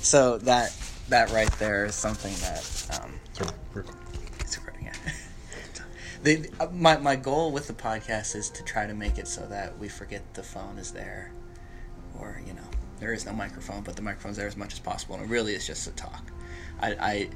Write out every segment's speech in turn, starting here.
so that that right there is something that um, it's recording. Yeah. the, my my goal with the podcast is to try to make it so that we forget the phone is there, or you know there is no microphone, but the microphone's there as much as possible, and it really is just to talk. I, I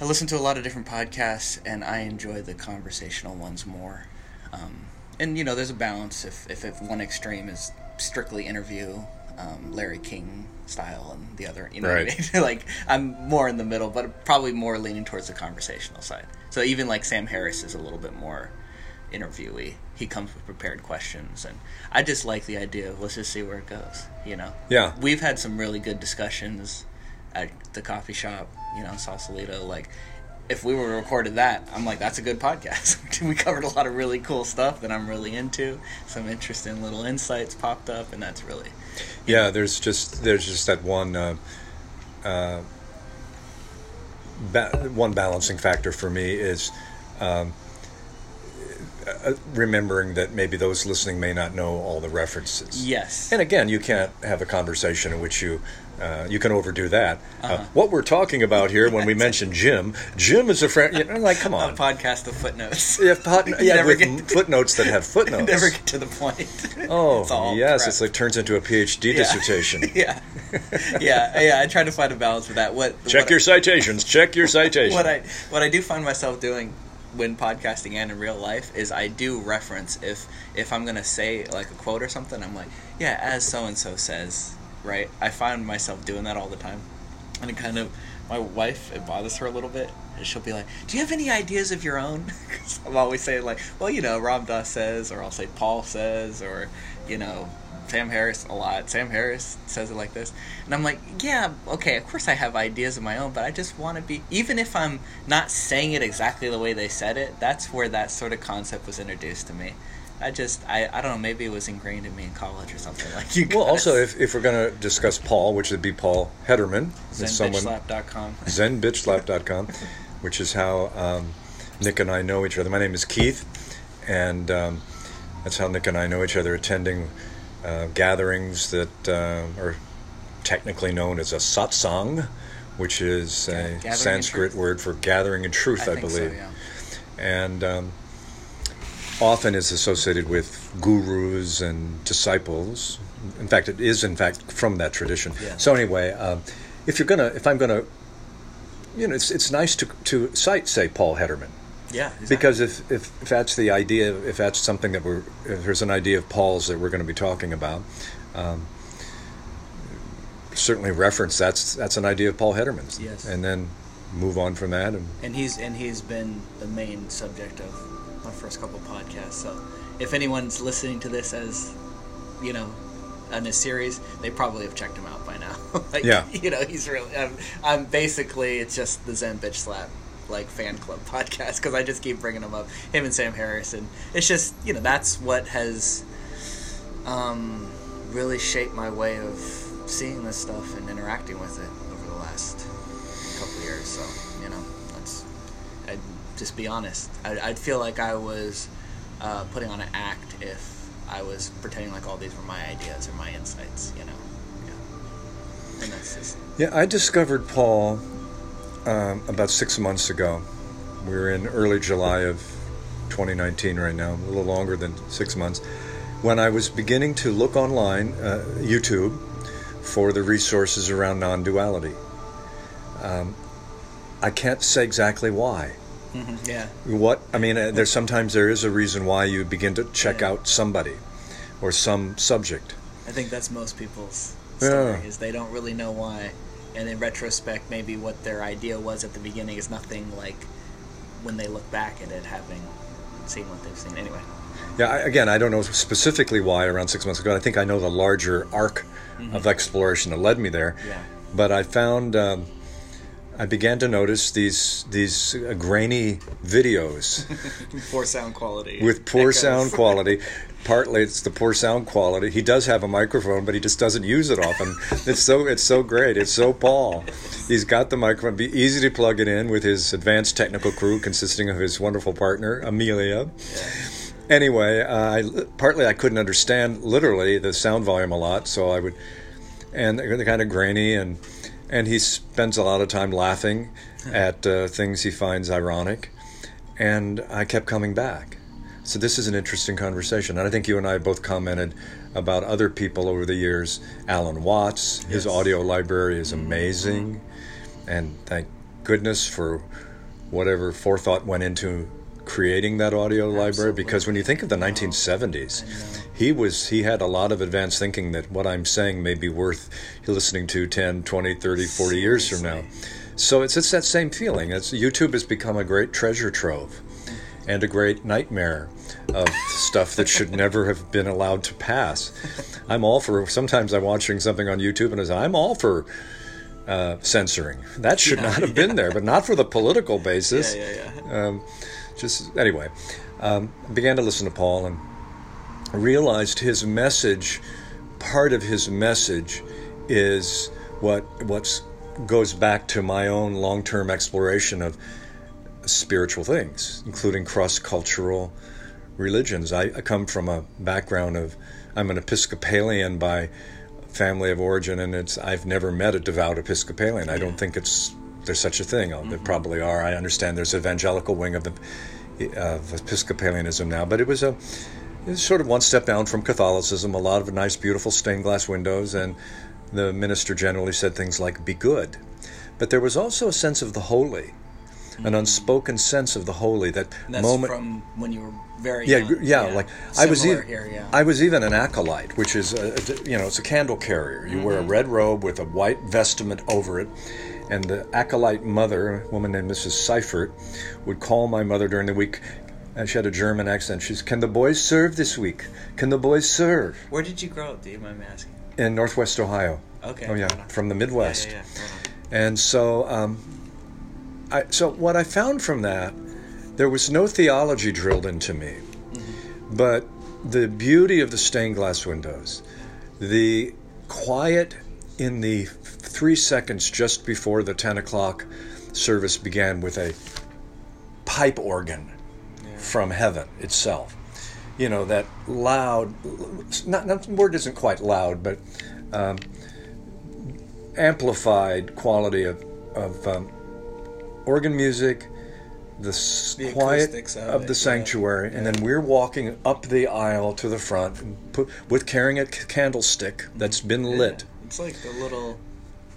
I listen to a lot of different podcasts, and I enjoy the conversational ones more. Um, and you know, there's a balance. If, if if one extreme is strictly interview, um, Larry King style, and the other, you know, what I mean? like I'm more in the middle, but probably more leaning towards the conversational side. So even like Sam Harris is a little bit more interviewee. He comes with prepared questions, and I just like the idea of let's just see where it goes. You know, Yeah. we've had some really good discussions at the coffee shop, you know, in Sausalito. Like, if we were recorded that, I'm like, that's a good podcast. we covered a lot of really cool stuff that I'm really into. Some interesting little insights popped up, and that's really Yeah, there's just there's just that one uh, uh, ba- one balancing factor for me is um, uh, remembering that maybe those listening may not know all the references. yes. And again, you can't have a conversation in which you uh, you can overdo that. uh Uh-huh. what we're talking about here when we mention Jim, Jim is a friend. You know, like, come a on. podcast of footnotes. Yeah, yeah, with get- footnotes that have footnotes. Never get to the point. Oh, It's yes, prep. it's like turns into a PhD Yeah. dissertation. yeah, yeah, yeah. I try to find a balance with that. What Check what your citations. Check your citations. what I what I do find myself doing when podcasting and in real life is I do reference if if I'm gonna say like a quote or something, I'm like, yeah, as so and so says, right? I find myself doing that all the time, and it kind of my wife it bothers her a little bit. And she'll be like, "Do you have any ideas of your own?" 'Cause I'm always saying like, "Well, you know, Rob Doss says," or I'll say Paul says, or you know, Sam Harris a lot. Sam Harris says it like this, and I'm like, "Yeah, okay, of course I have ideas of my own, but I just want to be even if I'm not saying it exactly the way they said it. That's where that sort of concept was introduced to me." I just, I, I don't know, maybe it was ingrained in me in college or something like you. Well, also, if, if we're going to discuss Paul, which would be Paul Hedderman, zenbitchslap.com. zenbitchslap.com, which is how um, Nick and I know each other. My name is Keith, and um, that's how Nick and I know each other, attending uh, gatherings that uh, are technically known as a satsang, which is a gathering Sanskrit word for gathering in truth, I, think believe. so, yeah. and um, often is associated with gurus and disciples. In fact, it is in fact from that tradition. Yeah. So anyway, um, if you're gonna, if I'm gonna, you know, it's it's nice to to cite say Paul Hedderman Yeah, exactly. because if, if if that's the idea, if that's something that we're, if there's an idea of Paul's that we're going to be talking about. Um, certainly reference that's that's an idea of Paul Hedderman's Yes. and then move on from that and and he's and he's been the main subject of my first couple podcasts. So if anyone's listening to this as you know in a series, they probably have checked him out by now. like, Yeah. you know he's really. I'm, I'm basically it's just the Zen Bitch Slap like fan club podcast because I just keep bringing him up. Him and Sam Harris, and it's just you know that's what has um, really shaped my way of seeing this stuff and interacting with it over the last couple years. So just be honest. I'd, I'd feel like I was uh, putting on an act if I was pretending like all these were my ideas or my insights. You know, yeah. And that's just Yeah, I discovered Paul um, about six months ago. We're in early July of 2019 right now, a little longer than six months. When I was beginning to look online, uh, YouTube, for the resources around non duality. Um, I can't say exactly why. Yeah. What I mean, uh, there's sometimes there is a reason why you begin to check Yeah. out somebody or some subject. I think that's most people's Yeah. story is they don't really know why, and in retrospect, maybe what their idea was at the beginning is nothing like when they look back at it, having seen what they've seen. Anyway, Yeah, I, again, I don't know specifically why around six months ago. I think I know the larger arc of exploration that led me there. yeah, But I found um, I began to notice these these uh, grainy videos poor sound quality with poor Echoes. sound quality. Partly it's the poor sound quality. He does have a microphone, but he just doesn't use it often. it's so it's so great. It's so Paul. He's got the microphone. Be easy to plug it in with his advanced technical crew, consisting of his wonderful partner Amelia. Anyway, uh, I, partly I couldn't understand literally the sound volume a lot, so I would, and they're kind of grainy, and and he spends a lot of time laughing at uh, things he finds ironic. And I kept coming back. So this is an interesting conversation, and I think you and I both commented about other people over the years. Alan Watts, his audio library is amazing, and thank goodness for whatever forethought went into creating that audio library. Because when you think of the 1970s, I know. He was he had a lot of advanced thinking that what I'm saying may be worth listening to 10, 20, 30, 40 years from now. So it's it's that same feeling. It's YouTube has become a great treasure trove and a great nightmare of stuff that should never have been allowed to pass. I'm all for sometimes I'm watching something on YouTube and I say, I'm all for uh, censoring. That should Yeah, not have been there, but not for the political basis Yeah, yeah, yeah. um, just anyway, um, began to listen to Paul and realized his message. Part of his message is what what's goes back to my own long-term exploration of spiritual things, including cross-cultural religions. I, I come from a background of I'm an Episcopalian by family of origin, and it's I've never met a devout Episcopalian. I don't think it's there's such a thing. Oh, There mm-hmm. probably are. I understand there's an evangelical wing of the of Episcopalianism now, but it was a it was sort of one step down from Catholicism. A lot of nice, beautiful stained glass windows, and the minister generally said things like "Be good," but there was also a sense of the holy, an unspoken sense of the holy. That that's moment. from when you were very Yeah, young. yeah, like I was even here, yeah. I was even an acolyte, which is a, a- you know it's a candle carrier. You wear a Mm-hmm. red robe with a white vestment over it, and the acolyte mother, a woman named Mrs. Seifert, would call my mother during the week. And she had a German accent. She's, "Can the boys serve this week? Can the boys serve?" Where did you grow up? Do you mind me asking? In Northwest Ohio. Okay. Oh yeah, from the Midwest. yeah, yeah, right. And so, um, I, so what I found from that, there was no theology drilled into me, but the beauty of the stained glass windows, the quiet in the three seconds just before the 10 o'clock service began with a pipe organ from heaven itself. You know, that loud, not, not the word isn't quite loud, but um, amplified quality of, of um, organ music, the, s The quiet of of the yeah. sanctuary, and then we're walking up the aisle to the front and put, with carrying a c- candlestick that's been lit. Yeah. It's like a little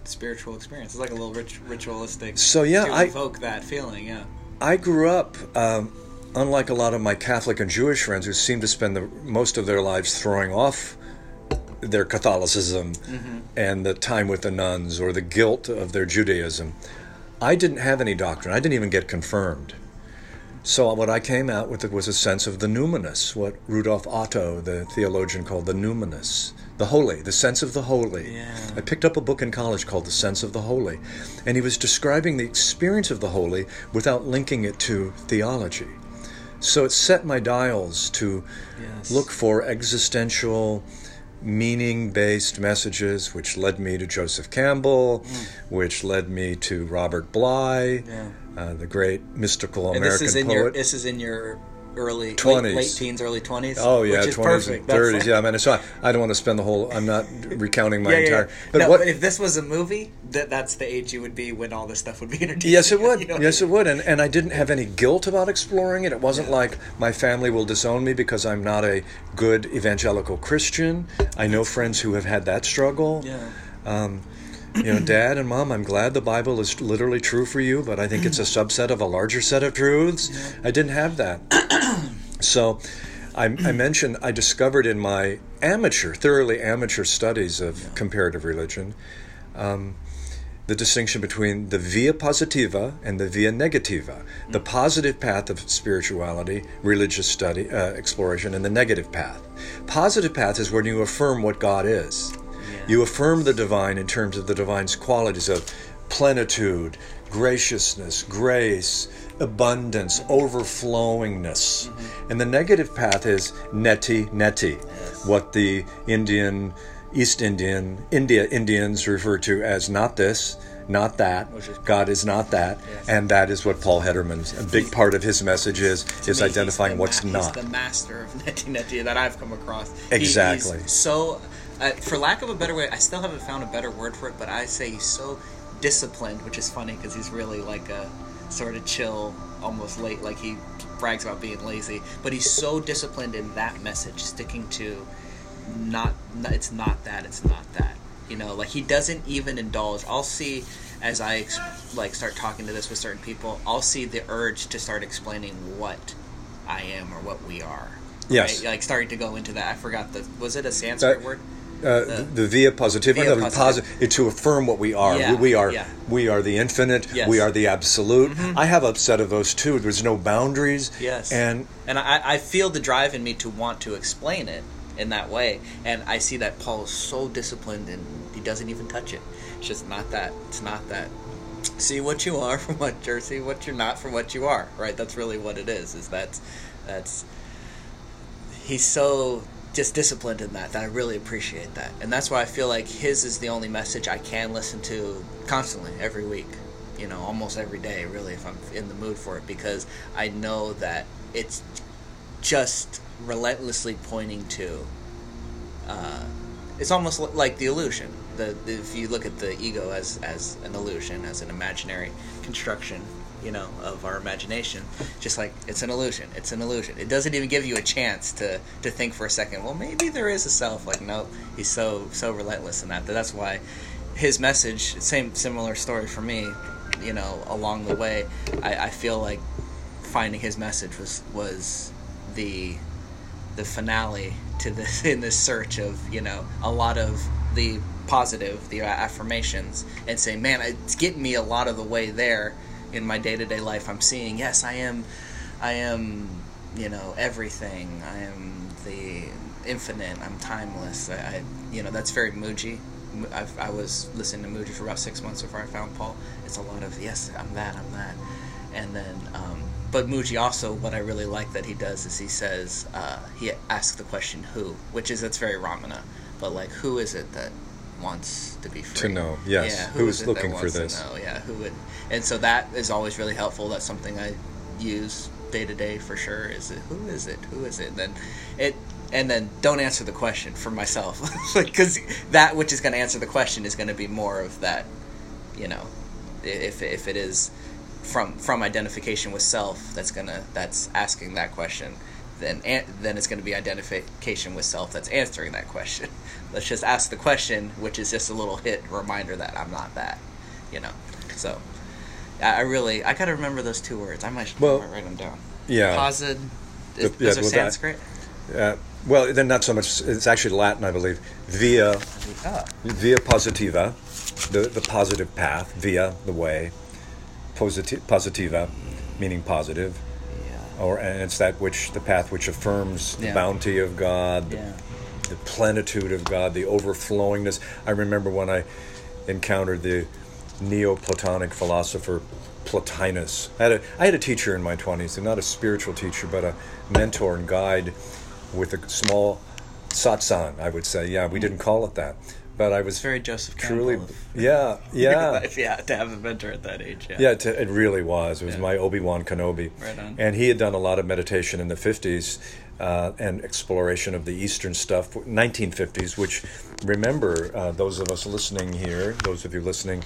spiritual experience. It's like a little rit- ritualistic. So, yeah, to I- evoke that feeling. Yeah. I grew up, um, unlike a lot of my Catholic and Jewish friends who seem to spend the, most of their lives throwing off their Catholicism mm-hmm. and the time with the nuns or the guilt of their Judaism. I didn't have any doctrine. I didn't even get confirmed. So what I came out with was a sense of the numinous, what Rudolf Otto, the theologian, called the numinous, the holy, the sense of the holy. Yeah. I picked up a book in college called The Sense of the Holy, and he was describing the experience of the holy without linking it to theology. So it set my dials to Yes. look for existential, meaning based messages, which led me to Joseph Campbell, which led me to Robert Bly, Mm. Yeah. uh, the great mystical And American this is in poet. your this is in your early 20s. late, late teens, early twenties. Oh yeah, which is twenties perfect. and thirties. like- Yeah, I mean, so I, I don't want to spend the whole. I'm not recounting my yeah, yeah, entire. yeah. But no, what? if this was a movie, that that's the age you would be when all this stuff would be introduced. Yes, it would. You know? Yes, it would. And and I didn't have any guilt about exploring it. It wasn't like my family will disown me because I'm not a good evangelical Christian. I know friends who have had that struggle. Yeah. Um, you know, Dad and Mom, I'm glad the Bible is literally true for you, but I think it's a subset of a larger set of truths. I didn't have that. so I, I mentioned I discovered in my amateur, thoroughly amateur studies of comparative religion, um, the distinction between the via positiva and the via negativa, the positive path of spirituality, religious study, uh, exploration, and the negative path. Positive path is when you affirm what God is. You affirm the divine in terms of the divine's qualities of plenitude, graciousness, grace, abundance, overflowingness. Mm-hmm. And the negative path is neti neti, what the Indian, East Indian, India Indians refer to as not this, not that. God is not that, Yes. and that is what Paul Hedderman's a big part of his message is is identifying what's ma- not. He's the master of neti neti that I've come across. He- Exactly. he's so, uh, for lack of a better way, I still haven't found a better word for it, but I say he's so disciplined, which is funny because he's really like a sort of chill, almost late. Like he brags about being lazy, but he's so disciplined in that message, sticking to not, it's not that, it's not that. You know, like he doesn't even indulge. I'll see as I like start talking to this with certain people, I'll see the urge to start explaining what I am or what we are. Yes. Right? Like starting to go into that. I forgot the was it a Sanskrit Uh, word? Uh, The- the, via positiva, Via no, positiva. posi- to affirm what we are. Yeah, we, we are yeah. we are the infinite. Yes. Mm-hmm. We are the absolute. I have a set of those too. There's no boundaries. Yes. And And I, I feel the drive in me to want to explain it in that way. And I see that Paul is so disciplined and he doesn't even touch it. It's just not that. It's not that. See what you are from what you're. See what you're not from what you are. Right. That's really what it is. Is that's that's. He's so just disciplined in that that I really appreciate that, and that's why I feel like his is the only message I can listen to constantly every week. You know, almost every day, really, if I'm in the mood for it, because I know that it's just relentlessly pointing to. Uh, it's almost like the illusion. The, if you look at the ego as as an illusion, as an imaginary construction, you know, of our imagination, just like it's an illusion. It's an illusion. It doesn't even give you a chance to to think for a second. Well, maybe there is a self. Like, no, he's so so relentless in that. That that's why his message. Same similar story for me. You know, along the way, I, I feel like finding his message was was the the finale to this in this search of you know a lot of the positive the affirmations and saying man it's getting me a lot of the way there in my day-to-day life i'm seeing yes i am i am you know everything. I am the infinite. I'm timeless. I, I you know that's very Mooji. I've, i was listening to Mooji for about six months before i found paul. It's a lot of yes i'm that i'm that. And then um, but Mooji also what I really like that he does is he says uh, he asks the question who? Which is that's very Ramana. But like who is it that wants to be free To know, yes. yeah Who is is looking for this? know? yeah who would and so that is always really helpful that's something I use day to day for sure is it who is it who is it then it and then don't answer the question for myself because that which is going to answer the question is going to be more of that you know if if it is from from identification with self that's gonna that's asking that question then an, then it's going to be identification with self that's answering that question let's just ask the question which is just a little hit reminder that i'm not that you know so i, I really i gotta remember those two words i might, I Well, might write them down yeah. Posid, The- is, yeah, those well, that- sanskrit Uh, well, then not so much. It's actually Latin, I believe. Via ah, via positiva, the the positive path. Via the way. Positi- positiva, meaning positive, or and it's that which the path which affirms the Yeah. bounty of God, yeah the plenitude of God, the overflowingness. I remember when I encountered the Neoplatonic philosopher Plotinus. I had a, I had a teacher in my 20s, and not a spiritual teacher, but a mentor and guide with a small satsang, I would say. Yeah, we hmm. didn't call it that. But I was it's very joseph truly, Campbell. yeah, yeah. yeah to have a mentor at that age yeah Yeah, to, it really was. It was Yeah. my Obi Wan Kenobi, Right on. and he had done a lot of meditation in the fifties uh, and exploration of the Eastern stuff, nineteen fifties. Which, remember, uh, those of us listening here, those of you listening,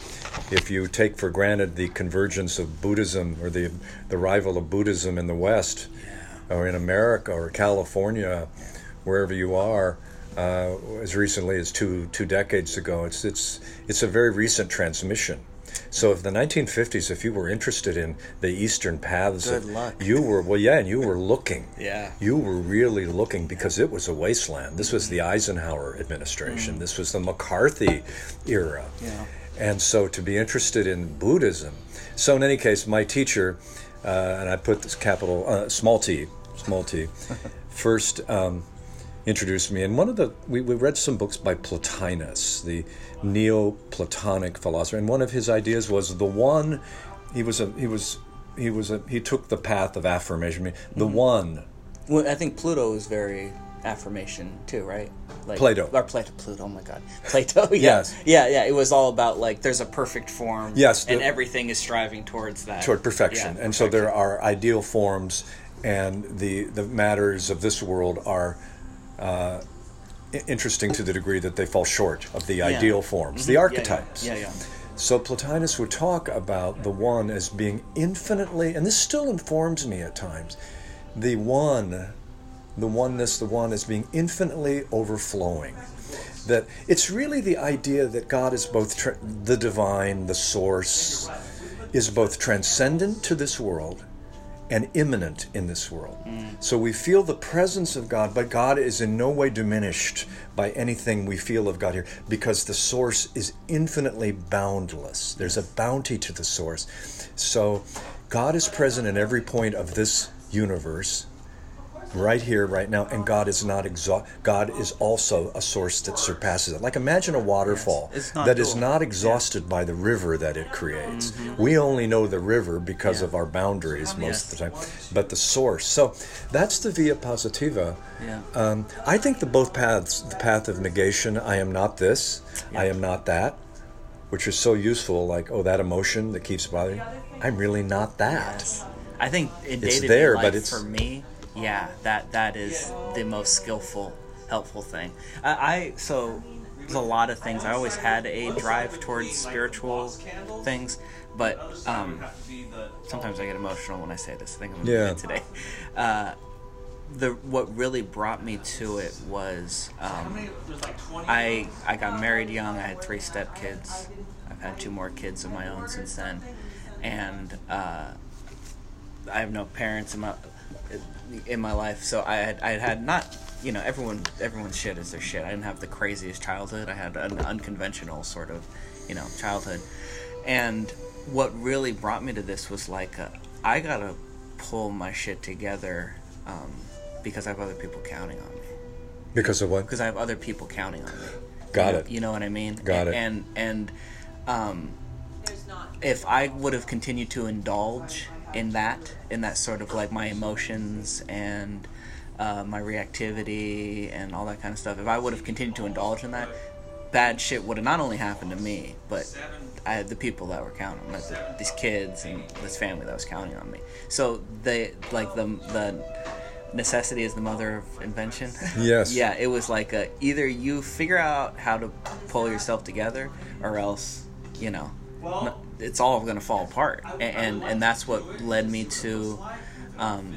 if you take for granted the convergence of Buddhism or the the arrival of Buddhism in the West, or in America or California, wherever you are. Uh, as recently as two two decades ago, it's it's it's a very recent transmission. So, if the 1950s, if you were interested in the eastern paths, Good of, luck. you were well, yeah, and you were looking. Yeah. You were really looking because it was a wasteland. This was the Eisenhower administration. This was the McCarthy era. Yeah. And so to be interested in Buddhism. So in any case, my teacher, uh, and I put this capital uh, small t, small t, first um, introduced me. And one of the we, we read some books by Plotinus, the Neoplatonic philosopher, and one of his ideas was the one. He was a he was he was a he took the path of affirmation. The mm-hmm. one. Well, I think Pluto is very affirmation too, right? Like Plato. or Plato, Pluto. Oh my God, Plato. yeah. Yes. yeah, yeah. It was all about like there's a perfect form. Yes, and everything is striving towards that. toward perfection. Yeah, and so there are ideal forms, and the the matters of this world are uh, interesting to the degree that they fall short of the ideal forms, the Mm-hmm. Yeah, yeah. archetypes. Yeah, yeah. So Plotinus would talk about the one as being infinitely, and this still informs me at times, the one, the oneness, the one as being infinitely overflowing. That it's really the idea that God is both tra- the divine, the source, is both transcendent to this world and immanent in this world. So we feel the presence of God, but God is in no way diminished by anything we feel of God here because the source is infinitely boundless. There's a bounty to the source. So God is present in every point of this universe right here right now and god is not exhaust god is also a source that surpasses it like imagine a waterfall It's not that is dual. not exhausted by the river that it creates we only know the river because Mm-hmm. Yeah. of our boundaries most Yes. of the time but the source so that's the via positiva Yeah. um, i think the both paths the path of negation i am not this i am not that which is so useful like oh that emotion that keeps bothering me, i'm really not that Yes. I think in It's day to day there, life but it's- for me, yeah, that that is the most skillful, helpful thing. I, I so there's a lot of things. I always had a drive towards spiritual things, but um, sometimes I get emotional when I say this. I think I'm gonna Yeah. do it today. Uh, the what really brought me to it was um, I I got married young. I had three stepkids. I've had two more kids of my own since then, and uh, I have no parents in my in my life. So I had I had had not you know everyone everyone's shit is their shit. I didn't have the craziest childhood. I had an unconventional sort of you know childhood, and what really brought me to this was like uh I gotta pull my shit together um, because I have other people counting on me because of what because I have other people counting on me. Got you know, it. You know what I mean? Got it. And and um, if I would have continued to indulge in that, in that sort of like my emotions and uh, my reactivity and all that kind of stuff, if I would have continued to indulge in that, bad shit would have not only happened to me, but I had the people that were counting, like the, these kids and this family that was counting on me. So they like the the necessity is the mother of invention. Yes. yeah, it was like a, either you figure out how to pull yourself together, or else you know it's all going to fall apart. And, and and that's what led me to um,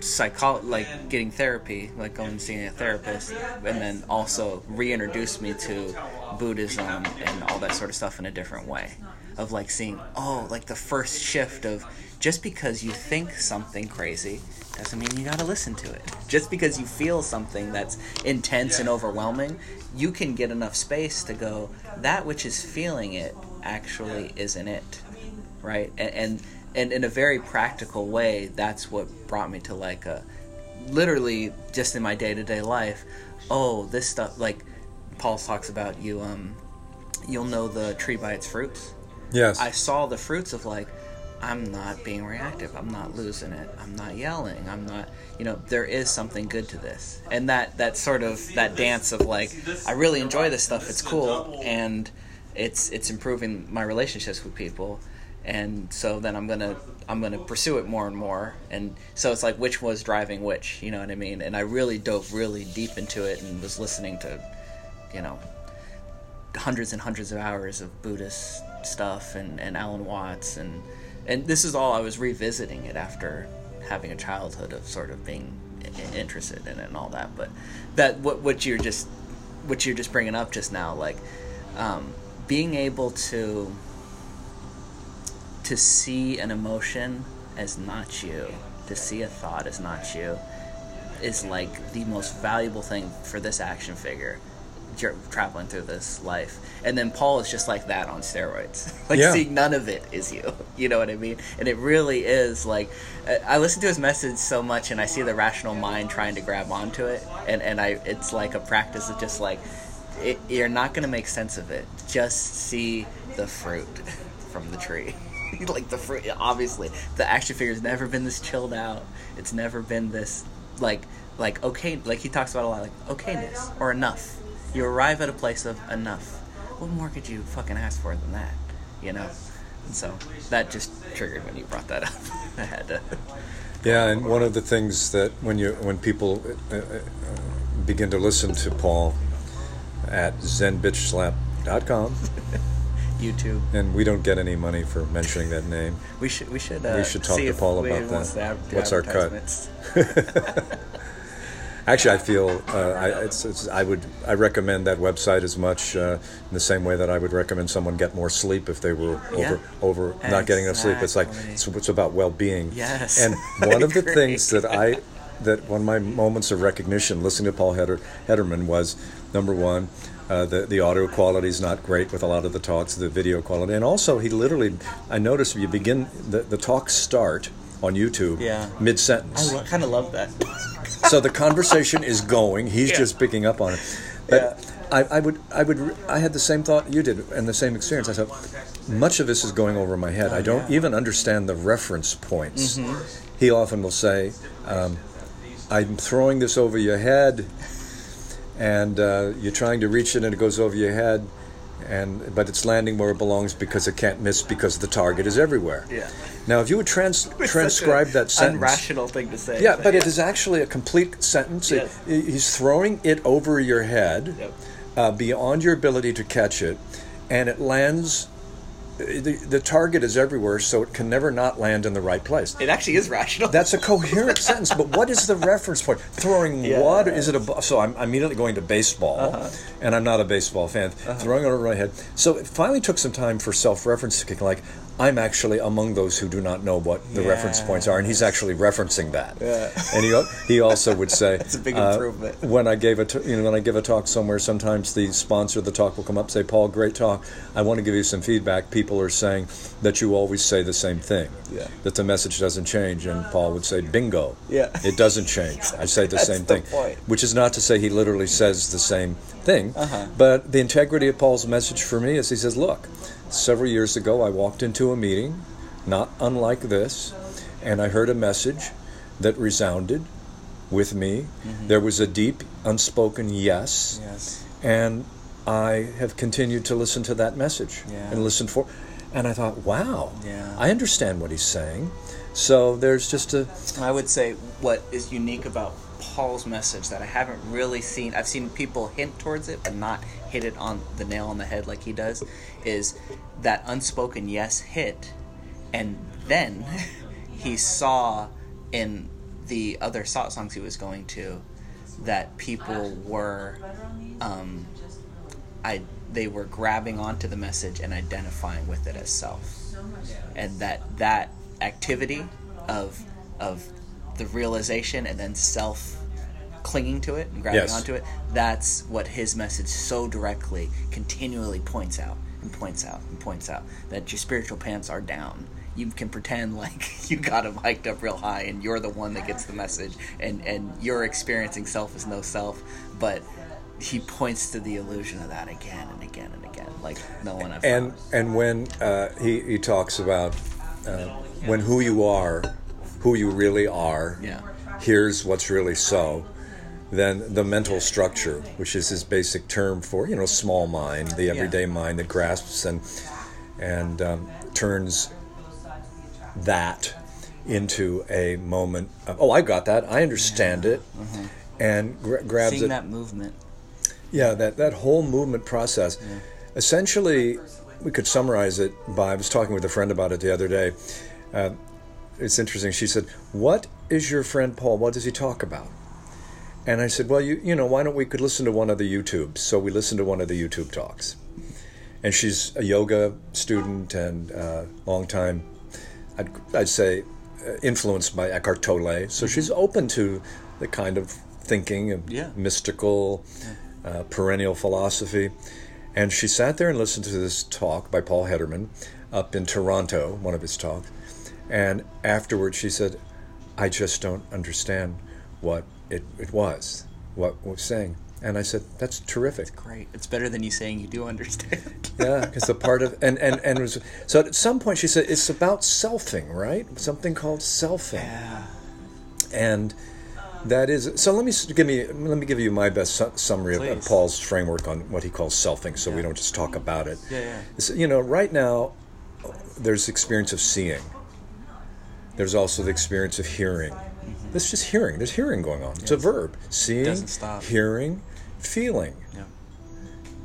psycho like getting therapy, like going and seeing a therapist, and then also reintroduced me to Buddhism and all that sort of stuff in a different way. Of like seeing, oh, like the first shift of just because you think something crazy doesn't mean you gotta listen to it. Just because you feel something that's intense and overwhelming, you can get enough space to go, that which is feeling it actually isn't it. Right? And, and and in a very practical way, that's what brought me to like a literally just in my day to day life, oh, this stuff like Paul talks about you um you'll know the tree by its fruits. yes I saw the fruits of like I'm not being reactive. I'm not losing it. I'm not yelling. I'm not you know there is something good to this. And that that sort of that dance of like I really enjoy this stuff. It's cool and it's it's improving my relationships with people. And so then I'm to I'm to pursue it more and more. And so it's like which was driving which, you know what I mean? And I really dove really deep into it and was listening to you know hundreds and hundreds of hours of Buddhist stuff and, and Alan Watts and and this is all I was revisiting it after having a childhood of sort of being interested in it and all that. But that what what you're just what you're just bringing up just now, like um, being able to to see an emotion as not you, to see a thought as not you, is like the most valuable thing for this action figure tra- traveling through this life. And then Paul is just like that on steroids. like Yeah. seeing none of it is you. You know what I mean? And it really is like I- I listen to his message so much and I see the rational mind trying to grab onto it and and I it's like a practice of just like it, you're not to make sense of it. Just see the fruit from the tree. like the fruit obviously the action figure's never been this chilled out. It's never been this like like okay like he talks about a lot like okayness or enough. You arrive at a place of enough. What more could you fucking ask for than that? You know? And so that just triggered when you brought that up. I had to Yeah, and one of the things that when you when people uh, uh, begin to listen to Paul at zenbitchslap.com, YouTube. And we don't get any money for mentioning that name. We should we should uh, We should talk to Paul about that. What's our cut? Actually, I feel uh, I, it's, it's, I would I recommend that website as much uh, in the same way that I would recommend someone get more sleep if they were over Yeah. over not getting enough sleep. It's like it's, it's about well being. Yes, And one of the things that I that one of my moments of recognition listening to Paul Heder, Hedderman was number one. Uh, the the audio quality is not great with a lot of the talks, the video quality, and also he literally. I noticed if you begin the the talks start on YouTube Yeah. mid sentence I kind of love that. so the conversation is going. He's Yeah. just picking up on it. But I, I would, I would, I had the same thought you did, and the same experience. I thought much of this is going over my head. I don't Oh, yeah. even understand the reference points. Mm-hmm. He often will say, um, "I'm throwing this over your head," and uh, you're trying to reach it, and it goes over your head. And but it's landing where it belongs because it can't miss because the target is everywhere. Yeah. Now, if you would trans- transcribe that sentence, Unrational thing to say. yeah, but it is actually a complete sentence. It- Yes. he's throwing it over your head, Yep. uh, beyond your ability to catch it, and it lands. The, the target is everywhere, so it can never not land in the right place. It actually is rational. That's a coherent sentence, but what is the reference point? Throwing Yeah. water? Is it a so? I'm immediately going to baseball, Uh-huh. and I'm not a baseball fan. Throwing it over my head. So it finally took some time for self-referencing. Like I'm actually among those who do not know what the reference points are, and he's actually referencing that. Yeah. And he he also would say That's a big uh, improvement. when I gave a t- you know when I give a talk somewhere, sometimes the sponsor of the talk will come up and say, "Paul, great talk. I want to give you some feedback. People are saying that you always say the same thing. Yeah. That the message doesn't change." And Paul would say, "Bingo. Yeah. It doesn't change. I say the same the thing." point. Which is not to say he literally says the same thing, Uh-huh. but the integrity of Paul's message for me is he says, "Look, several years ago I walked into a meeting, not unlike this, and I heard a message that resounded." With me, Mm-hmm. there was a deep, unspoken yes, yes. and I have continued to listen to that message Yeah. and listen for. And I thought, wow, Yeah. I understand what he's saying. So there's just a I would say what is unique about Paul's message that I haven't really seen. I've seen people hint towards it, but not hit it on the nail on the head like he does. Is that unspoken yes hit, and then he saw in the other so- songs he was going to that people were, um, I they were grabbing onto the message and identifying with it as self and that that activity of of the realization and then self clinging to it and grabbing Yes. onto it that's what his message so directly continually points out and points out and points out that your spiritual pants are down you can pretend like you got them hiked up real high and you're the one that gets the message and and you're experiencing self as no self but he points to the illusion of that again and again and again like no one ever and and when uh, he he talks about uh, when who you are, who you really are. yeah Here's what's really so. Then the mental structure, which is his basic term for you know small mind, the everyday mind that grasps and and um, turns that into a moment. Of, oh, I got that. I understand it, and gra- grabs seeing it. that movement Yeah, that, that whole movement process. Essentially, we could summarize it by I was talking with a friend about it the other day. Uh, it's interesting. She said, What is your friend Paul? What does he talk about? And I said, Well, you, you know, why don't we could listen to one of the YouTubes? So we listened to one of the YouTube talks. And she's a yoga student and uh, long time, I'd, I'd say, uh, influenced by Eckhart Tolle. So she's open to the kind of thinking of Yeah. mystical, uh, perennial philosophy. And she sat there and listened to this talk by Paul Hedderman up in Toronto, one of his talks. And afterwards, she said, I just don't understand what it, it was, what was saying. And I said, That's terrific. Great. It's better than you saying you do understand. Yeah, because the part of and and and was so at some point she said it's about selfing, right? Something called selfing, yeah. and that is so. Let me give me let me give you my best su- summary of, of Paul's framework on what he calls selfing, so we don't just talk about it. Yeah, yeah. It's- you know, right now there's experience of seeing. There's also the experience of hearing. Mm-hmm. Just hearing. There's hearing going on. It's a verb. Seeing, hearing, feeling. Yeah.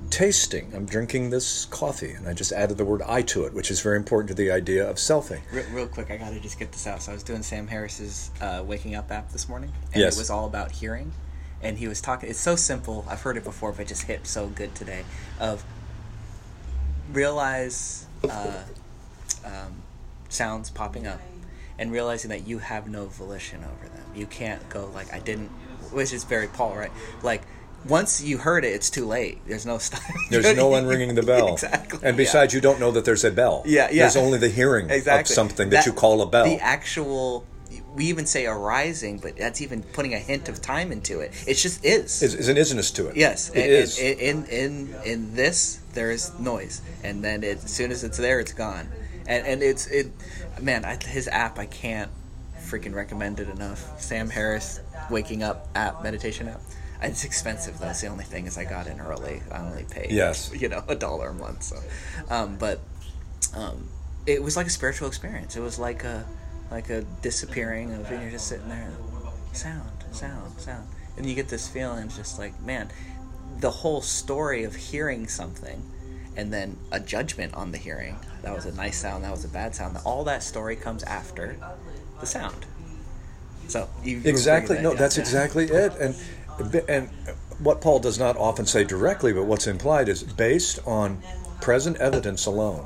tasting. I'm drinking this coffee, and I just added the word I to it, which is very important to the idea of selfing. Real, real quick, I gotta just get this out. So I was doing Sam Harris's uh, Waking Up app this morning, and Yes. it was all about hearing. And he was talking. It's so simple. I've heard it before, but it just hit so good today. Of realize uh, um, sounds popping up, and realizing that you have no volition over them. You can't go like I didn't, which is very Paul, right? Like once you heard it, it's too late. There's no stop. There's no one ringing the bell. exactly. And yeah. besides, you don't know that there's a bell. Yeah, yeah. There's only the hearing exactly of something that, you call a bell. The actual, we even say arising, but that's even putting a hint of time into it. It just is. is an isness to it. yes, it and- is. and- In in in this, there is noise, and then it, as soon as it's there, it's gone. And and it's it, man. I, his app, I can't freaking recommend it enough. Sam Harris, waking up app, meditation app. It's expensive though. That's the only thing is I got in early. I only paid Yes. you know a dollar a month. So, um, but um, it was like a spiritual experience. It was like a like a disappearing of and you're just sitting there, sound, sound, sound, and you get this feeling just like man, the whole story of hearing something, and then a judgment on the hearing. That was a nice sound. That was a bad sound. All that story comes after the sound. So Exactly. bringing No, that's exactly it. And and what Paul does not often say directly, but what's implied is based on present evidence alone.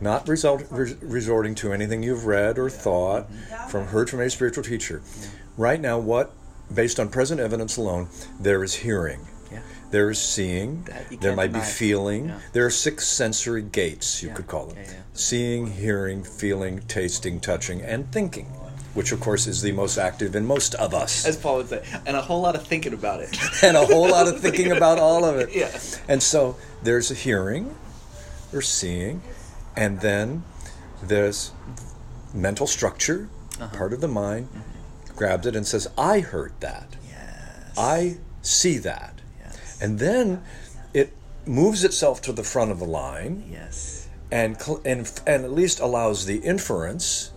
Not result, res, resorting to anything you've read or thought from heard from a spiritual teacher. Right now, what based on present evidence alone, there is hearing. There is seeing. There might be feeling. Yeah. There are six sensory gates, you Yeah. could call them Yeah, seeing, hearing, feeling, tasting, touching, and thinking, which of course is the most active in most of us. As Paul would say, and a whole lot of thinking about it. and a whole lot of thinking about all of it. Yeah. And so there's a hearing or seeing, and then there's mental structure, Uh-huh. part of the mind, grabs it and says, I heard that. Yes. I see that. And then it moves itself to the front of the line Yes. and, cl- and, and at least allows the inference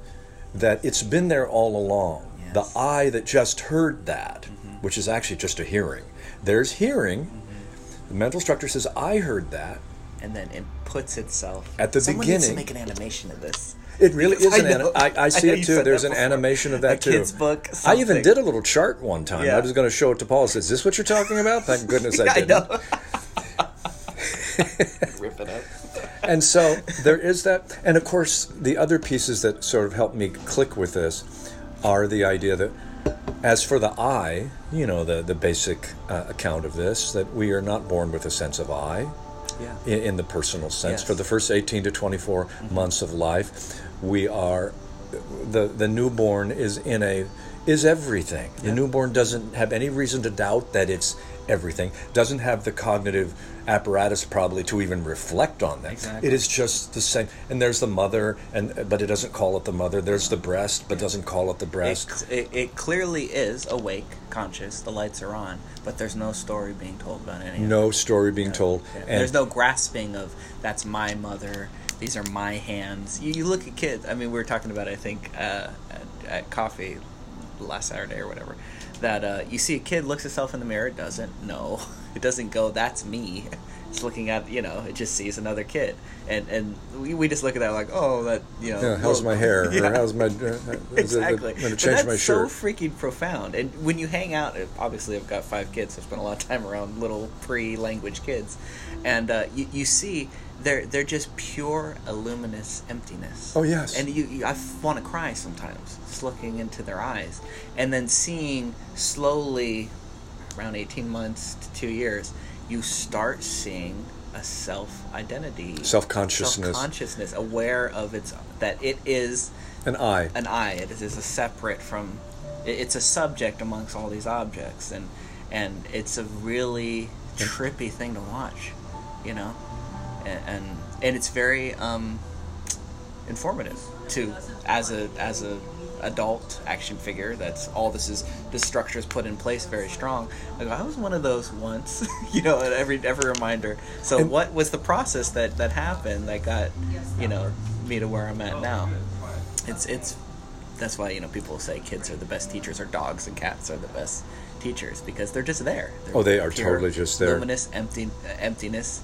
that it's been there all along. Yes. The I that just heard that, mm-hmm. which is actually just a hearing. There's hearing. Mm-hmm. The mental structure says, I heard that. and then it puts itself At the beginning. Someone Needs to make an animation of this. It really is I an I, I see know it too. There's an before. animation of that A too. kid's book, I even did a little chart one time. Yeah. I was going to show it to Paul. I said, Is this what you're talking about? Thank goodness I I didn't. know. Rip it up. and so there is that and of course the other pieces that sort of help me click with this are the idea that as for the i you know the, the basic uh, account of this that we are not born with a sense of i Yeah. in, in the personal sense Yes. for the first 18 to 24 months of life we are the the newborn is in a is everything the Yeah. newborn doesn't have any reason to doubt that it's everything doesn't have the cognitive apparatus probably to even reflect on that Exactly. it is just the same and there's the mother and but it doesn't call it the mother there's the breast but doesn't call it the breast cl- it, it clearly is awake, conscious. The lights are on, but there's no story being told about any. it. no story being told Yeah. and There's no grasping of that's my mother. These are my hands. You, you look at kids. I mean, we were talking about. I think uh, at, at coffee last Saturday or whatever. That uh, you see a kid looks itself in the mirror. It doesn't. No, it doesn't go. That's me. It's looking at you know. It just sees another kid, and and we, we just look at that like oh that you know. yeah, how's my hair Yeah. or how's my uh, exactly. I'm going to But change that's my so freaking profound. And when you hang out, obviously I've got five kids, so I spend a lot of time around little pre-language kids, and uh, you, you see they're they're just pure luminous emptiness. Oh, yes. And you, you I want to cry sometimes just looking into their eyes, and then seeing slowly, around eighteen months to two years, you start seeing a self identity, Self-consciousness. self-consciousness, aware of its that it is an i an I. It is a separate from. it- It's a subject amongst all these objects, and and it's a really trippy thing to watch, you know, and and, and it's very um, informative to as a as a adult action figure. That's all this is. This structure is put in place very strong. I go, I was one of those once, you know. Every every reminder. So And- what was the process that that happened that got you know me to where I'm at now? It's it's that's why you know people say kids are the best teachers or dogs and cats are the best teachers because they're just there. They're Oh, they are pure, totally just there. Luminous empty uh, emptiness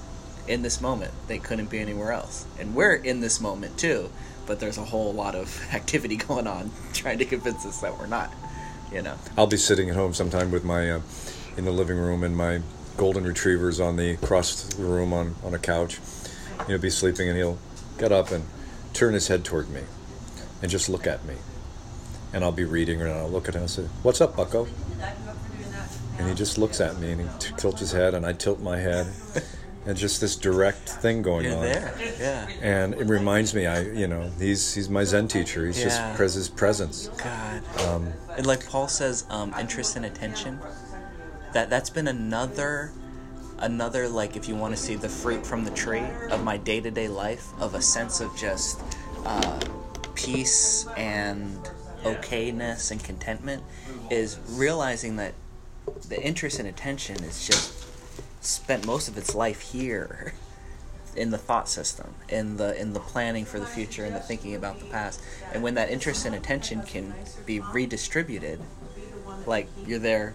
in this moment. They couldn't be anywhere else, and we're in this moment too. But there's a whole lot of activity going on trying to convince us that we're not. You know. I'll be sitting at home sometime with my uh, in the living room and my golden retrievers on the across the room on on a couch. He'll be sleeping and he'll get up and turn his head toward me and just look at me. And I'll be reading and I'll look at him and say, "What's up, Bucko?" And he just looks at me and he tilts his head and I tilt my head. And just this direct thing going You're on. there. Yeah. And it reminds me, I you know, he's he's my Zen teacher. He's Yeah. just pres- his presence. God. Um, and like Paul says, um, interest and attention. That that's been another, another like if you want to see the fruit from the tree of my day to day life of a sense of just uh, peace and okayness and contentment is realizing that the interest and attention is just spent most of its life here in the thought system in the in the planning for the future and the thinking about the past. And when that interest and attention can be redistributed like you're there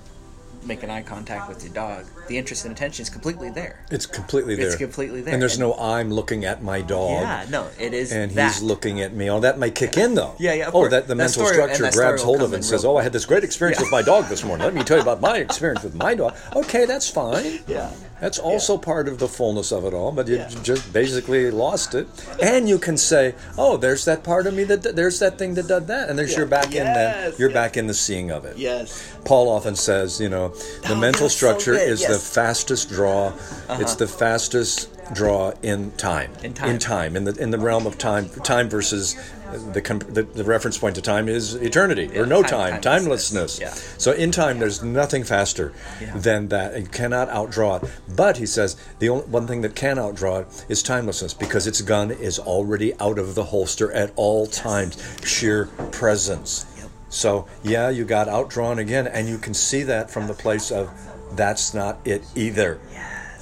making eye contact with your dog the interest and attention is completely there It's completely there. It's completely there. And there's And- no I'm looking at my dog. yeah no it is And that. he's looking at me. Oh, that might kick in though. Yeah, yeah, of Oh, course. that the That mental story- structure grabs hold of it and says, "Oh, I had this great experience Yeah. with my dog this morning. Let me tell you about my experience with my dog." Okay, that's fine. Yeah. That's also part of the fullness of it all, but you Yeah. just basically lost it. And you can say, "Oh, there's that part of me that there's that thing that did that," and there's Yeah. you're back in then Yes, you're yes. back in the seeing of it. yes Paul often says, you know, the Oh, mental that's so structure is the yes. Uh-huh. Fastest draw. It's uh-huh. the fastest draw in time. In time. In time. In the in the realm of time. Time versus the the, the reference point to time is eternity or no time- time, timelessness. timelessness. Yeah. So in time, there's nothing faster Yeah. than that. You cannot outdraw it. But he says the only one thing that can outdraw it is timelessness because its gun is already out of the holster at all times. Sheer presence. Yep. So yeah, you got outdrawn again, and you can see that from the place of that's not it either,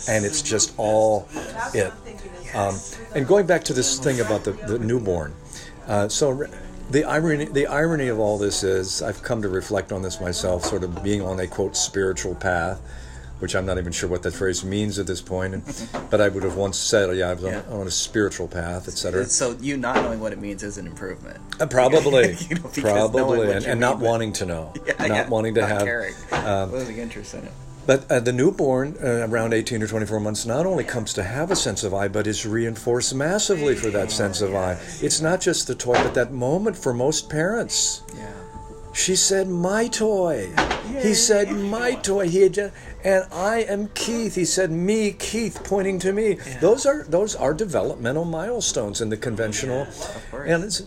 and it's just all it. Um, and going back to this thing about the, the newborn, uh, so the irony the irony of all this is I've come to reflect on this myself, sort of being on a quote spiritual path. Which I'm not even sure what that phrase means at this point, and, but I would have once said, "Yeah, I was on, Yeah. on a spiritual path, etc." so you not knowing what it means is an improvement Uh, probably, You know, probably, and, and not mean wanting to know, Yeah, not yeah, wanting to not have. caring. um, losing interest in it But uh, the newborn, uh, around 18 or 24 months, not only comes to have a sense of I, but is reinforced massively for that sense of I. It's not just the toy, but that moment for most parents. yeah She said, "My toy." He said, "My toy." He had, just, and I am Keith. He said, "Me, Keith," pointing to me. Those are those are developmental milestones in the conventional. course. and it's,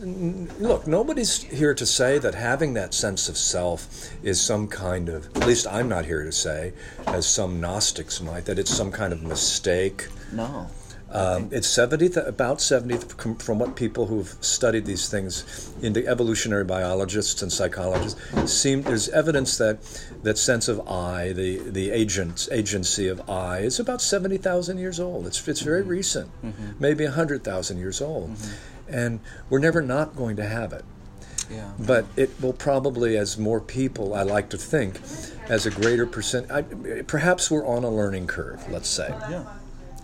look, nobody's here to say that having that sense of self is some kind of. At least I'm not here to say, as some Gnostics might, that it's some kind of mistake. no Um, it's 70, th- about 70 from what people who've studied these things into evolutionary biologists and psychologists seem there's evidence that that sense of I, the the agent agency of I, is about 70,000 years old. It's it's very mm-hmm. recent, mm-hmm. maybe 100,000 years old, mm-hmm. and we're never not going to have it. yeah But it will probably, as more people, I like to think, as a greater percent. I, perhaps we're on a learning curve. Let's say. yeah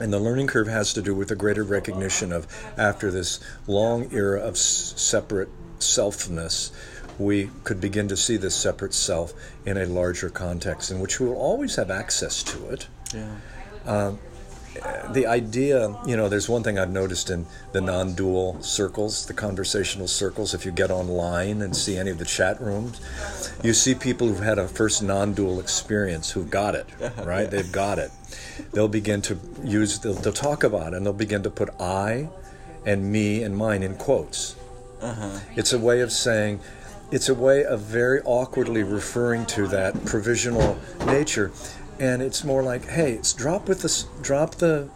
And the learning curve has to do with a greater recognition of after this long era of s- separate selfness, we could begin to see this separate self in a larger context in which we will always have access to it. yeah um, The idea, you know, there's one thing I've noticed in the non dual circles, the conversational circles. If you get online and see any of the chat rooms, you see people who've had a first non dual experience who've got it, right? They've got it. They'll begin to use, they'll, they'll talk about it and they'll begin to put I and me and mine in quotes. Uh-huh. It's a way of saying, it's a way of very awkwardly referring to that provisional nature, and it's more like, hey, it's drop with the s- drop the,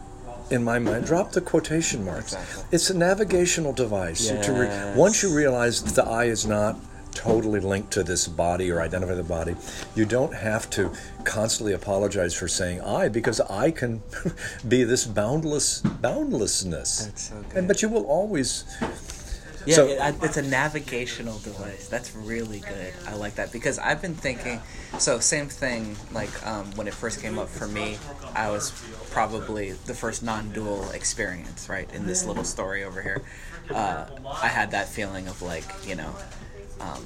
in my mind, drop the quotation marks. Exactly. It's a navigational device. To re- once you realize that the I is not totally linked to this body or identify the body, you don't have to constantly apologize for saying I because I can be this boundless boundlessness. That's so And but you will always Yeah, So- it, it's a navigational device. That's really good. I like that because I've been thinking. So same thing. Like um, when it first came up for me, I was probably the first non-dual experience, right? In this little story over here, uh, I had that feeling of like you know. Um,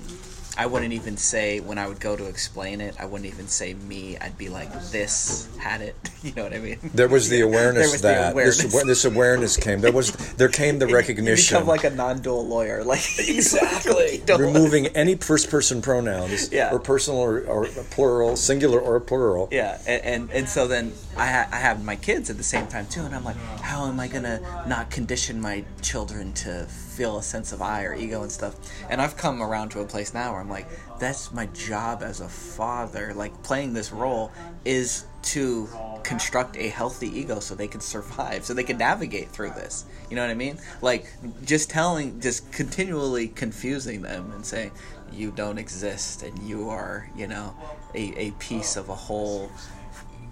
I wouldn't even say when I would go to explain it. I wouldn't even say me. I'd be like, "This had it." You know what I mean? There was the awareness was the that awareness. This, this awareness came. There was there came the recognition. You become like a non-dual lawyer, like exactly removing any first person pronouns Yeah. or personal or, or plural, singular or plural. Yeah, and and, and so then I ha- I have my kids at the same time too, and I'm like, how am I gonna not condition my children to feel a sense of I or ego and stuff? And I've come around to a place now where I'm like, that's my job as a father. Like playing this role is to construct a healthy ego so they can survive, so they can navigate through this. You know what I mean? Like just telling, just continually confusing them and saying, you don't exist and you are, you know, a, a piece of a whole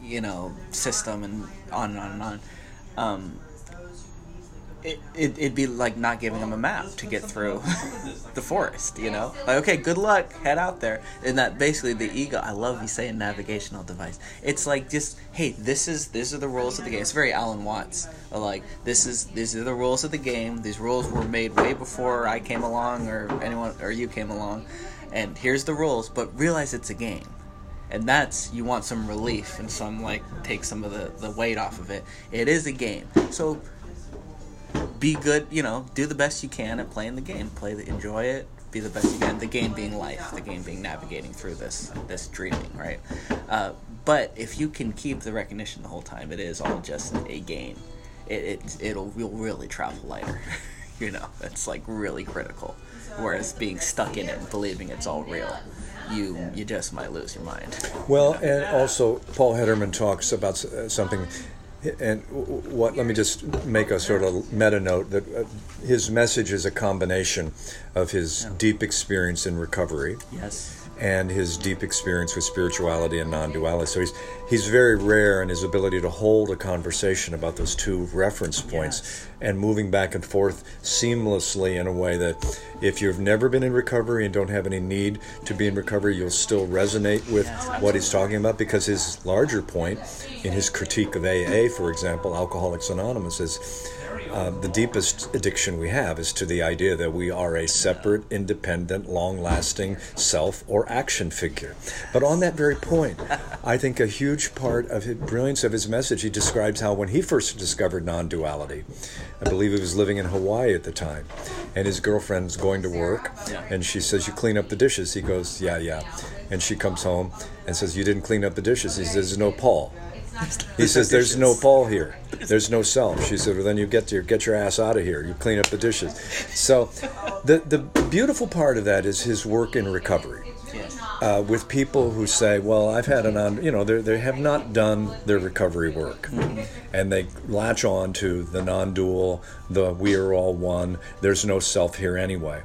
you know system and on and on and on um, it, it, it'd be like not giving them a map to get through the forest you know? Like okay good luck head out there. And that basically the ego i love you saying navigational device. It's like just hey this is these are the rules of the game. It's very alan watts uh, like this is these are the rules of the game. These rules were made way before i came along or anyone or you came along. And here's the rules but realize it's a game. And that's you want some relief and some like take some of the, the weight off of it. It is a game. So be good you know do the best you can at playing the game. Play the enjoy it be the best you can. The game being life the game being navigating through this this dreaming right? Uh, but if you can keep the recognition the whole time it is all just a game. It, it it'll you'll really travel lighter you know? It's like really critical. Whereas being stuck in it and believing it's all real you you just might lose your mind. Well, and also Paul Hedderman talks about uh, something, and what? Let me just make a sort of meta note that uh, his message is a combination of his deep experience in recovery yes and his deep experience with spirituality and non-duality. So he's he's very rare in his ability to hold a conversation about those two reference points Yes. and moving back and forth seamlessly in a way that if you've never been in recovery and don't have any need to be in recovery, you'll still resonate with Yes, what he's talking about because his larger point in his critique of AA, for example, Alcoholics Anonymous is uh, the deepest addiction we have is to the idea that we are a separate, independent, long lasting self or action figure. But on that very point, I think a huge part of the brilliance of his message, he describes how when he first discovered non duality, I believe he was living in Hawaii at the time, and his girlfriend's going to work, and she says, You clean up the dishes. He goes, Yeah, yeah. And she comes home and says, You didn't clean up the dishes. He says, There's No, Paul. He says, "There's no Paul here. There's no self." She said, "Well, then you get your get your ass out of here. You clean up the dishes." So, the the beautiful part of that is his work in recovery uh, with people who say, "Well, I've had an on," you know, they they have not done their recovery work, and they latch on to the non-dual, the "we are all one." There's no self here anyway,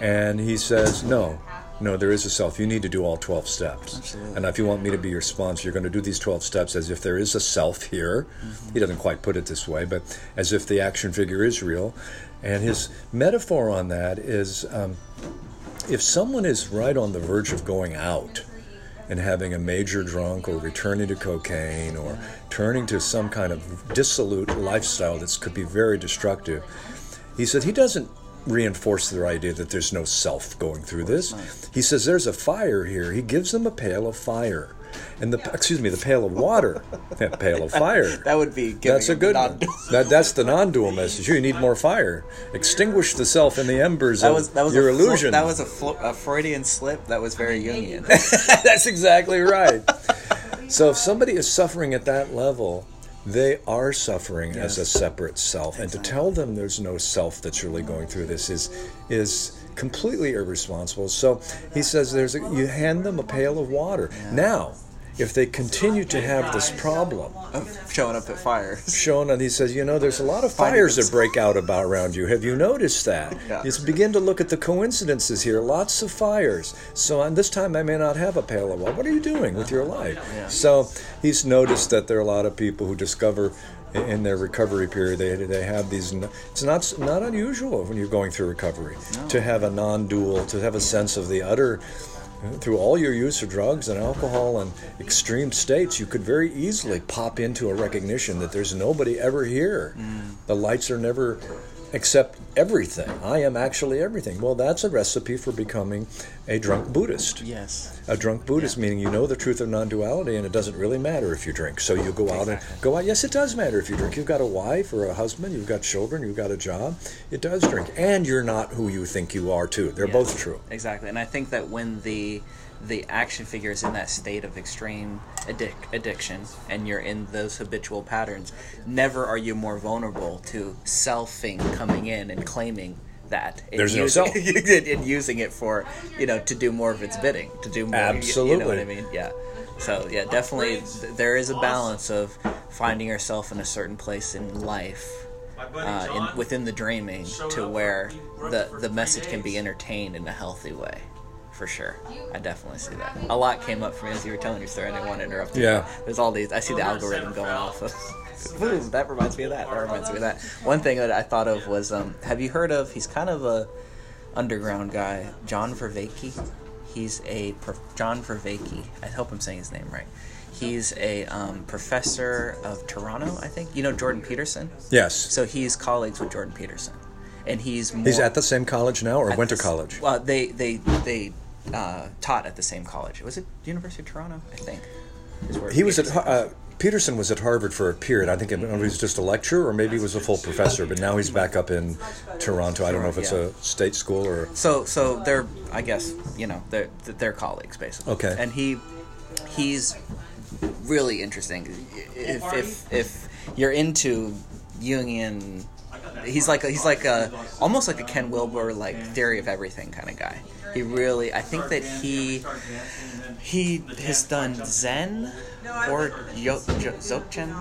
and he says, "No." No, there is a self. You need to do all 12 steps. Absolutely. And if you want me to be your sponsor, you're going to do these 12 steps as if there is a self here. He doesn't quite put it this way, but as if the action figure is real. And his metaphor on that is um, if someone is right on the verge of going out and having a major drunk or returning to cocaine or turning to some kind of dissolute lifestyle that could be very destructive, he said he doesn't reinforce their idea that there's no self going through this. He says there's a fire here. He gives them a pail of fire. And the excuse me, the pail of water, a pail of fire. that would be giving That's a good the one. non- That, that's the non-dual message. You need more fire. Extinguish the self in the embers that of was that was your a flo- illusion. that was a, flo- a Freudian slip that was very Jungian. That's exactly right. so if somebody is suffering at that level, they are suffering as a separate self, and to tell them there's no self that's really going through this is is completely irresponsible. So he says there's a, you hand them a pail of water. Now, if they continue to have this problem, of showing up at fires. shown and he says, you know, there's a lot of fires that break out about around you. Have you noticed that? Yeah. Just begin to look at the coincidences here. Lots of fires. So on this time, I may not have a pail of water. What are you doing with your life? Yeah. So he's noticed that there are a lot of people who discover in their recovery period. They they have these. It's not not unusual when you're going through recovery No. to have a non-dual, to have a sense of the utter. Through all your use of drugs and alcohol and extreme states, you could very easily pop into a recognition that there's nobody ever here. Mm. The lights are never accept everything. I am actually everything. Well, that's a recipe for becoming a drunk Buddhist. Yes. A drunk Buddhist, Yeah. meaning you know the truth of non-duality, and it doesn't really matter if you drink. So you go out and go out. Yes, it does matter if you drink. You've got a wife or a husband. You've got children. You've got a job. It does drink, and you're not who you think you are too. They're Yeah, both true. Exactly, and I think that when the the action figure is in that state of extreme addic- addiction, and you're in those habitual patterns, never are you more vulnerable to selfing coming in and claiming that. and There's no using- self. and using it for you know to do more of its bidding, to do more. You know Absolutely. what I mean? Yeah. So yeah, definitely there is a balance of finding yourself in a certain place in life uh, in, within the dreaming to where the the message can be entertained in a healthy way. For sure, I definitely see that. A lot came up for me as you were telling your story. I didn't want to interrupt you. Yeah. There's all these. I see the algorithm going off. Of, Ooh, that reminds me of that. That reminds me of that. One thing that I thought of was, um, have you heard of? He's kind of a underground guy, John Vervaeke. He's a prof- John Vervaeke. I hope I'm saying his name right. He's a um, professor of Toronto, I think. You know Jordan Peterson. Yes. So he's colleagues with Jordan Peterson, and he's more, He's at the same college now, or went to college. Well, they they they uh, taught at the same college. Was it University of Toronto? I think. is where He was at Peterson uh, Peterson was at Harvard for a period. I think he was just a lecturer, or maybe he was a full professor. But now he's back up in Toronto. I don't know if it's Yeah. a state school or. So so they're I guess you know they're they're colleagues basically. Okay. And he he's really interesting. If if if you're into Jungian, he's like a, he's like a almost like a Ken Wilber like theory of everything kind of guy. He really I think that he he has done Zen or Yo, Jo- Dzogchen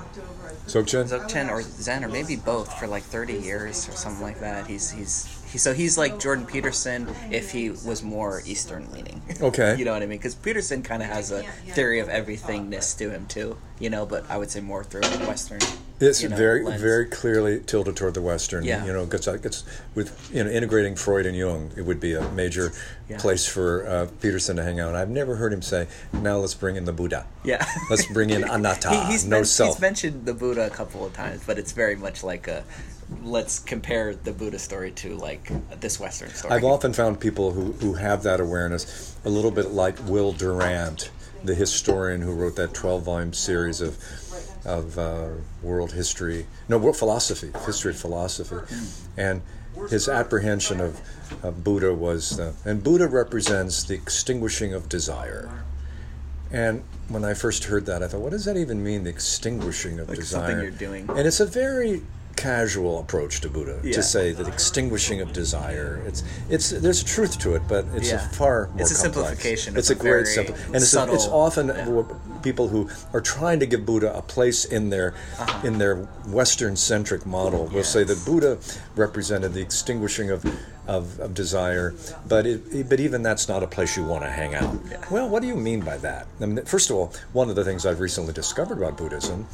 Sokchen? Dzogchen or Zen or maybe both for like 30 years or something like that. He's he's he, so he's like Jordan Peterson if he was more Eastern leaning. Okay. you know what I mean? Because Peterson kind of has a theory of everythingness to him too. You know, but I would say more through Western. It's you know, very, lens. very clearly tilted toward the Western. Yeah. You know, gets, gets with you know integrating Freud and Jung. It would be a major Yeah. place for uh, Peterson to hang out. I've never heard him say, "Now let's bring in the Buddha. Yeah. Let's bring in anatta, He- he's, no men- self." he's mentioned the Buddha a couple of times, but it's very much like a. Let's compare the Buddha story to like this Western story. I've often found people who, who have that awareness a little bit like Will Durant, the historian who wrote that 12 volume series of, of uh, world history, no, world philosophy, history of philosophy. And his apprehension of, of Buddha was, uh, and Buddha represents the extinguishing of desire. And when I first heard that, I thought, what does that even mean, the extinguishing of Like desire? something you're doing. And it's a very casual approach to Buddha Yeah. to say that extinguishing of desire. It's it's there's truth to it, but it's Yeah. a far more It's a complex. simplification It's a a great simple, and it's, a, it's often yeah. people who are trying to give Buddha a place in their Uh-huh. in their Western centric model. Will say that Buddha represented the extinguishing of. Of, of desire, but it, but even that's not a place you want to hang out. Well, what do you mean by that? I mean, first of all, one of the things I've recently discovered about Buddhism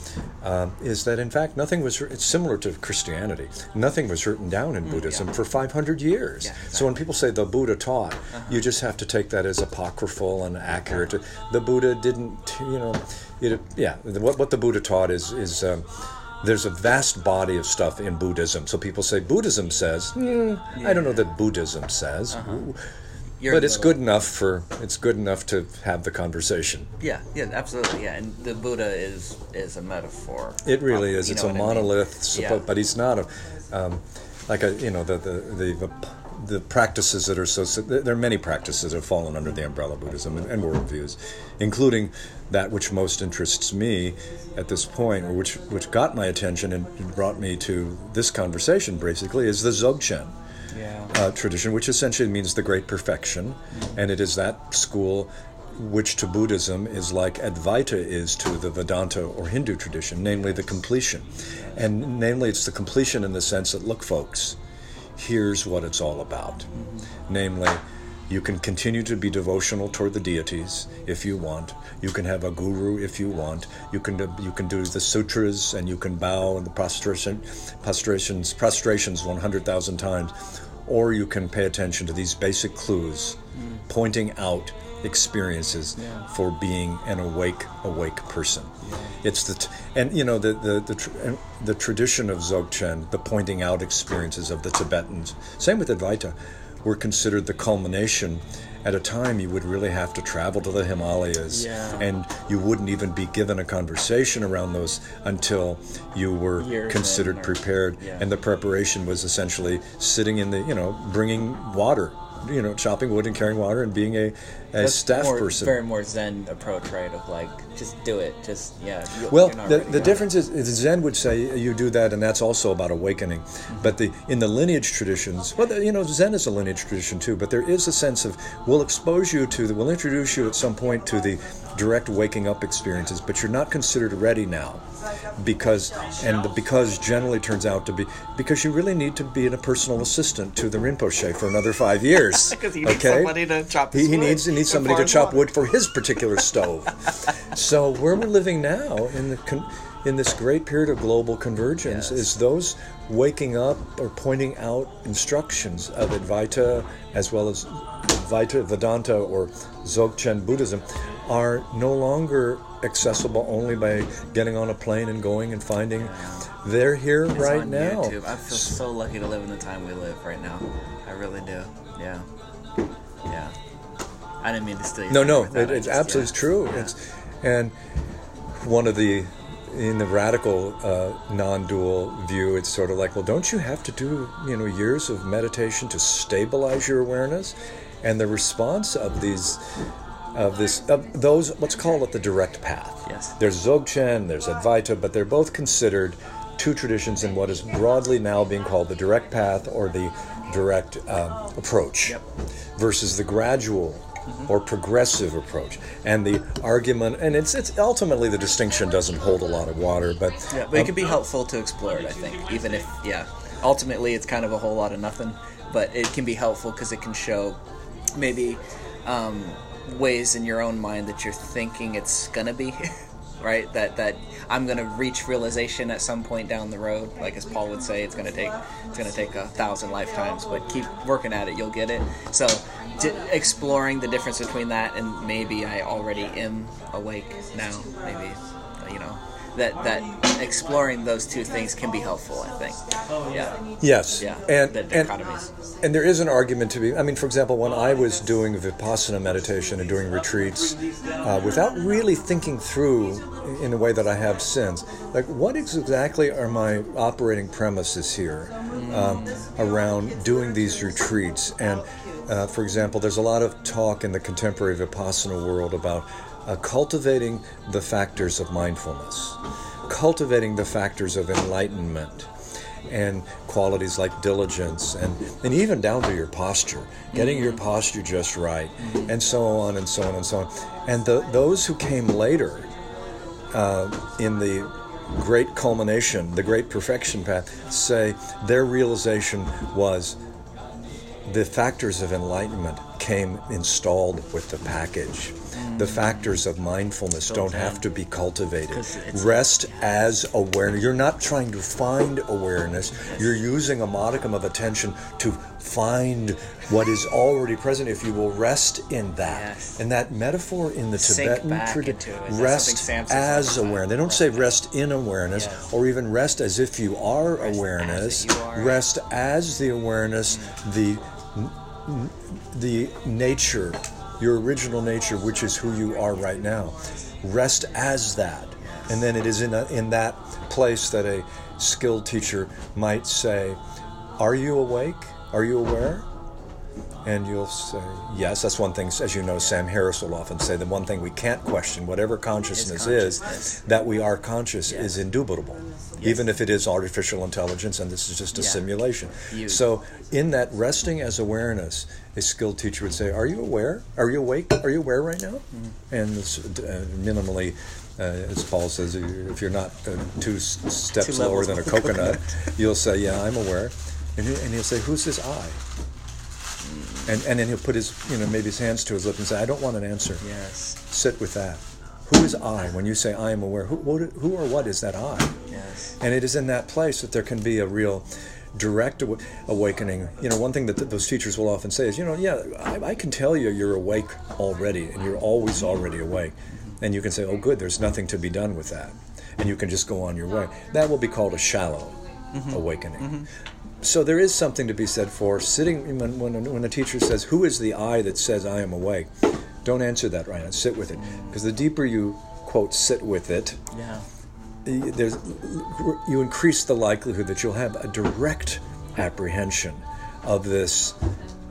um, is that in fact nothing was. It's similar to Christianity. Nothing was written down in Buddhism for 500 years. Yeah, So when people say the Buddha taught, you just have to take that as apocryphal and accurate. The Buddha didn't, you know, it, yeah. What what the Buddha taught is is. Um, there's a vast body of stuff in Buddhism. So people say Buddhism says. "Hmm, I don't know that Buddhism says, You're but it's good enough for it's good enough to have the conversation. Yeah, yeah, absolutely. Yeah, and the Buddha is is a metaphor. It really Um, is. It's a what I mean? monolith, Yeah. but he's not a um, like a you know the the the. the practices that are so there are many practices that have fallen under the umbrella of Buddhism and, and worldviews, including that which most interests me at this point, or which which got my attention and brought me to this conversation. Basically, is the Dzogchen Yeah. uh, tradition, which essentially means the great perfection, and it is that school which to Buddhism is like Advaita is to the Vedanta or Hindu tradition, namely the completion. And namely, it's the completion in the sense that, look, folks, here's what it's all about. Namely, You can continue to be devotional toward the deities if you want. You can have a guru if you want. You can do, you can do the sutras and you can bow and the prostration, prostrations prostrations 100,000 times, or you can pay attention to these basic clues, mm. pointing out experiences yeah. for being an awake awake person. Yeah. It's the t- and you know the the the, tr- the tradition of Dzogchen, the pointing out experiences of the Tibetans. Same with Advaita were considered the culmination at a time you would really have to travel to the Himalayas yeah. and you wouldn't even be given a conversation around those until you were Years considered prepared yeah. and the preparation was essentially sitting in the you know bringing water you know, chopping wood and carrying water and being a, a That's staff more, person. Very more Zen approach, right? Of like, just do it. Just yeah. You, well, the, the difference is, is, Zen would say you do that, and that's also about awakening. Mm-hmm. But the in the lineage traditions, well, you know, Zen is a lineage tradition too. But there is a sense of we'll expose you to the, we'll introduce you at some point to the direct waking up experiences, but you're not considered ready now because and the because generally turns out to be because you really need to be in a personal assistant to the Rinpoche for another five years. because he needs okay? somebody to chop he, he needs he needs somebody to chop wood for his particular stove. so where we're living now in the in this great period of global convergence yes. is those waking up or pointing out instructions of Advaita as well as Advaita Vedanta or Dzogchen Buddhism are no longer accessible only by getting on a plane and going and finding. They're here it's right now. YouTube. I feel so lucky to live in the time we live right now. I really do. Yeah. Yeah. I didn't mean to steal. No, no, it, it's just, absolutely yeah. true. Yeah. It's and one of the in the radical uh, non-dual view, it's sort of like, well, don't you have to do you know years of meditation to stabilize your awareness? And the response of these of this of those let's call it the direct path. Yes. There's Dzogchen, there's Advaita, but they're both considered two traditions in what is broadly now being called the direct path or the direct uh, approach yep. versus the gradual mm-hmm. or progressive approach. And the argument, and it's it's ultimately the distinction doesn't hold a lot of water, but yeah, but um, it can be helpful to explore it. I think, even if yeah, ultimately it's kind of a whole lot of nothing, but it can be helpful because it can show maybe. Um, ways in your own mind that you're thinking it's gonna be right? That that i'm gonna reach realization at some point down the road. Like as paul would say it's gonna take it's gonna take a thousand lifetimes but keep working at it. You'll get it. So exploring the difference between that and maybe i already am awake now. Maybe you know that that exploring those two things can be helpful. I think. Oh yeah. Yes. Yeah. And the dichotomies. And, and there is an argument to be. I mean, for example, when I was doing vipassana meditation and doing retreats, uh, without really thinking through in a way that I have since, like what exactly are my operating premises here um, around doing these retreats and. Uh, for example, there's a lot of talk in the contemporary Vipassana world about uh, cultivating the factors of mindfulness, cultivating the factors of enlightenment, and qualities like diligence and, and even down to your posture, getting your posture just right, and so on and so on and so on. And the, those who came later uh, in the great culmination, the great perfection path, say their realization was the factors of enlightenment came installed with the package the factors of mindfulness don't have to be cultivated. Rest as awareness. You're not trying to find awareness. You're using a modicum of attention to find what is already present if you will rest in that. Yes. And that metaphor in the Tibetan tradition, rest as awareness. They don't say rest in awareness yes. or even rest as if you are rest awareness. As you are. Rest as the awareness, the the nature your original nature, which is who you are right now. Rest as that. And then it is in, a, in that place that a skilled teacher might say, Are you awake? Are you aware? And you'll say, yes, that's one thing, as you know, Sam Harris will often say, the one thing we can't question, whatever consciousness, consciousness. is, that we are conscious yes. is indubitable, yes. even if it is artificial intelligence and this is just a yeah. simulation. You. So, in that resting as awareness, a skilled teacher would say, Are you aware? Are you awake? Are you aware right now? Mm-hmm. And uh, minimally, uh, as Paul says, if you're not uh, two steps two lower than a coconut, you'll say, Yeah, I'm aware. And, he, and he'll say, Who's this I? And and then he'll put his you know maybe his hands to his lips and say, I don't want an answer. Yes. Sit with that. Who is I? When you say I am aware, who, what, who or what is that I? Yes. And it is in that place that there can be a real direct aw- awakening. You know, one thing that th- those teachers will often say is, you know, yeah, I, I can tell you you're awake already, and you're always already awake. And you can say, oh, good, there's nothing to be done with that. And you can just go on your way. That will be called a shallow mm-hmm. awakening. Mm-hmm. So there is something to be said for sitting when, when, when a teacher says, Who is the I that says I am awake? Don't answer that right now. Sit with it. Because the deeper you, quote, sit with it, Yeah. there's, you increase the likelihood that you'll have a direct apprehension of this.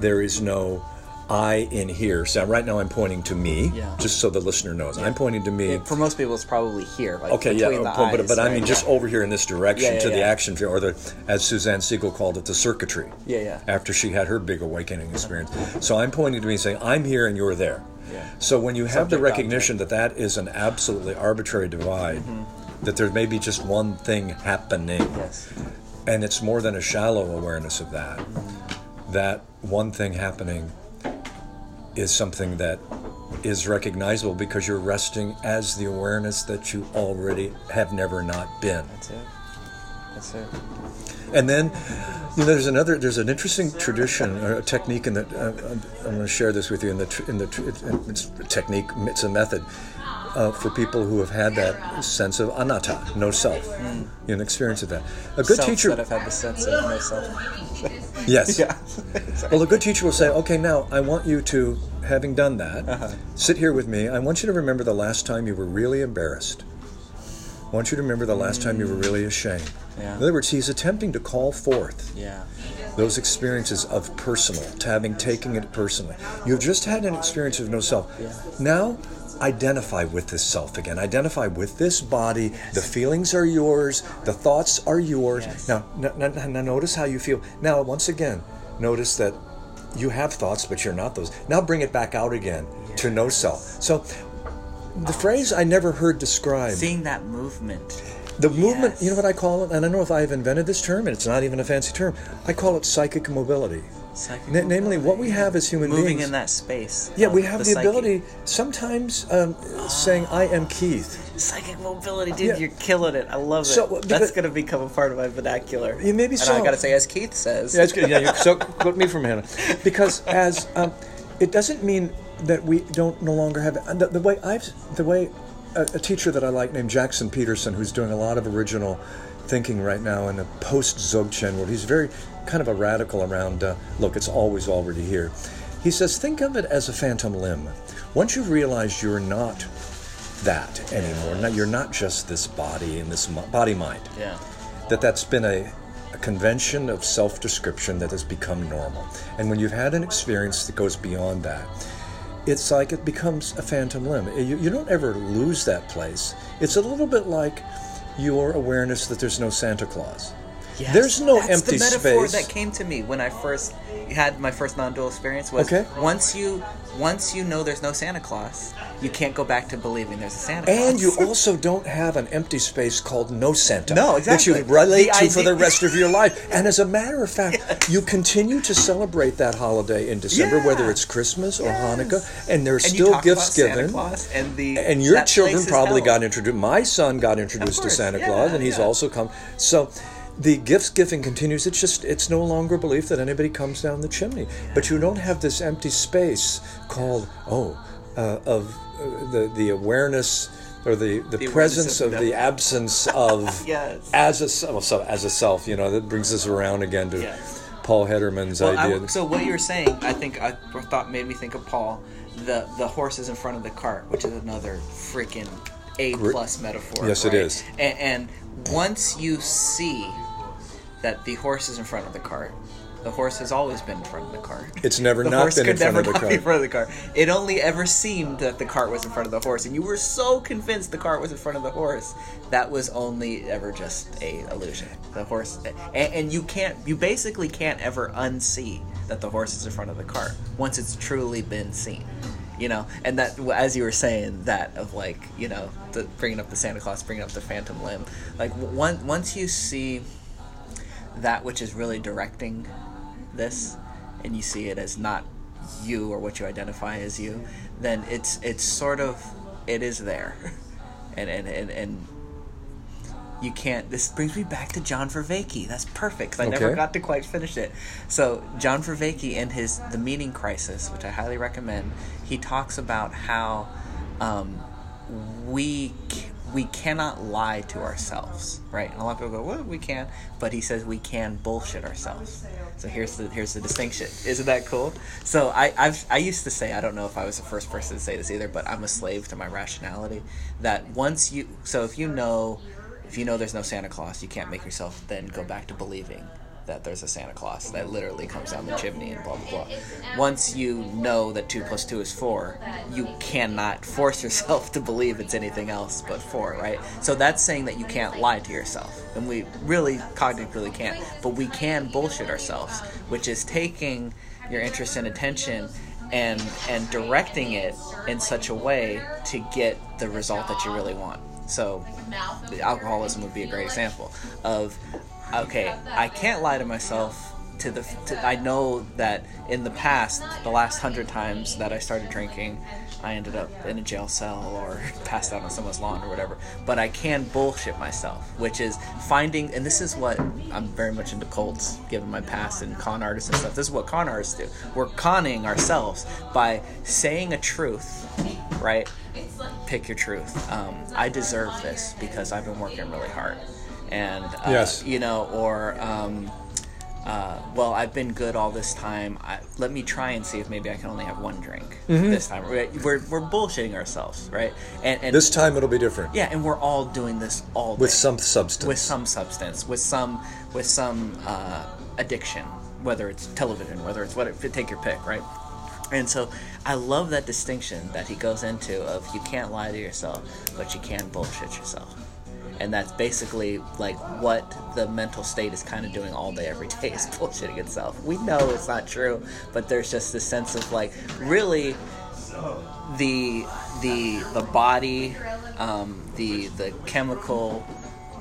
There is no I in here. So right now I'm pointing to me, Yeah. just so the listener knows. I'm pointing to me. For most people, it's probably here. Like Okay, yeah, the but, but, eyes, but I mean just over here in this direction Yeah, to yeah, the yeah. action, or the, as Suzanne Segal called it, the circuitry. Yeah, yeah. After she had her big awakening experience, so I'm pointing to me saying, "I'm here and you're there." Yeah. So when you have the Subject, recognition that that is an absolutely arbitrary divide, mm-hmm. that there may be just one thing happening, Yes. and it's more than a shallow awareness of that. Mm-hmm. That one thing happening is something that is recognizable because you're resting as the awareness that you already have never not been. That's it. That's it. And then, you know, there's another, there's an interesting tradition or a technique in that uh, I'm going to share this with you in the in the it's a technique, it's a method uh, for people who have had that sense of anatta, no self, you know, experience of that. A good teacher, that have had the sense of myself. yes, Yeah. Well, a good teacher will say, okay, now I want you to, having done that, Uh-huh. sit here with me. I want you to remember the last time you were really embarrassed. I want you to remember the last time you were really ashamed. Yeah. In other words, he's attempting to call forth yeah. those experiences of personal, to having taken it personally. You've just had an experience of no self. Yeah. Now, identify with this self again. Identify with this body. The feelings are yours. The thoughts are yours. Yes. Now, n- n- now, notice how you feel. Now, once again, notice that you have thoughts, but you're not those. Now, bring it back out again to no self. So, the phrase I never heard described. Seeing that movement. The movement, you know what I call it? And I don't know if I've invented this term, and it's not even a fancy term. I call it psychic mobility. Na- namely, what we have as human moving beings. in that space. yeah, we have the, psyche. ability sometimes um, saying, I am Keith. Psychic mobility, dude, Yeah. you're killing it. I love it. So, because- That's gonna become a part of my vernacular. Yeah, maybe and so. I gotta say, as Keith says. Yeah, that's good. Yeah, you, so quote me from Hannah. Because as um, it doesn't mean that we don't no longer have the, the way I've the way a, a teacher that I like named Jackson Peterson, who's doing a lot of original thinking right now in the post Dzogchen world. He's very kind of a radical around. Uh, look, it's always already here. He says, think of it as a phantom limb. Once you've realized you're not that anymore, now you're not just this body and this body mind yeah. that that's been a, a convention of self-description that has become normal and when you've had an experience that goes beyond that it's like it becomes a phantom limb you, you don't ever lose that place it's a little bit like your awareness that there's no santa claus Yes, there's no that's empty the metaphor space that came to me when I first had my first non-dual experience. Was Okay. once you once you know there's no Santa Claus, you can't go back to believing there's a Santa Claus. and you also don't have an empty space called no Santa No, exactly. that you relate The to for the rest of your life. And as a matter of fact, you continue to celebrate that holiday in December, Yeah. whether it's Christmas or Yes. Hanukkah, and there's and you still talk gifts about Santa given. Claus and the And your that children is probably hell. got introduced. My son got introduced to course, Santa Claus, and he's yeah. also come. So, the gifts giving continues. It's just it's no longer belief that anybody comes down the chimney. But you don't have this empty space called oh uh, of uh, the the awareness or the, the, awareness presence of of the absence of Yes. as a self, so as a self. You know that brings us around again to Yes. Paul Hedderman's Well, I- idea. so what you were saying, I think I thought made me think of Paul, the the horses in front of the cart, which is another freaking A plus metaphor. Yes, it right? is. And, and once you see that the horse is in front of the cart, the horse has always been in front of the cart. It's never the not been in front of the not be cart. in front of the cart. It only ever seemed that the cart was in front of the horse, and you were so convinced the cart was in front of the horse. That was only ever just a illusion. The horse, and, and you can't, you basically can't ever unsee that the horse is in front of the cart once it's truly been seen. You know, and that as you were saying that of like you know the bringing up the Santa Claus, bringing up the phantom limb, like one, once you see that which is really directing this and you see it as not you or what you identify as you, then it's it's sort of it is there, and and and, and you can't. This brings me back to John Vervaeke. That's perfect 'cause I never got to quite finish it. So John Vervaeke in his The Meaning Crisis, which I highly recommend, he talks about how um, we we cannot lie to ourselves, right? And a lot of people go, "Well, we can," but he says we can bullshit ourselves. So here's the here's the distinction. Isn't that cool? So I I've, I used to say I don't know if I was the first person to say this either, but I'm a slave to my rationality. That once you so if you know if you know there's no Santa Claus, you can't make yourself then go back to believing that there's a Santa Claus that literally comes down the chimney and blah blah blah. Once you know that two plus two is four, you cannot force yourself to believe it's anything else but four, right? So that's saying that you can't lie to yourself, and we really cognitively can't, but we can bullshit ourselves, which is taking your interest and attention and and directing it in such a way to get the result that you really want. So the alcoholism would be a great example of okay i can't lie to myself to the to, i know that in the past the last hundred times that i started drinking i ended up in a jail cell or passed out on someone's lawn or whatever. But i can bullshit myself which is finding and this is what i'm very much into cults given my past and con artists and stuff. This is what con artists do. We're conning ourselves by saying a truth right? Pick your truth. Um, I deserve this because I've been working really hard, and uh, Yes. you know, or um, uh, well, I've been good all this time. I, let me try and see if maybe I can only have one drink this time. We're, we're we're bullshitting ourselves, right? And, and This time it'll be different. yeah, and we're all doing this all With day some substance. with some substance, with some with some uh, addiction, whether it's television, whether it's whatever. Take your pick, right? And so I love that distinction that he goes into of you can't lie to yourself, but you can bullshit yourself. And that's basically like what the mental state is kind of doing all day, every day is bullshitting itself. We know it's not true, but there's just this sense of like, really, the the the body, um, the the chemical,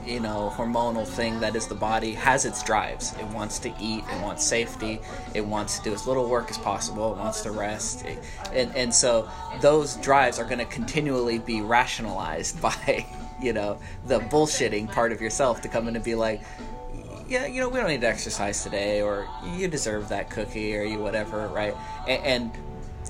you know, hormonal thing that is the body has its drives. It wants to eat. It wants safety. It wants to do as little work as possible. It wants to rest. It- and and so those drives are going to continually be rationalized by you know the bullshitting part of yourself to come in and be like yeah, you know, we don't need to exercise today, or you deserve that cookie, or you whatever, right? And, and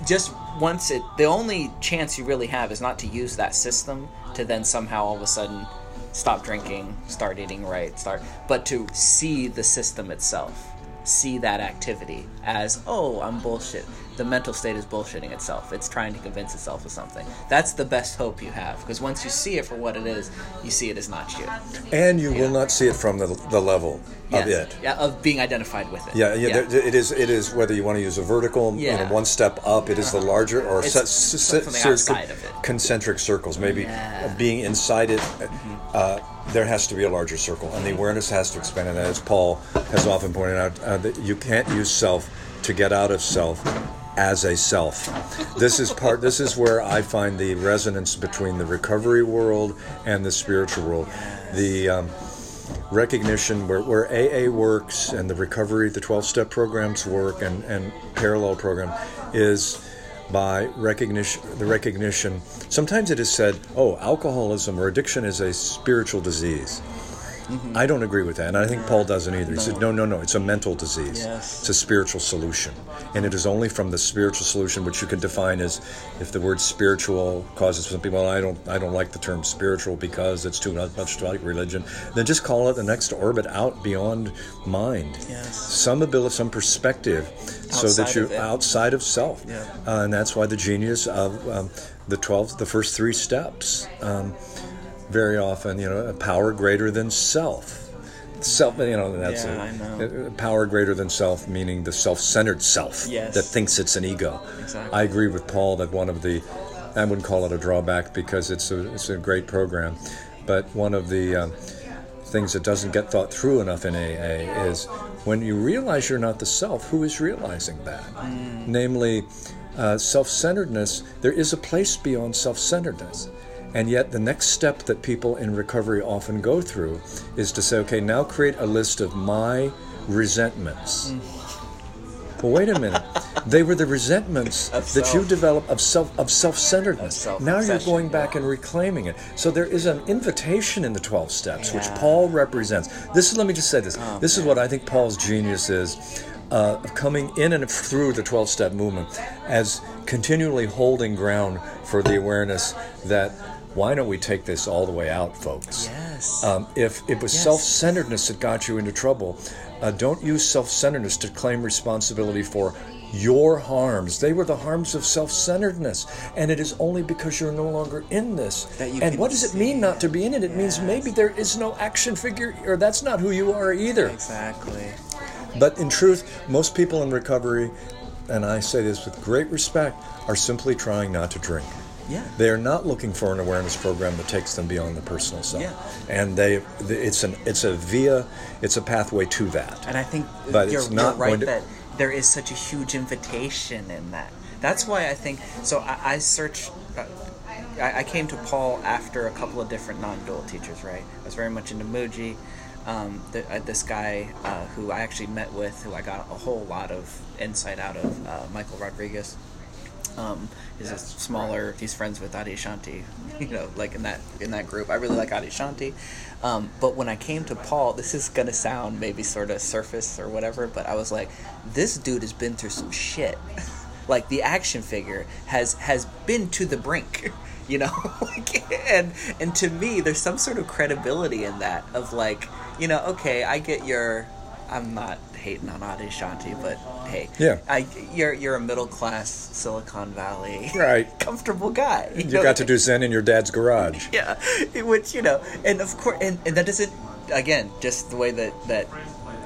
just once it, the only chance you really have is not to use that system to then somehow all of a sudden stop drinking, start eating right, start, but to see the system itself, see that activity as, oh, I'm bullshit. The mental state is bullshitting itself. It's trying to convince itself of something. That's the best hope you have, because once you see it for what it is, you see it as not you. and you will not see it from the, the level of it. Yeah, of being identified with it. Yeah, yeah, there- it is. It is whether you want to use a vertical, Yeah. Uh-huh. know, one step up. It is the larger or It's se- se- something se- outside of it. concentric circles. Maybe Yeah. Mm-hmm. being inside it, uh, there has to be a larger circle, and the awareness has to expand. And as Paul has often pointed out, uh, that you can't use self to get out of self as a self. This is part. This is where I find the resonance between the recovery world and the spiritual world. The um, recognition where, where AA works and the recovery, the 12 step programs work and, and parallel program is by recognition the recognition sometimes it is said oh alcoholism or addiction is a spiritual disease I don't agree with that, and I think Paul doesn't either. He said, "No, no, no. It's a mental disease. Yes. It's a spiritual solution, and it is only from the spiritual solution, which you could define as, if the word spiritual causes some people, well, I don't, I don't like the term spiritual because it's too much to like religion. Then just call it the next orbit out beyond mind. Yes. Some ability, some perspective, so that Outside you of it. outside of self, Yeah. uh, and that's why the genius of um, the twelve, the first three steps. Um, very often, you know, a power greater than self. Self, you know, that's Yeah, a, know. a power greater than self, meaning the self-centered self Yes. that thinks it's an ego. Exactly. I agree with Paul that one of the, I wouldn't call it a drawback because it's a it's a great program, but one of the um, things that doesn't get thought through enough in AA is when you realize you're not the self, who is realizing that? Mm. Namely, uh, self-centeredness. There is a place beyond self-centeredness. And yet, the next step that people in recovery often go through is to say, okay, now create a list of my resentments. But wait a minute. They were the resentments that you develop of self of self-centeredness. Of now you're going back yeah. and reclaiming it. So there is an invitation in the 12 steps, which Paul represents. This is let me just say this. Oh, this is what I think Paul's genius is. Uh, coming in and through the 12 step movement as continually holding ground for the awareness that why don't we take this all the way out, folks? Yes. Um, if it was Yes. self-centeredness that got you into trouble, uh, don't use self-centeredness to claim responsibility for your harms. They were the harms of self-centeredness, and it is only because you're no longer in this. That you and what does it mean not it. to be in it? It means maybe there is no action figure, or that's not who you are either. exactly. But in truth, most people in recovery, and I say this with great respect, are simply trying not to drink. Yeah. They are not looking for an awareness program that takes them beyond the personal self. Yeah. And they, it's an, it's a via, it's a pathway to that. And I think But you're, it's not you're right to- that there is such a huge invitation in that. That's why I think so. I, I searched. Uh, I, I came to Paul after a couple of different non-dual teachers. Right, I was very much into Mooji. Um, the, uh, this guy uh, who I actually met with, who I got a whole lot of insight out of, uh, Michael Rodriguez. Um, he's a smaller. He's friends with Adyashanti, you know, like in that in that group. I really like Adyashanti. Um, but when I came to Paul, this is gonna sound maybe sort of surface or whatever, but I was like, this dude has been through some shit. like the action figure has has been to the brink, you know. like, and and to me, there's some sort of credibility in that of like, you know, okay, I get your. I'm not hating on Adyashanti, but hey, Yeah. I, you're you're a middle class Silicon Valley Right. comfortable guy. You know? got to do Zen in your dad's garage. yeah, which you know, and of course, and, and that doesn't again just the way that that.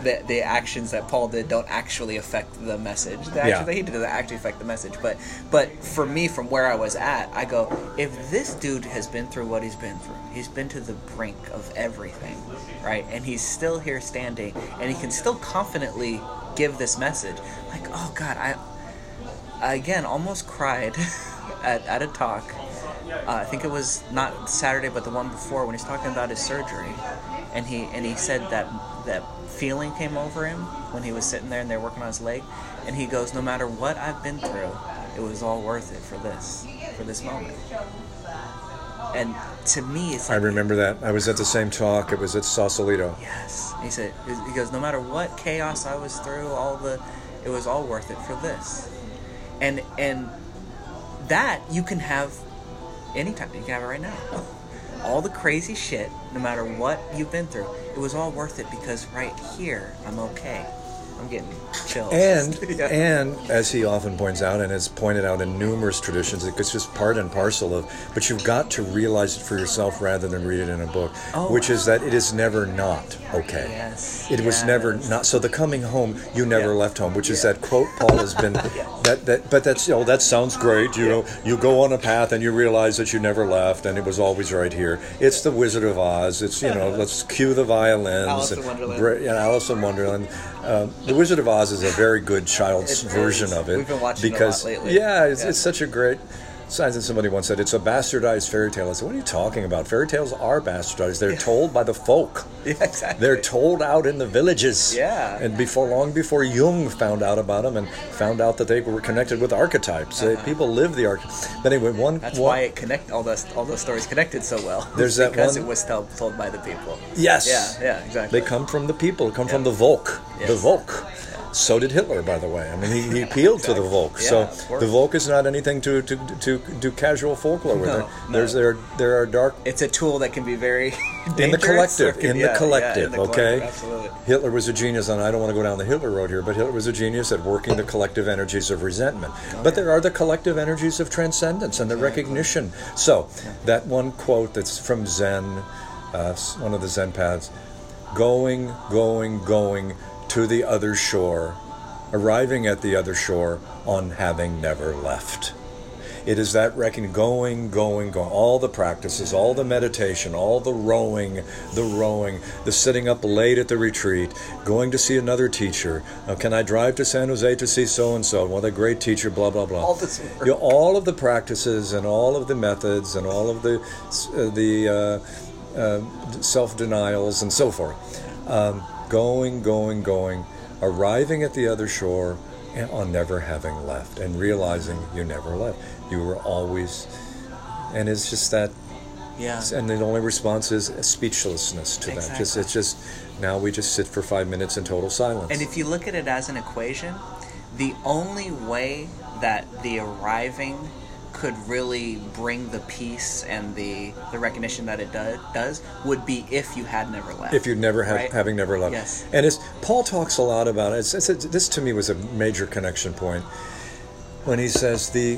The, the actions that Paul did don't actually affect the message. The actions Yeah. that he did don't actually affect the message. But but for me, from where I was at, I go, if this dude has been through what he's been through, he's been to the brink of everything, right? And he's still here standing, and he can still confidently give this message. Like, oh God, I I again almost cried at, at a talk. Uh, I think it was not Saturday, but the one before when he's talking about his surgery, and he and he said that that feeling came over him when he was sitting there and they're working on his leg, and he goes, "No matter what I've been through, it was all worth it for this, for this moment." And to me, it's I remember that. I was at the same talk. It was at Sausalito. Yes. He said, he goes, no matter what chaos I was through, all the, it was all worth it for this. And, and that you can have anytime. You can have it right now. All the crazy shit, no matter what you've been through, it was all worth it because right here, I'm okay. I'm getting chills. And Yeah. and as he often points out, and has pointed out in numerous traditions, it's just part and parcel of. But you've got to realize it for yourself rather than read it in a book, Oh, which is that it is never not okay. Yes, It was never not. So the coming home, you never Yeah. left home, which is that quote Paul has been. That that but that's you know that sounds great. You know you go on a path and you realize that you never left and it was always right here. It's the Wizard of Oz. It's you know let's cue the violins. Alice in and Wonderland. bra- yeah, Alice in Wonderland. Um, the Wizard of Oz is a very good child's It version is. of it. We've been watching it because lately. yeah, it's, Yeah. it's such a great. Signs and somebody once said it's a bastardized fairy tale. I said, what are you talking about? Fairy tales are bastardized. They're told by the folk. Yeah, exactly. They're told out in the villages. Yeah. And before long before Jung found out about them and found out that they were connected with archetypes. They- people live the archetypes. But anyway, one Uh-huh. That's one- why it connect all those all those stories connected so well. There's that because one- it was told, told by the people. Yes. Yeah, yeah, exactly. They come from the people, come from the Volk. The Volk. So did Hitler, by the way. I mean, he, he appealed to the Volk. Yeah, so the Volk is not anything to, to, to do casual folklore with. No, There- no. There's there there are dark it's a tool that can be very in the collective. can- in yeah, the yeah, collective, in the okay. absolutely. Hitler was a genius, and I don't want to go down the Hitler road here, but Hitler was a genius at working the collective energies of resentment. Oh, but there are the collective energies of transcendence and the recognition. So that one quote that's from Zen, uh, one of the Zen paths, going, going, going to the other shore, arriving at the other shore on having never left. It is that reckoning, going, going, going. All the practices, all the meditation, all the rowing, the rowing, the sitting up late at the retreat, going to see another teacher. Uh, can I drive to San Jose to see so and so? What a great teacher, blah, blah, blah. All this. You know, all of the practices and all of the methods and all of the, uh, the uh, uh, self denials and so forth. Um, going, going, going, arriving at the other shore and on never having left and realizing you never left. You were always, and it's just that Yeah. and the only response is speechlessness to that. Just Exactly. it's just now we just sit for five minutes in total silence. And if you look at it as an equation, the only way that the arriving could really bring the peace and the the recognition that it do, does would be if you had never left. if you'd never have Right? having never loved, Yes. and it's Paul talks a lot about it. It's, it's, it's- this to me was a major connection point when he says the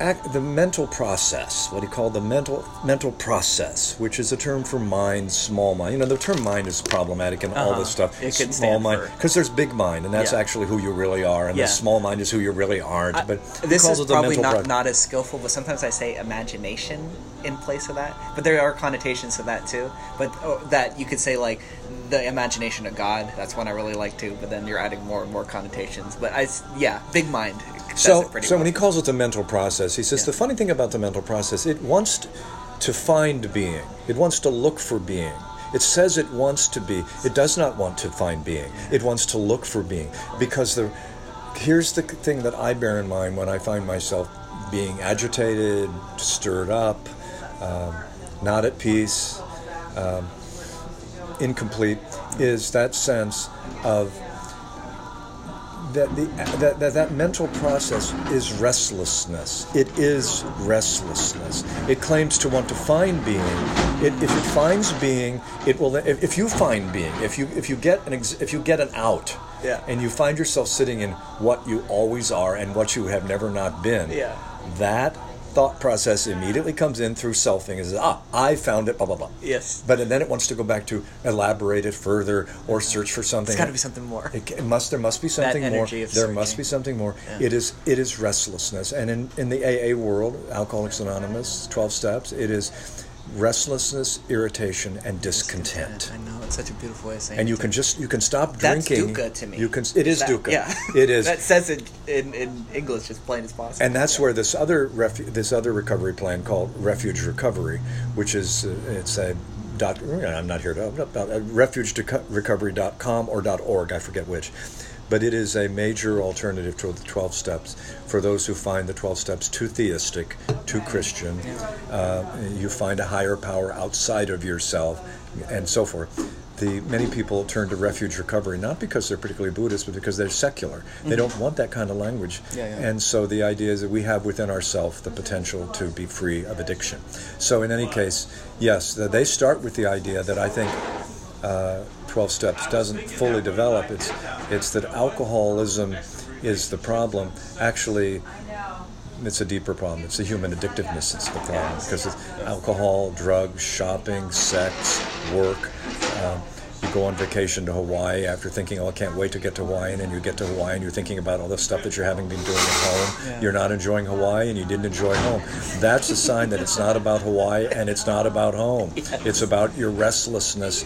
act, the mental process, what he called the mental mental process, which is a term for mind, small mind. You know, the term mind is problematic and all Uh-huh. this stuff. It could small mind because there's big mind, and that's Yeah. actually who you really are, and Yeah. the small mind is who you really aren't. I- but this is probably not, pro- not as skillful, but sometimes I say imagination in place of that. But there are connotations to that too. But oh, that you could say like the imagination of God. That's one I really like too. But then you're adding more and more connotations. But I yeah, big mind. So, so well. when he calls it the mental process, he says Yeah. the funny thing about the mental process, it wants to find being. It wants to look for being. It says it wants to be. It does not want to find being. It wants to look for being because the here's the thing that I bear in mind when I find myself being agitated, stirred up, um, not at peace, um, incomplete, is that sense of that the that, that that mental process is restlessness. It is restlessness. It claims to want to find being. It, if it finds being, it will. If, if you find being, if you if you get an ex, if you get an out, Yeah. and you find yourself sitting in what you always are and what you have never not been, Yeah. that thought process immediately comes in through selfing and says, ah, I found it, blah blah blah. Yes. But then it wants to go back to elaborate it further or search for something. It's got to be something more. It, it must. There must be something more. There of must be something more. Yeah. It is. It is restlessness, and in in the AA world, Alcoholics Anonymous, twelve steps. It is restlessness, irritation, and discontent. I know it's such a beautiful way of saying. And you can just you can stop That's drinking. dukkha to me. You can. It is That- dukkha. Yeah, It is. that says it in, in English as plain as possible. and that's Yeah. where this other refu- this other recovery plan called Refuge Recovery, which is uh, it's a dot. I'm not here to open up dot uh, refugerecovery.com or .org. I forget which, but it is a major alternative to the 12 steps for those who find the 12 steps too theistic, too Christian. Uh, you find a higher power outside of yourself, and so forth. The many people turn to refuge recovery not because they're particularly Buddhist, but because they're secular. They don't want that kind of language, Yeah, yeah. and so the idea is that we have within ourselves the potential to be free of addiction. So in any case, yes, they start with the idea that I think uh, 12 steps doesn't fully develop. It's it's that alcoholism is the problem. Actually, it's a deeper problem. It's the human addictiveness that's the problem because it's alcohol, drugs, shopping, sex, work. Um, you go on vacation to Hawaii after thinking, "Oh, I can't wait to get to Hawaii," and then you get to Hawaii and you're thinking about all the stuff that you're having been doing at home. Yeah. You're not enjoying Hawaii and you didn't enjoy home. That's a sign that it's not about Hawaii and it's not about home. It's about your restlessness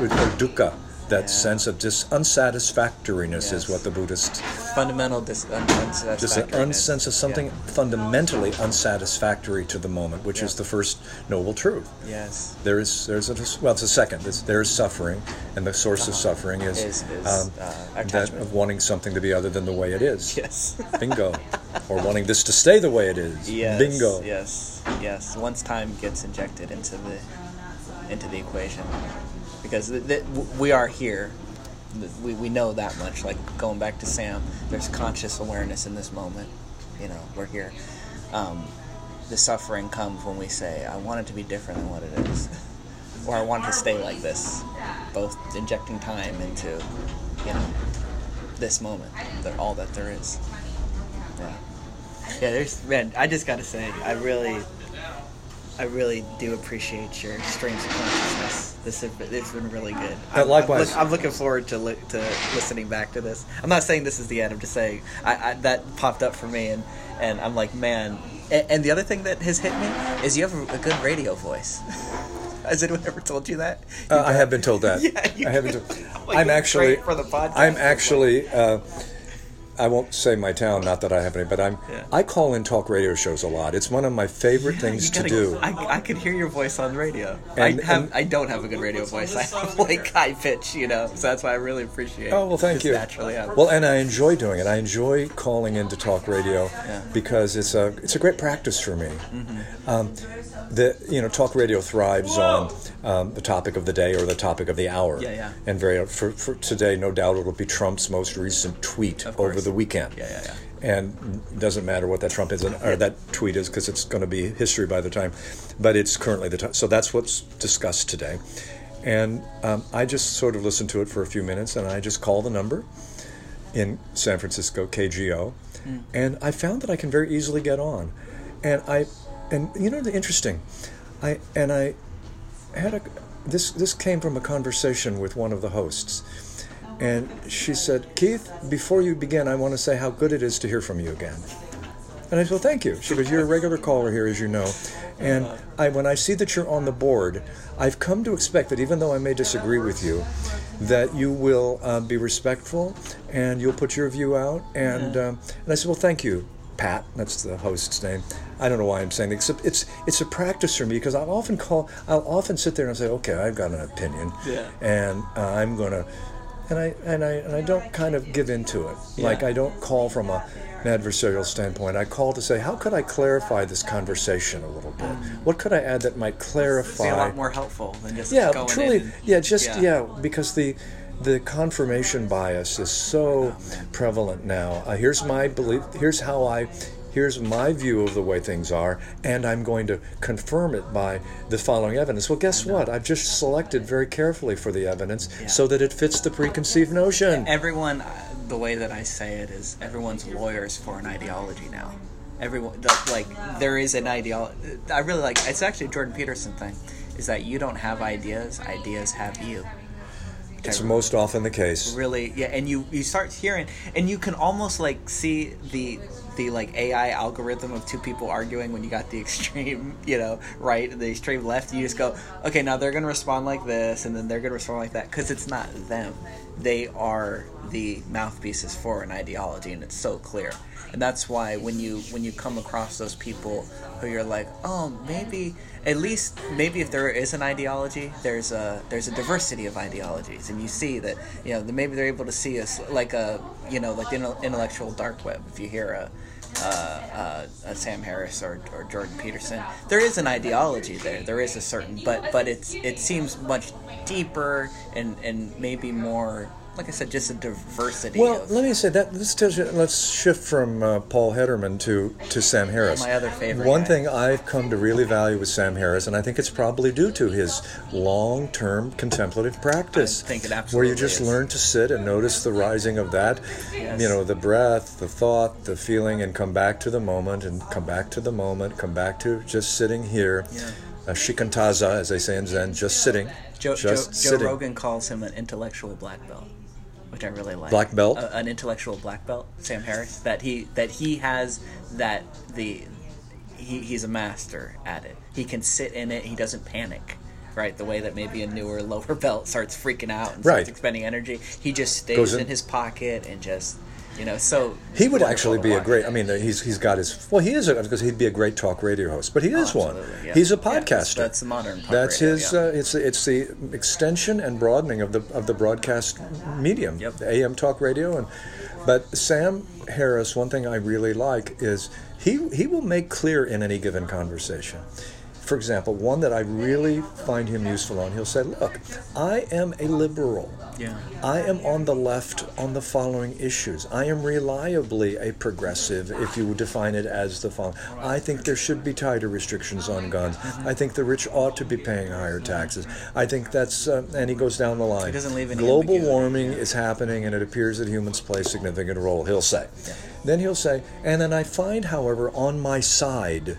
with or dukkha. That Yeah. sense of dis- unsatisfactoriness is what the Buddhists fundamental dis- un- just an unsatisfactoriness. unsense of something Yeah. fundamentally unsatisfactory to the moment, which Yeah. is the first noble truth. Yes. There is there's a well, it's a second. There is suffering, and the source of Uh-huh. suffering is, Is- is, um, uh, that of wanting something to be other than the way it is. Yes. Bingo, or wanting this to stay the way it is. Yes. Bingo. Yes. Yes. Once time gets injected into the into the equation, because th- th- we are here, we we know that much. Like going back to Sam, there's conscious awareness in this moment. You know, we're here. Um, the suffering comes when we say, "I want it to be different than what it is," or "I want to stay like this." Both injecting time into, you know, this moment, that all that there is. Yeah. Yeah, there's man. I just gotta say, I really, I really do appreciate your streams of consciousness. This has been, it's been really good. Uh, I'm, likewise. I'm, look, I'm looking forward to li- to listening back to this. I'm not saying this is the end. I'm just saying I, I that popped up for me, and and I'm like, man. And, and the other thing that has hit me is you have a, a good radio voice. Has anyone ever told you that? Uh, I have been told that. Yeah, you- I have been told. Like, I'm actually. for the podcast. I'm actually. Uh, I won't say my town, not that I have any, but I'm Yeah. I call in talk radio shows a lot. It's one of my favorite Yeah, things you to gotta- do. I, I could hear your voice on the radio. And- I have and- I don't have a good radio voice. I have like high pitch, you know. So that's why I really appreciate. It. Oh well, thank you. Naturally, yeah. Well, and I enjoy doing it. I enjoy calling into talk radio Yeah. because it's a it's a great practice for me. Mm-hmm. Um, the you know talk radio thrives on um, the topic of the day or the topic of the hour. Yeah, yeah. And very for, for today, no doubt it'll be Trump's most recent tweet over the weekend. Yeah, yeah, yeah. And it doesn't matter what that Trump is or that tweet is because it's going to be history by the time. But it's currently the time. So that's what's discussed today. And um, I just sort of listened to it for a few minutes, and I just call the number in San Francisco, KGO, and I found that I can very easily get on. And I, and you know the interesting, I and I had a this this came from a conversation with one of the hosts, and she said, Keith, before you begin, I want to say how good it is to hear from you again. And I said, well, thank you. She goes, you're a regular caller here, as you know. And I, when I see that you're on the board, I've come to expect that even though I may disagree with you, that you will uh, be respectful and you'll put your view out. And um, and I said, well, thank you, Pat. That's the host's name. I don't know why I'm saying it, except it's it's a practice for me because I'll often call, I'll often sit there and say, okay, I've got an opinion, Yeah. and uh, I'm gonna and I and I and I don't kind of give into it. Like I don't call from a, an adversarial standpoint. I call to say, how could I clarify this conversation a little bit? What could I add that might clarify? Be a lot more helpful than just yeah, truly. and- yeah, just yeah. yeah. because the the confirmation bias is so prevalent now. Uh, here's my belief. Here's how I. Here's my view of the way things are, and I'm going to confirm it by the following evidence. Well, guess what? I've just selected very carefully for the evidence Yeah. so that it fits the preconceived notion. everyone uh, the way that i say it is everyone's lawyers for an ideology now everyone the, like there is an ideology i really like it's actually a jordan peterson thing is that you don't have ideas ideas have you It's most often the case. really yeah and you you start hearing and you can almost like see the the like ai algorithm of two people arguing when you got the extreme you know right and the extreme left you just go okay now they're gonna respond like this and then they're gonna respond like that because it's not them. They are the mouthpieces for an ideology and it's so clear. And that's why when you when you come across those people who you're like oh maybe at least maybe if there is an ideology there's a there's a diversity of ideologies and you see that you know maybe they're able to see us like a you know like the intellectual dark web if you hear a uh, uh, Sam Harris or, or Jordan Peterson. There is an ideology there. There is a certain, but but it's it seems much deeper and and maybe more. Like I said, just a diversity. Well, of, let me say that. Let's tells you, let's shift from uh, Paul Hedderman to to Sam Harris. My other favorite One guy. thing I've come to really value with Sam Harris, and I think it's probably due to his long-term contemplative practice, I think it where you just is. learn to sit and notice the rising of that, Yes. you know, the breath, the thought, the feeling, and come back to the moment, and come back to the moment, come back to just sitting here. Yeah. Uh, shikantaza, as they say in Zen, just sitting. Joe, Joe, Joe sitting. Rogan calls him an intellectual black belt, which I really like. Black belt? Uh, an intellectual black belt, Sam Harris. That he that he has that the he, he's a master at it. He can sit in it. He doesn't panic. Right, the way that maybe a newer lower belt starts freaking out and starts Right. expending energy, he just stays in. in- his pocket and just, you know. So He would actually be a great. I mean, he's he's got his. Well, he is because he'd be a great talk radio host, but he is one. Oh, Absolutely, yeah. He's a Yeah, that's- podcaster. that's the modern That's radio, his. yeah. Uh, it's it's the extension and broadening of the of the broadcast medium, Yep. the AM talk radio, and but Sam Harris. One thing I really like is he he will make clear in any given conversation. For example, one that I really find him useful on, he'll say, "Look, I am a liberal." Yeah. I am on the left on the following issues. I am reliably a progressive, if you would define it as the following. I think there should be tighter restrictions on guns. I think the rich ought to be paying higher taxes. I think that's, uh, and he goes down the line. He doesn't leave any Global warming is happening, and it appears that humans play a significant role, he'll say. Then he'll say, and then I find, however, on my side,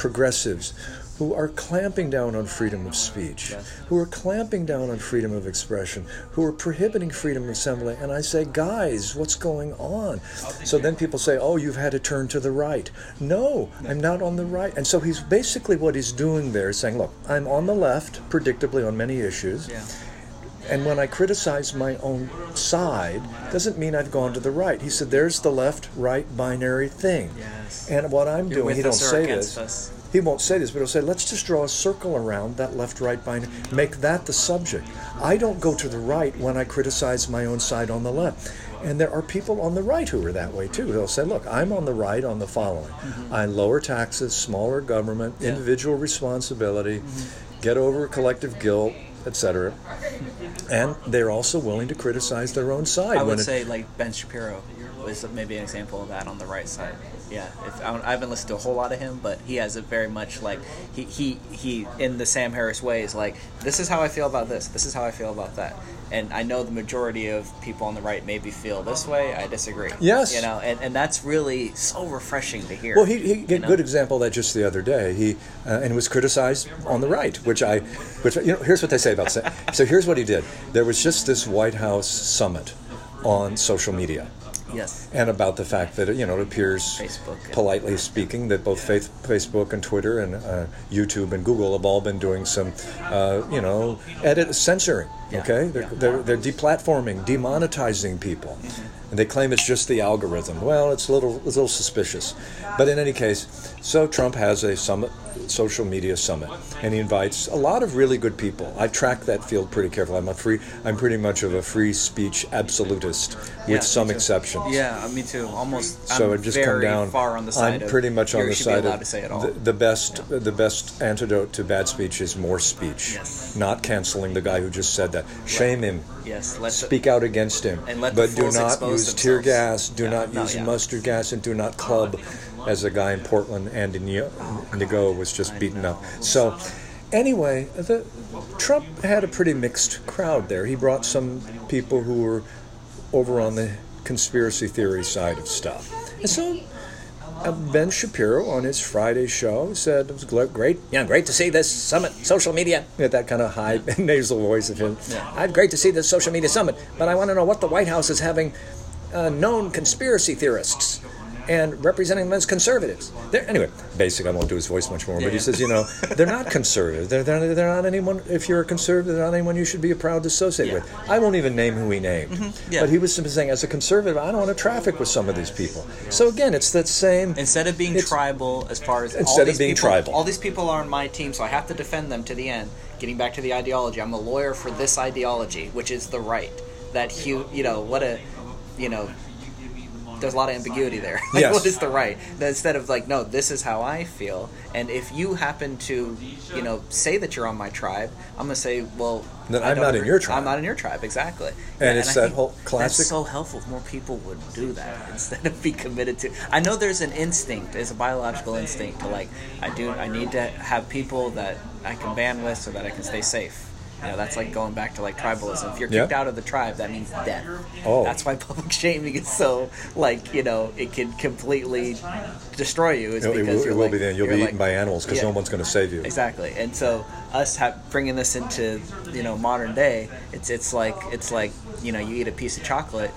progressives who are clamping down on freedom of speech, who are clamping down on freedom of expression, who are prohibiting freedom of assembly. And I say, guys, what's going on? So then people say, oh, you've had to turn to the right. No, I'm not on the right. And so he's basically what he's doing there is saying, look, I'm on the left, predictably on many issues. Yeah. And when I criticize my own side, doesn't mean I've gone to the right. He said, "There's the left-right binary thing." Yes. And what I'm You're doing, he don't say this. us. He won't say this, but he'll say, let's just draw a circle around that left right binary, make that the subject. I don't go to the right when I criticize my own side on the left. And there are people on the right who are that way too. They'll say, look, I'm on the right on the following mm-hmm. I lower taxes, smaller government, Yeah. individual responsibility, mm-hmm. get over collective guilt, etc. And they're also willing to criticize their own side. I would it- say like Ben Shapiro was maybe an example of that on the right side. Yeah, if, I, I haven't listened to a whole lot of him, but he has a very much like he, he he in the Sam Harris way is like this is how I feel about this, this is how I feel about that, and I know the majority of people on the right maybe feel this way. I disagree. Yes. you know, and, and that's really so refreshing to hear. Well, he, he you a know? good example of that just the other day. He uh, and was criticized on the right, which I, which you know, here's what they say about. Sa- So here's what he did. There was just this White House summit on social media, Yes. and about the fact that you know it appears, Facebook politely speaking, that both faith, Facebook and Twitter and uh, YouTube and Google have all been doing some, uh, you know, edit censoring. Yeah, Okay, they're, yeah. they're they're deplatforming, demonetizing people, Mm-hmm. and they claim it's just the algorithm. Well, it's a little it's a little suspicious, but in any case, so Trump has a summit, social media summit, and he invites a lot of really good people. I track that field pretty carefully. I'm a free, I'm pretty much of a free speech absolutist, with Yeah, some exceptions. Yeah, uh, me too. Almost. So it just very come down. far on the side. I'm pretty much on the side of to say it all. The, the best. The best antidote to bad speech is more speech. Yes. Not canceling the guy who just said that. Shame him. yes, let the- Speak out against him. And let the but do not use tear gas. Do Yeah, not use yeah. mustard gas, and do not club, as a guy in Portland, Andy Neo- Ngo was just beaten up. So. Anyway, the, Trump had a pretty mixed crowd there. He brought some people who were over on the conspiracy theory side of stuff. And so uh, Ben Shapiro on his Friday show said it was great. Yeah, great to see this summit, social media. That kind of high nasal voice of him. Yeah. I'd great to see this social media summit, but I want to know what the White House is having uh, known conspiracy theorists and representing them as conservatives. They're, anyway, basically, I won't do his voice much more, but he says, you know, they're not conservative. They're, they're, they're not anyone, if you're a conservative, they're not anyone you should be proud to associate Yeah. with. I won't even name who he named. Mm-hmm. Yeah. But he was simply saying, as a conservative, I don't want to traffic with some of these people. So again, it's that same. Instead of being tribal, as far as all Instead of these being people, tribal. all these people are on my team, so I have to defend them to the end. Getting back to the ideology, I'm a lawyer for this ideology, which is the right. That you know, what a, you know, there's a lot of ambiguity there. Like, Yes. what is the right? Instead of like, no, this is how I feel, and if you happen to, you know, say that you're on my tribe, I'm gonna say, well, Then I'm not in your tribe. I'm not in your tribe, exactly. And it's I that whole classic- That's so helpful if more people would do that instead of be committed to. I know there's an instinct, there's a biological instinct to like, I do, I need to have people that I can band with so that I can stay safe. You know, that's like going back to like tribalism. If you're Yeah. kicked out of the tribe, that means death. Oh. That's why public shaming is so like you know it can completely destroy you. Is it because will, it will like, be then. You'll be like- eaten by animals because Yeah. no one's going to save you. Exactly, and so us ha- bringing this into you know modern day, it's it's like it's like you know you eat a piece of chocolate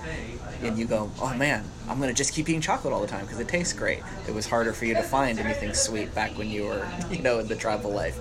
and you go, oh man, I'm gonna just keep eating chocolate all the time because it tastes great. It was harder for you to find anything sweet back when you were you know in the tribal life.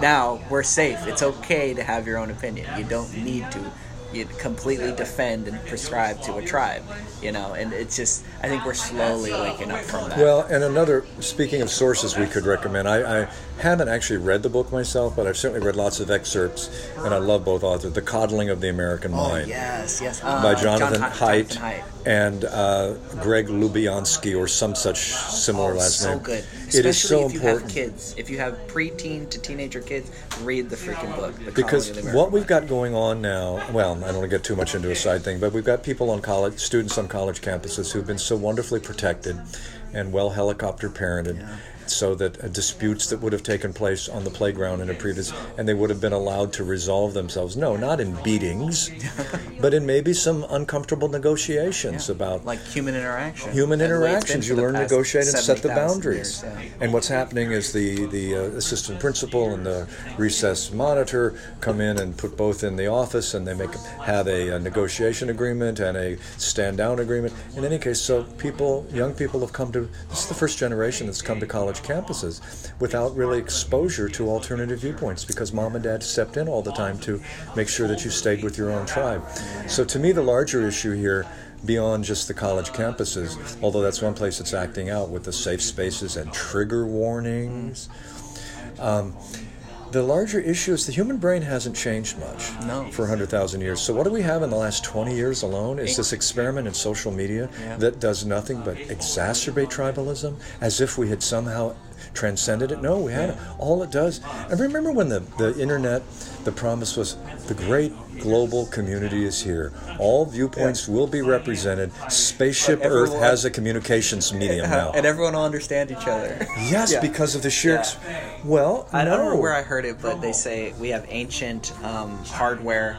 Now we're safe. It's okay to have your own opinion. You don't need to. You completely defend and prescribe to a tribe, you know, and it's just I think we're slowly waking up from that. Well, and another, speaking of sources we could recommend, I, I haven't actually read the book myself, but I've certainly read lots of excerpts, and I love both authors. The Coddling of the American oh Mind yes, yes, uh, by Jonathan, John Haidt, Jonathan Haidt. and uh, Greg Lubiansky, or some such similar Oh, last so name. good. It is Especially so if you important. have kids. If you have preteen to teenager kids, read the freaking book. The because what we've got going on now well i don't want to get too much into a side thing but we've got people on college students on college campuses who've been so wonderfully protected and well helicopter parented Yeah. So that uh, disputes that would have taken place on the playground in a previous and they would have been allowed to resolve themselves no not in beatings but in maybe some uncomfortable negotiations about like human interaction. human and the way it's been interactions. You learn to negotiate and set the boundaries. years, yeah. And what's happening is the the uh, assistant principal and the recess monitor come in and put both in the office, and they make have a, a negotiation agreement and a stand down agreement. In any case, so people, young people, have come to. This is the first generation that's come to college campuses without really exposure to alternative viewpoints because mom and dad stepped in all the time to make sure that you stayed with your own tribe. So to me, the larger issue here beyond just the college campuses, although that's one place that's acting out with the safe spaces and trigger warnings. Um, the larger issue is the human brain hasn't changed much No. for 100,000 years. So, what do we have in the last 20 years alone? Is this experiment in social media Yeah. that does nothing but exacerbate tribalism as if we had somehow transcended it? No, we haven't. All it does. And remember when the, the internet, the promise was the great global community is here. All viewpoints will be represented. Spaceship Like Earth has a communications medium now. and everyone will understand each other. Yes, Yeah. because of the sheer. ex- Well, I no. don't know where I heard it, but they say we have ancient um, hardware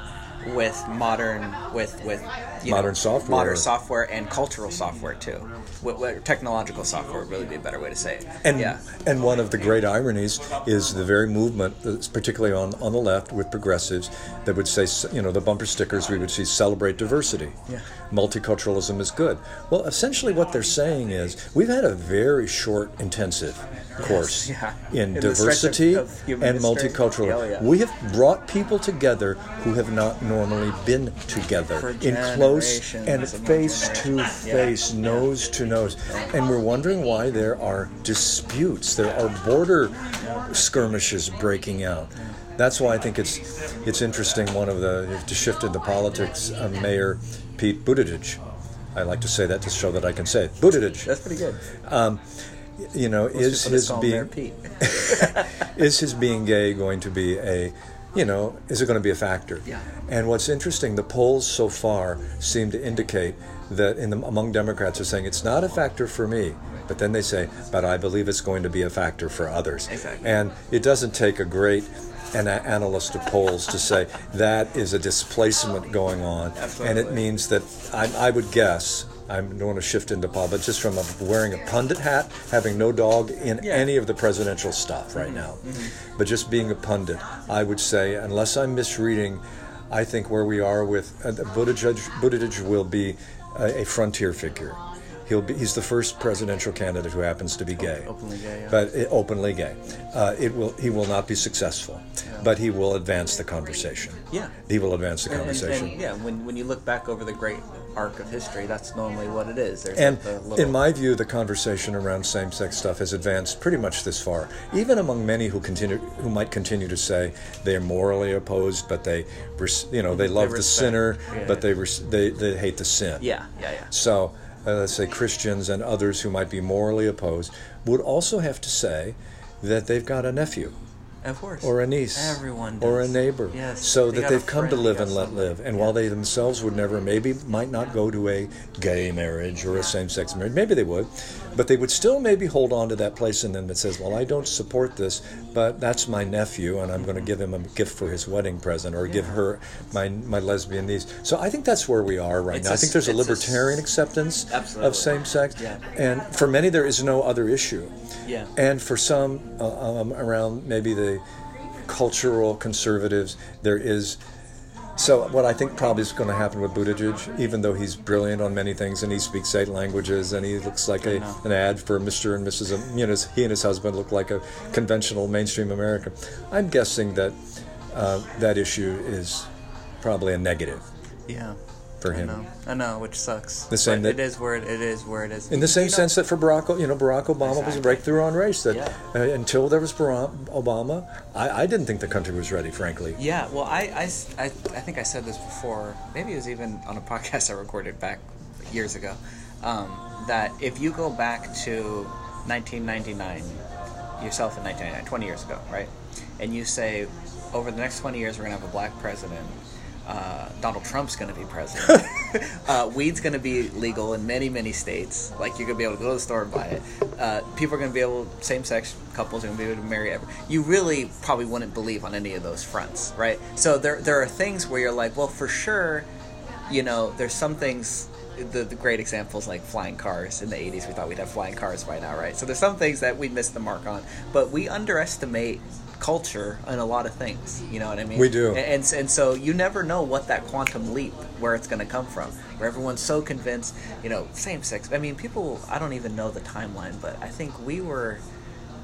with modern with with you Modern know, software. modern software, and cultural software too. What, what, technological software would really be a better way to say it. And, yeah, and one of the great ironies is the very movement, particularly on, on the left with progressives, that would say, you know, the bumper stickers we would see celebrate diversity. Yeah. Multiculturalism is good. Well, essentially what they're saying is we've had a very short intensive course yeah. in, In of- diversity of and multiculturalism. Yeah. We have brought people together who have not normally been together in close generations and face to generations. Yeah. face, nose to nose. And we're wondering why there are disputes, there are border skirmishes breaking out. That's why I think it's it's interesting. One of the to shift into politics, uh, Mayor Pete Buttigieg. I like to say that to show that I can say it. Buttigieg. that's pretty good. You know, is his being Pete. is his being gay going to be a you know is it going to be a factor Yeah. and what's interesting the polls so far seem to indicate that in the, among democrats are saying it's not a factor for me but then they say but i believe it's going to be a factor for others Exactly. and it doesn't take a great an analyst of polls to say that is a displacement going on and it means that I, I would guess I don't want to shift into politics, just from a, wearing a pundit hat, having no dog in Yeah. any of the presidential stuff right now, but just being a pundit, I would say, unless I'm misreading, I think where we are with uh, Buttigieg, Buttigieg will be a, a frontier figure. He'll be, he's the first presidential candidate who happens to be gay, Openly gay, yeah. but uh, openly gay. Uh, it will he will not be successful, but he will advance the conversation. Yeah. he will advance the And- and- conversation. And, yeah, when, when you look back over the great arc of history, that's normally what it is. There's And little, in my view, the conversation around same-sex stuff has advanced pretty much this far. Even among many who continue, who might continue to say they are morally opposed, but they, you know, they love the sinner, yeah. but they, res- they they hate the sin. yeah, yeah, yeah. So uh, let's say Christians and others who might be morally opposed would also have to say that they've got a nephew Of course. or a niece Everyone or a neighbor Yes. so They that they've come to live and let somebody. live and Yeah. while they themselves would never maybe might not go to a gay marriage or a same-sex marriage maybe they would but they would still maybe hold on to that place in them that says well i don't support this but that's my nephew and i'm going to give him a gift for his wedding present or give her my my lesbian niece so i think that's where we are right It's now a i think there's a a libertarian s- acceptance Absolutely. of same-sex Yeah. and for many there is no other issue Yeah. and for some uh, um, around maybe the cultural conservatives, there is. So what I think probably is going to happen with Buttigieg, even though he's brilliant on many things and he speaks eight languages and he looks like a, an ad for Mr. and Mrs. Am- You know, he and his husband look like a conventional mainstream American. I'm guessing that uh, that issue is probably a negative Yeah. For I him. know. I know, which sucks. The same that- it is where it, it is where it is. In the same You know- sense that for Barack, you know, Barack Obama was a breakthrough on race. That Yeah. uh, until there was Barack Obama, I, I didn't think the country was ready, frankly. Yeah, well, I I I think I said this before. Maybe it was even on a podcast I recorded back years ago. Um, that if you go back to 1999, yourself in 1999, 20 years ago, right? And you say, over the next 20 years, we're going to have a black president. Uh, Donald Trump's going to be president. uh, weed's going to be legal in many, many states. Like you're going to be able to go to the store and buy it. Uh, people are going to be able, same-sex couples are going to be able to marry ever. You really probably wouldn't believe on any of those fronts, right? So there, there are things where you're like, well, for sure, you know, there's some things. The, the great examples like flying cars in the 80s we thought we'd have flying cars by now right so there's some things that we missed the mark on but we underestimate culture in a lot of things you know what i mean? We do. and, and, and so you never know what that quantum leap where it's going to come from. Where everyone's so convinced you know same sex i mean people i don't even know the timeline but i think we were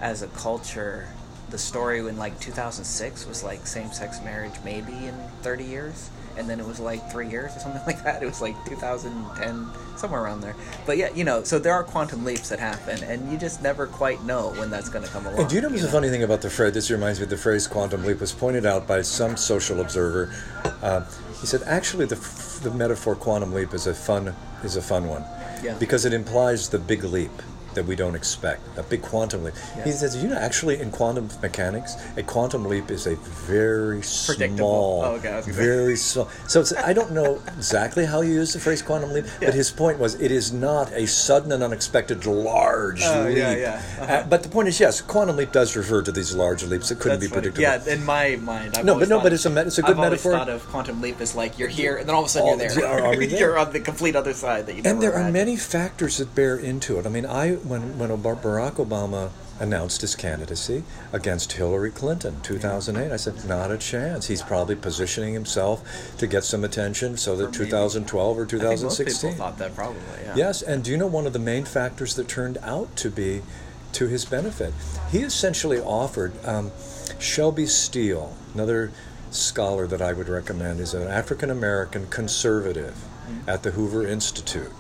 as a culture, the story in like 2006 was like same-sex marriage maybe in 30 years, and then it was like three years or something like that. It was like 2010, somewhere around there. But yeah, you know, so there are quantum leaps that happen, and you just never quite know when that's going to come along. And do you know what's the funny thing about the phrase? This reminds me of the phrase "quantum leap" was pointed out by some social observer. Uh, he said, actually, the, the metaphor "quantum leap" is a fun is a fun one, Yeah. because it implies the big leap that we don't expect, a big quantum leap. He says, you know, actually, in quantum mechanics, a quantum leap is a very small, Oh, okay, I was gonna say. very small. So it's, I don't know exactly how you use the phrase quantum leap, Yeah. but his point was, it is not a sudden and unexpected large Oh, leap. yeah, yeah. Uh-huh. Uh, but the point is, yes, quantum leap does refer to these large leaps that couldn't That's be predicted. Yeah, in my mind, I've No, but no, but it's a me- it's a good I've always metaphor. thought of quantum leap as like you're here, and then all of a sudden Oh, you're there. are- are there? you're on the complete other side that you. and there are many factors that bear into it. I mean, I when when Barack Obama announced his candidacy against Hillary Clinton, 2008, I said not a chance. He's probably positioning himself to get some attention so that maybe- 2012 or I think most 2016. people thought that probably. Yeah. Yes, and do you know one of the main factors that turned out to be to his benefit? He essentially offered um, Shelby Steele, another scholar that I would recommend, is an African American conservative at the Hoover Institute.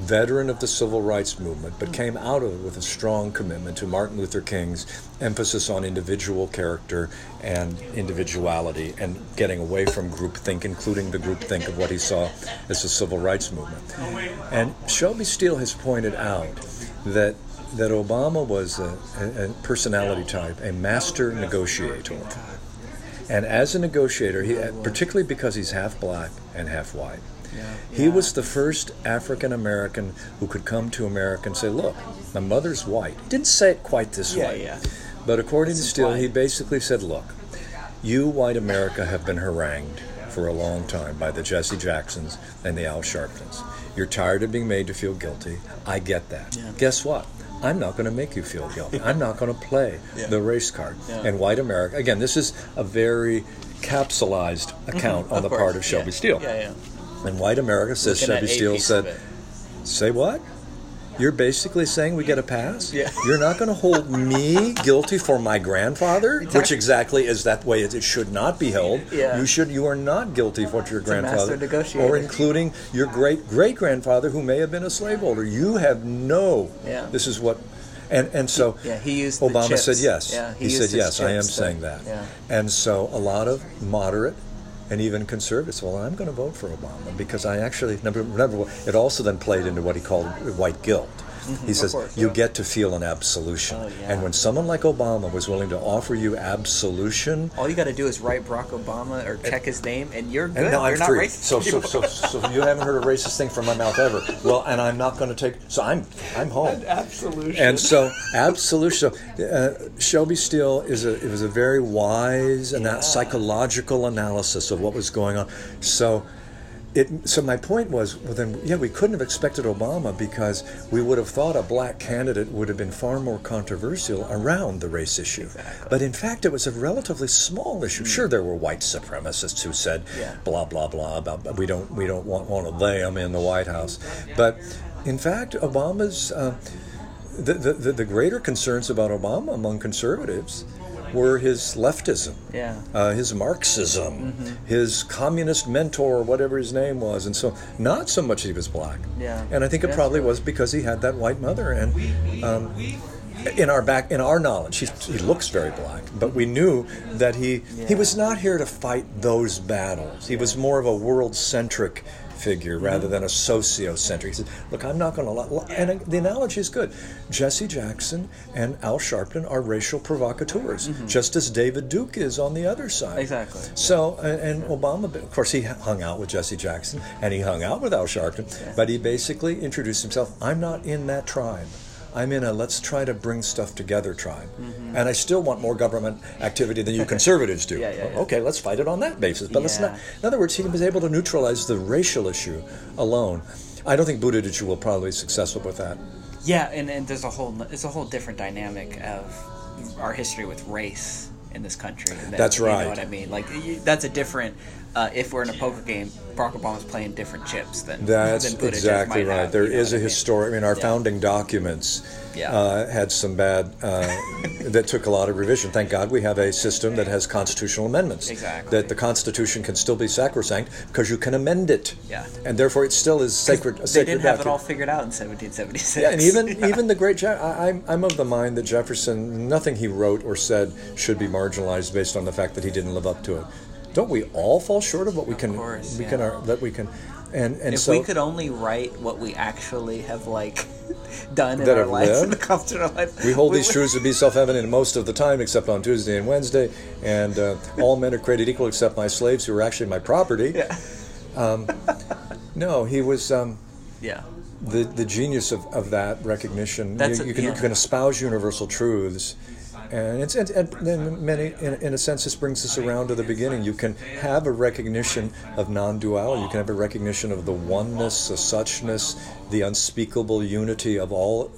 Veteran of the civil rights movement, but came out of it with a strong commitment to Martin Luther King's emphasis on individual character and individuality and getting away from groupthink, including the groupthink of what he saw as the civil rights movement. And Shelby Steele has pointed out that that Obama was a, a, personality type, a master negotiator. And as a negotiator, he, particularly because he's half black and half white, Yeah. he Yeah. was the first African American who could come to America and say, "Look, my mother's white." He didn't say it quite this Yeah, way, yeah. but according to It's Steele, he basically said, "Look, you, white America, have been harangued for a long time by the Jesse Jacksons and the Al Sharptons. You're tired of being made to feel guilty. I get that. Yeah. Guess what? I'm not going to make you feel guilty. I'm not going to play Yeah. the race card. Yeah. And white America, again, this is a very capsulized mm-hmm. account on Of the course, part of Shelby. Steele. Yeah, yeah. And white America says Looking at Shelby a Steele said. Say what? You're basically saying we get a pass? Yeah. You're not going to hold me guilty for my grandfather, which Exactly. exactly is that way it should not be held. Yeah. You should you are not guilty for what your master grandfather or including your great great grandfather who may have been a slaveholder. You have no Yeah. This is what and and so Yeah, he used Obama said yes. Yeah, he he said yes, I am saying that. yeah. And so a lot of moderate and even conservatives, well, I'm going to vote for Obama because I actually remember, it also then played into what he called white guilt. He says Mm-hmm. course, you yeah. get to feel an absolution, Oh, yeah. and when someone like Obama was willing to offer you absolution, All you got to do is write Barack Obama or check his name, and you're good. and now you're I'm not free. racist So, so, so, so you haven't heard a racist thing from my mouth ever. Well, and I'm not going to take. So I'm, I'm home. absolution. And so, absolution. Uh, Shelby Steele is a it was a very wise and that psychological analysis of what was going on. So, it. So my point was, well, then, yeah, we couldn't have expected Obama because we would have thought a black candidate would have been far more controversial around the race issue. Exactly. But in fact, it was a relatively small issue. Sure, there were white supremacists who said Yeah. blah blah blah about we don't we don't want one of them in the White House. But in fact, Obama's uh, the the the greater concerns about Obama among conservatives were his leftism, yeah. uh, his Marxism, his communist mentor, whatever his name was, and so not so much he was black. Yeah. And I think it That's probably right. was because he had that white mother and. Um, in our back, in our knowledge, he, he looks very black, but we knew that he he was not here to fight those battles. He was more of a world-centric figure rather mm-hmm. than a socio-centric. He said, "Look, I'm not going to." lie. And the analogy is good. Jesse Jackson and Al Sharpton are racial provocateurs, mm-hmm. just as David Duke is on the other side. Exactly. So, and, and Obama, of course, he hung out with Jesse Jackson and he hung out with Al Sharpton, but he basically introduced himself. I'm not in that tribe. I'm in a let's try to bring stuff together tribe. And I still want more government activity than you conservatives do. Mm-hmm. Yeah, yeah, yeah. Okay, let's fight it on that basis. But let's not. In other words, he was able to neutralize the racial issue alone. I don't think Buttigieg will probably be successful with that. Yeah, and, and there's a whole it's a whole different dynamic of our history with race in this country. than- That's right. You know what I mean? Like that's a different. uh, if we're in a poker game, Barack Obama's playing different chips than That's than exactly right. have, there is a I mean? historic. I mean, our Yeah. founding documents Yeah. uh, had some bad uh, that took a lot of revision. Thank God we have a system that has constitutional amendments. Exactly. That the Constitution can still be sacrosanct because you can amend it. Yeah. And therefore, it still is sacred. A They sacred didn't have it all figured out in 1776. Yeah, and even even the great Je- I, I'm I'm of the mind that Jefferson, nothing he wrote or said should be marginalized based on the fact that he didn't live up to it. Don't we all fall short of what we can course, we yeah. can uh, that we can, and and if so we could only write what we actually have like done in our lives lived? and accomplished in our life, we hold these would- truths to be self-evident most of the time, except on Tuesday and Wednesday, and uh, all men are created equal except my slaves, who are actually my property. Yeah. No, he was. Um, Yeah. the the genius of, of that recognition. That's you, you can you yeah. can espouse universal truths, and it's and, and many in, in a sense this brings us around to the beginning. You can have a recognition of non-duality. You can have a recognition of the oneness, the suchness, the unspeakable unity of all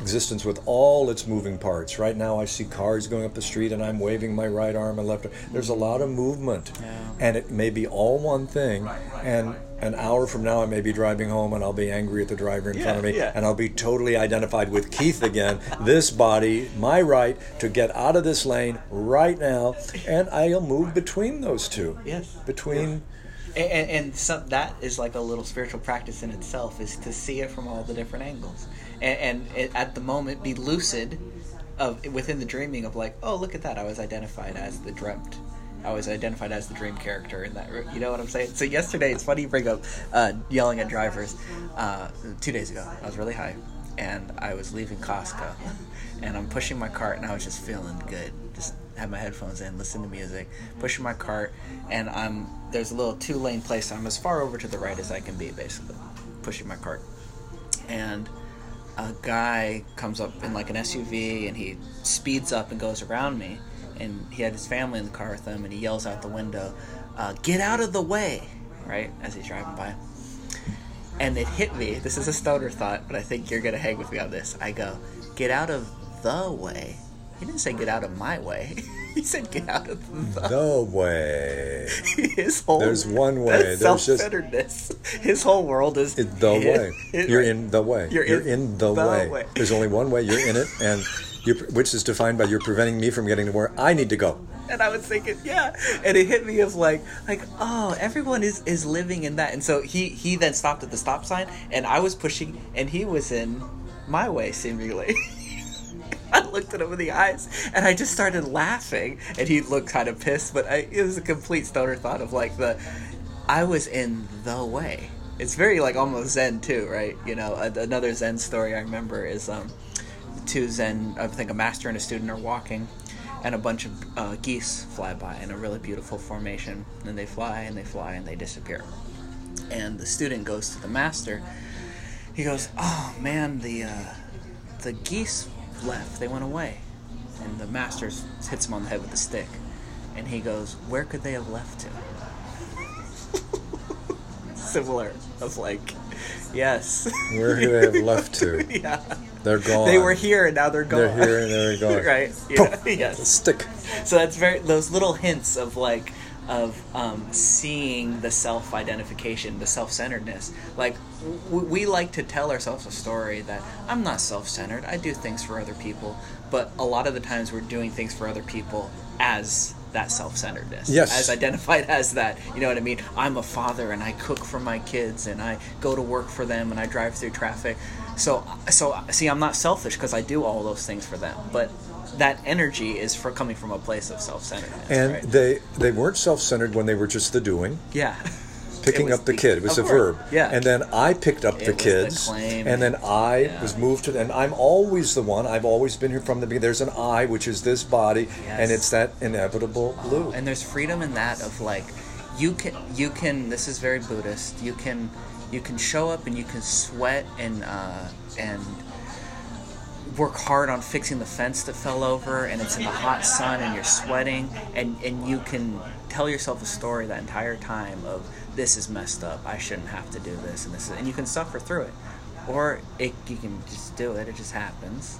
existence with all its moving parts. Right now, I see cars going up the street, and I'm waving my right arm and left. arm. There's a lot of movement, and it may be all one thing. And an hour from now, I may be driving home, and I'll be angry at the driver in front of me, yeah. and I'll be totally identified with Keith again. this body, my right to get out of this lane right now, and I'll move between those two. Yes. Between. And, and, and some, that is like a little spiritual practice in itself, is to see it from all the different angles, and, and at the moment be lucid, of within the dreaming of like, oh look at that, I was identified as the dreamt, I was identified as the dream character in that. You know what I'm saying? So yesterday, it's funny you bring up uh, yelling at drivers. Uh, two days ago, I was really high, and I was leaving Costco, and I'm pushing my cart, and I was just feeling good, just had my headphones in, listen to music, pushing my cart, and I'm there's a little two lane place. I'm as far over to the right as I can be, basically, pushing my cart, and a guy comes up in like an SUV and he speeds up and goes around me, and he had his family in the car with him, and he yells out the window, uh, "Get out of the way!" Right as he's driving by. And it hit me. This is a stoner thought, but I think you're gonna hang with me on this. I go, "Get out of the way." He didn't say "Get out of my way." he said "Get out of the." The way. His whole There's one way. There's just-. His whole world is the way. it- You're in the way. You're You're, in in, the, the way. way. There's only one way. You're in it, and you which is defined by you're preventing me from getting to where I need to go. and I was thinking, yeah, and it hit me of like, like, oh, everyone is is living in that, and so he he then stopped at the stop sign, and I was pushing, and he was in my way seemingly. I looked at him in the eyes, and I just started laughing, and he looked kind of pissed, but I, it was a complete stoner thought of like the, I was in the way. It's very like almost Zen too, right? You know, a, another Zen story I remember is um, two Zen, I think a master and a student are walking, and a bunch of uh, geese fly by in a really beautiful formation. And they fly and they fly and they disappear. And the student goes to the master. He goes, "Oh man, the uh, the geese left. They went away." And the master hits him on the head with a stick. And he goes, "Where could they have left to?" Similar of like, yes. Where do they have left to? yeah. They're gone. They were here and now they're gone. They're here and they're gone. right. Yeah. Poof. yes. Stick. So that's very those little hints of like of um, seeing the self identification, the self centeredness. Like w- we like to tell ourselves a story that I'm not self centered. I do things for other people, but a lot of the times we're doing things for other people as that self centeredness. Yes. As identified as that. You know what I mean? I'm a father and I cook for my kids and I go to work for them and I drive through traffic. So so see, I'm not selfish because I do all those things for them, but that energy is for coming from a place of self-centeredness. And right? they they weren't self-centered when they were just the doing, yeah, picking up the the- kid. It was a verb. yeah. And then I picked up It the the kids, claim. and then I Yeah. was moved to. And I'm always the one. I've always been here from the beginning. There's an I, which is this body, and it's that inevitable blue. and there's freedom in that of like you can you can this is very Buddhist. You can you can show up and you can sweat and uh, and work hard on fixing the fence that fell over and it's in the hot sun and you're sweating and and you can tell yourself a story that entire time of this is messed up i shouldn't have to do this and this is, and you can suffer through it or it you can just do it it just happens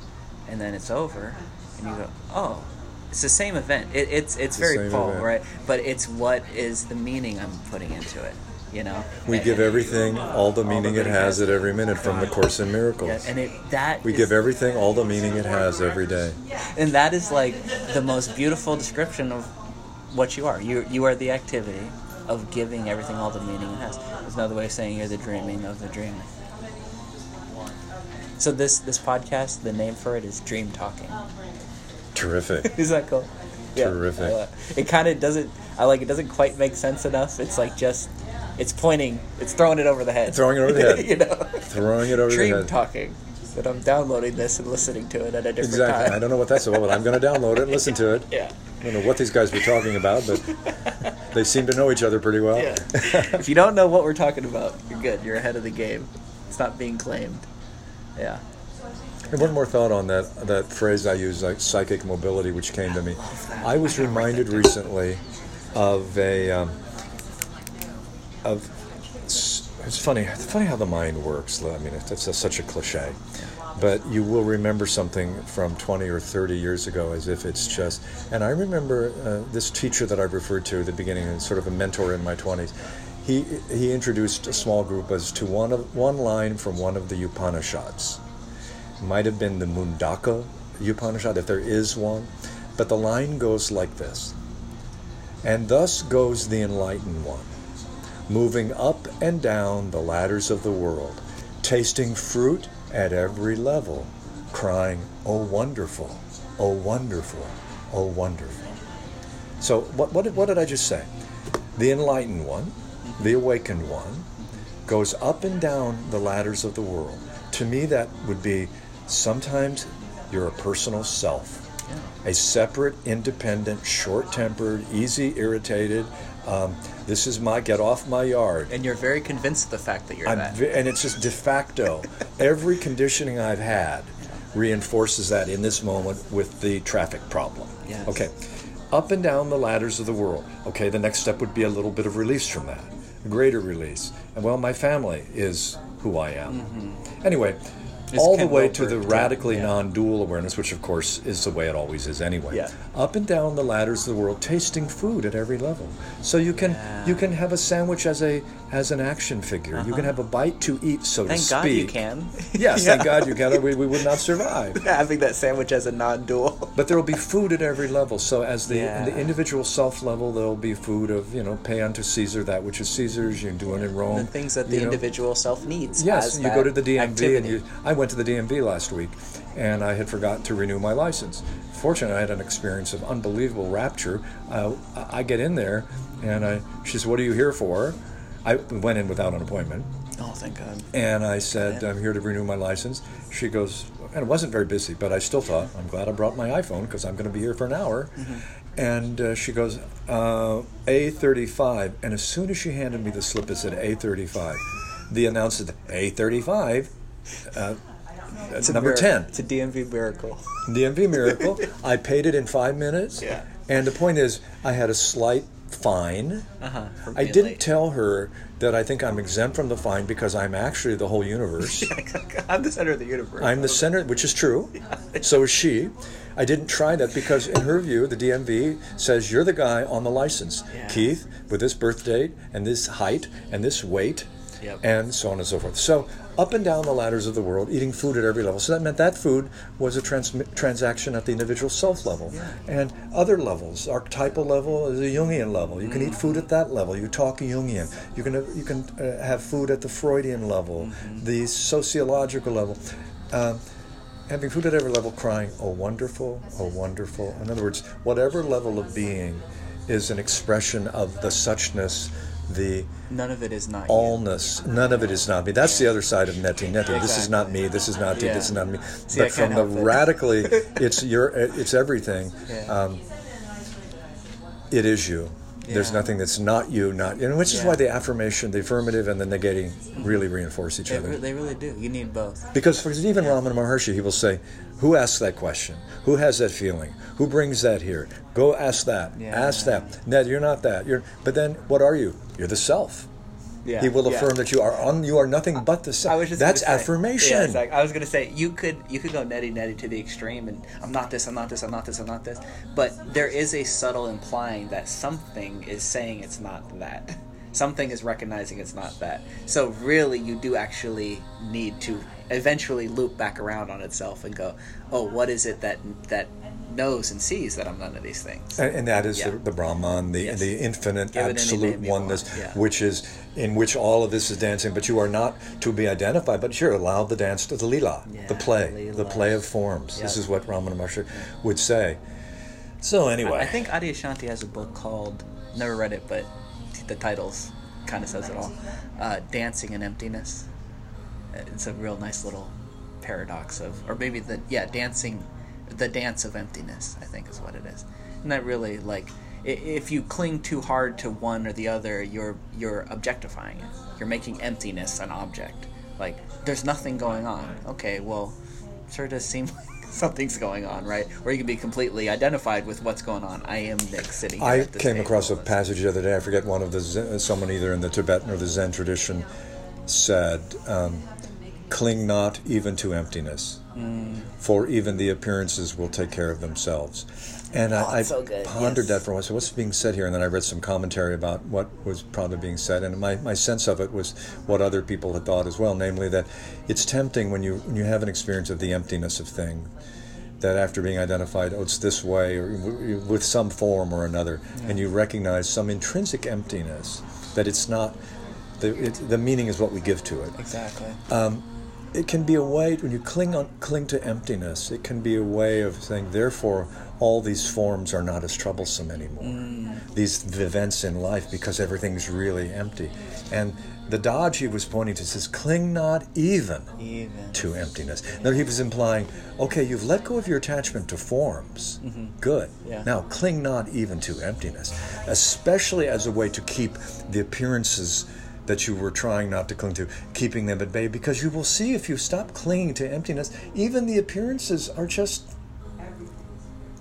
and then it's over and you go oh It's the same event. It, it's it's the very Paul, event. right? But it's what is the meaning I'm putting into it. You know. We And- give everything all the the meaning it meaning has has- at every minute from the Course in Miracles. Yeah, and it that we is- give everything all the meaning it has every day. and that is like the most beautiful description of what you are. You you are the activity of giving everything all the meaning it has. There's another way of saying you're the dreaming of the dreaming. So this this podcast, the name for it is Dream Talking. Terrific. Is that cool? yeah, Terrific. It kind of doesn't. I like. It doesn't quite make sense enough. It's like just. It's pointing. It's throwing it over the head. Throwing it over the head. you know. Throwing it over Dream the head. talking. That I'm downloading this and listening to it at a different Exactly. time. I don't know what that's about, but I'm going to download it and listen to it. Yeah. I don't know what these guys were talking about, but they seem to know each other pretty well. Yeah. if you don't know what we're talking about, you're good. You're ahead of the game. It's not being claimed. Yeah. And one more thought on that that phrase I use, like psychic mobility, which came to me. I was reminded recently of a um, of it's funny it's funny how the mind works. I mean, it's, such a cliche, but you will remember something from 20 or 30 years ago as if it's just. And I remember uh, this teacher that I referred to at the beginning, and sort of a mentor in my 20s. He he introduced a small group as to one of one line from one of the Upanishads might have been the Mundaka Upanishad, if there is one. But the line goes like this And thus goes the enlightened one, moving up and down the ladders of the world, tasting fruit at every level, crying, Oh, wonderful, oh, wonderful, oh, wonderful. So, what, what, did, what did I just say? The enlightened one, the awakened one, goes up and down the ladders of the world. To me, that would be sometimes you're a personal self, a separate, independent, short tempered, easy irritated. Um, this is my get off my yard. And you're very convinced of the fact that you're I'm that. ve- and it's just de facto. Every conditioning I've had reinforces that in this moment with the traffic problem. Yes. Okay. Up and down the ladders of the world. Okay, the next step would be a little bit of release from that, a greater release. And well, my family is who I am. Anyway, It's all the way to the radically Yeah. non dual awareness, which of course is the way it always is anyway. Yeah. Up and down the ladders of the world, tasting food at every level. So you can you can have a sandwich as a as an action figure. You can have a bite to eat, so Uh-huh. Thank to God speak. you can. Yes, Yeah. thank God you can. We, we would not survive. Having that sandwich as a non-dual. But there will be food at every level. So as the in the individual self level, there will be food of you know pay unto Caesar that which is Caesar's. You do it in Rome. The things that the know. individual self needs. Yes, as you go to the DMV activity. and you. I went to the DMV last week, and I had forgotten to renew my license. Fortunately, I had an experience of unbelievable rapture. Uh, I I get in there, and I. She says, "What are you here for?" I went in without an appointment. Oh, thank God. And I said, Yeah. I'm here to renew my license. She goes, and it wasn't very busy, but I still thought, I'm glad I brought my iPhone because I'm going to be here for an hour. Mm-hmm. And uh, she goes, uh, A35. And as soon as she handed me the slip that said A35, the announcer said, A35, uh, It's number mir- 10. It's a DMV miracle. DMV miracle. I paid it in five minutes. Yeah. And the point is, I had a slight fine. Uh-huh. I didn't late. tell her that I think I'm exempt from the fine because I'm actually the whole universe. I'm the center of the universe. I'm the center, which is true. So is she. I didn't try that because, in her view, the DMV says you're the guy on the license, Yeah. Keith, with this birth date and this height and this weight, Yep. and so on and so forth. So up and down the ladders of the world, eating food at every level. So that meant that food was a trans- transaction at the individual self level, and other levels. Archetypal level is a Jungian level. You can eat food at that level. You talk Jungian. You can you can uh, have food at the Freudian level, the sociological level. Um, having food at every level, crying, "Oh wonderful, oh wonderful." In other words, whatever level of being is an expression of the suchness, the None of it is not you. allness. None of it is not me. That's the other side of neti neti. This is not me. This is not. Yeah. This is not me. See, but from the it. radically, it's your, it's everything. Yeah. Um, it is you. There's nothing that's not you, not, and which is Yeah. why the affirmation, the affirmative, and the negating really reinforce each They, other. they really do. You need both. Because, for even Ramana Maharshi, he will say, "Who asks that question? Who has that feeling? Who brings that here? Go ask that. Yeah. Ask that. No, you're not that. You're. But then, what are you? You're the self. Yeah, He will yeah. affirm that you are on. You are nothing but the I was just That's say- affirmation. Yeah, exactly. I was gonna say you could you could go neti neti to the extreme, and I'm not this, I'm not this, I'm not this, I'm not this. But there is a subtle implying that something is saying it's not that. Something is recognizing it's not that. So really, you do actually need to eventually loop back around on itself and go, oh, what is it that that knows and sees that I'm none of these things? And, and that is Yeah. the, the Brahman, the Yes. the infinite, Give absolute oneness, yeah. which is in which all of this is dancing. But you are not to be identified. But you're allowed the dance to the lila, Yeah, the play, the play of forms. This is what Ramana Maharshi would say. So anyway, I think Adyashanti has a book called never read it, but the titles kind of says it all. Uh, Dancing in Emptiness. It's a real nice little paradox of, or maybe the yeah, dancing, the dance of emptiness. I think is what it is, and that really like if you cling too hard to one or the other, you're you're objectifying it. You're making emptiness an object. Like there's nothing going on. Okay, well, sure does seem like something's going on, right? Or you can be completely identified with what's going on. I am Nick sitting. I came across a passage the other day. I forget one of the Zen, someone either in the Tibetan or the Zen tradition said, um, "Cling not even to emptiness, Mm. for even the appearances will take care of themselves." And Oh, I, I so pondered yes. that for a while. So what's being said here? And then I read some commentary about what was probably being said, and my, my sense of it was what other people had thought as well, namely that it's tempting when you when you have an experience of the emptiness of thing that after being identified, oh, it's this way, or w- with some form or another, and you recognize some intrinsic emptiness, that it's not, the, it, the meaning is what we give to it. Exactly. It can be a way, when you cling, on, cling to emptiness, it can be a way of saying, therefore, all these forms are not as troublesome anymore. Mm. These events in life, because everything's really empty. And the Dodge he was pointing to says, cling not even Even. to emptiness. Now he was implying, okay, you've let go of your attachment to forms. Mm-hmm. Good. Yeah. Now cling not even to emptiness, especially as a way to keep the appearances that you were trying not to cling to, keeping them at bay, because you will see if you stop clinging to emptiness, even the appearances are just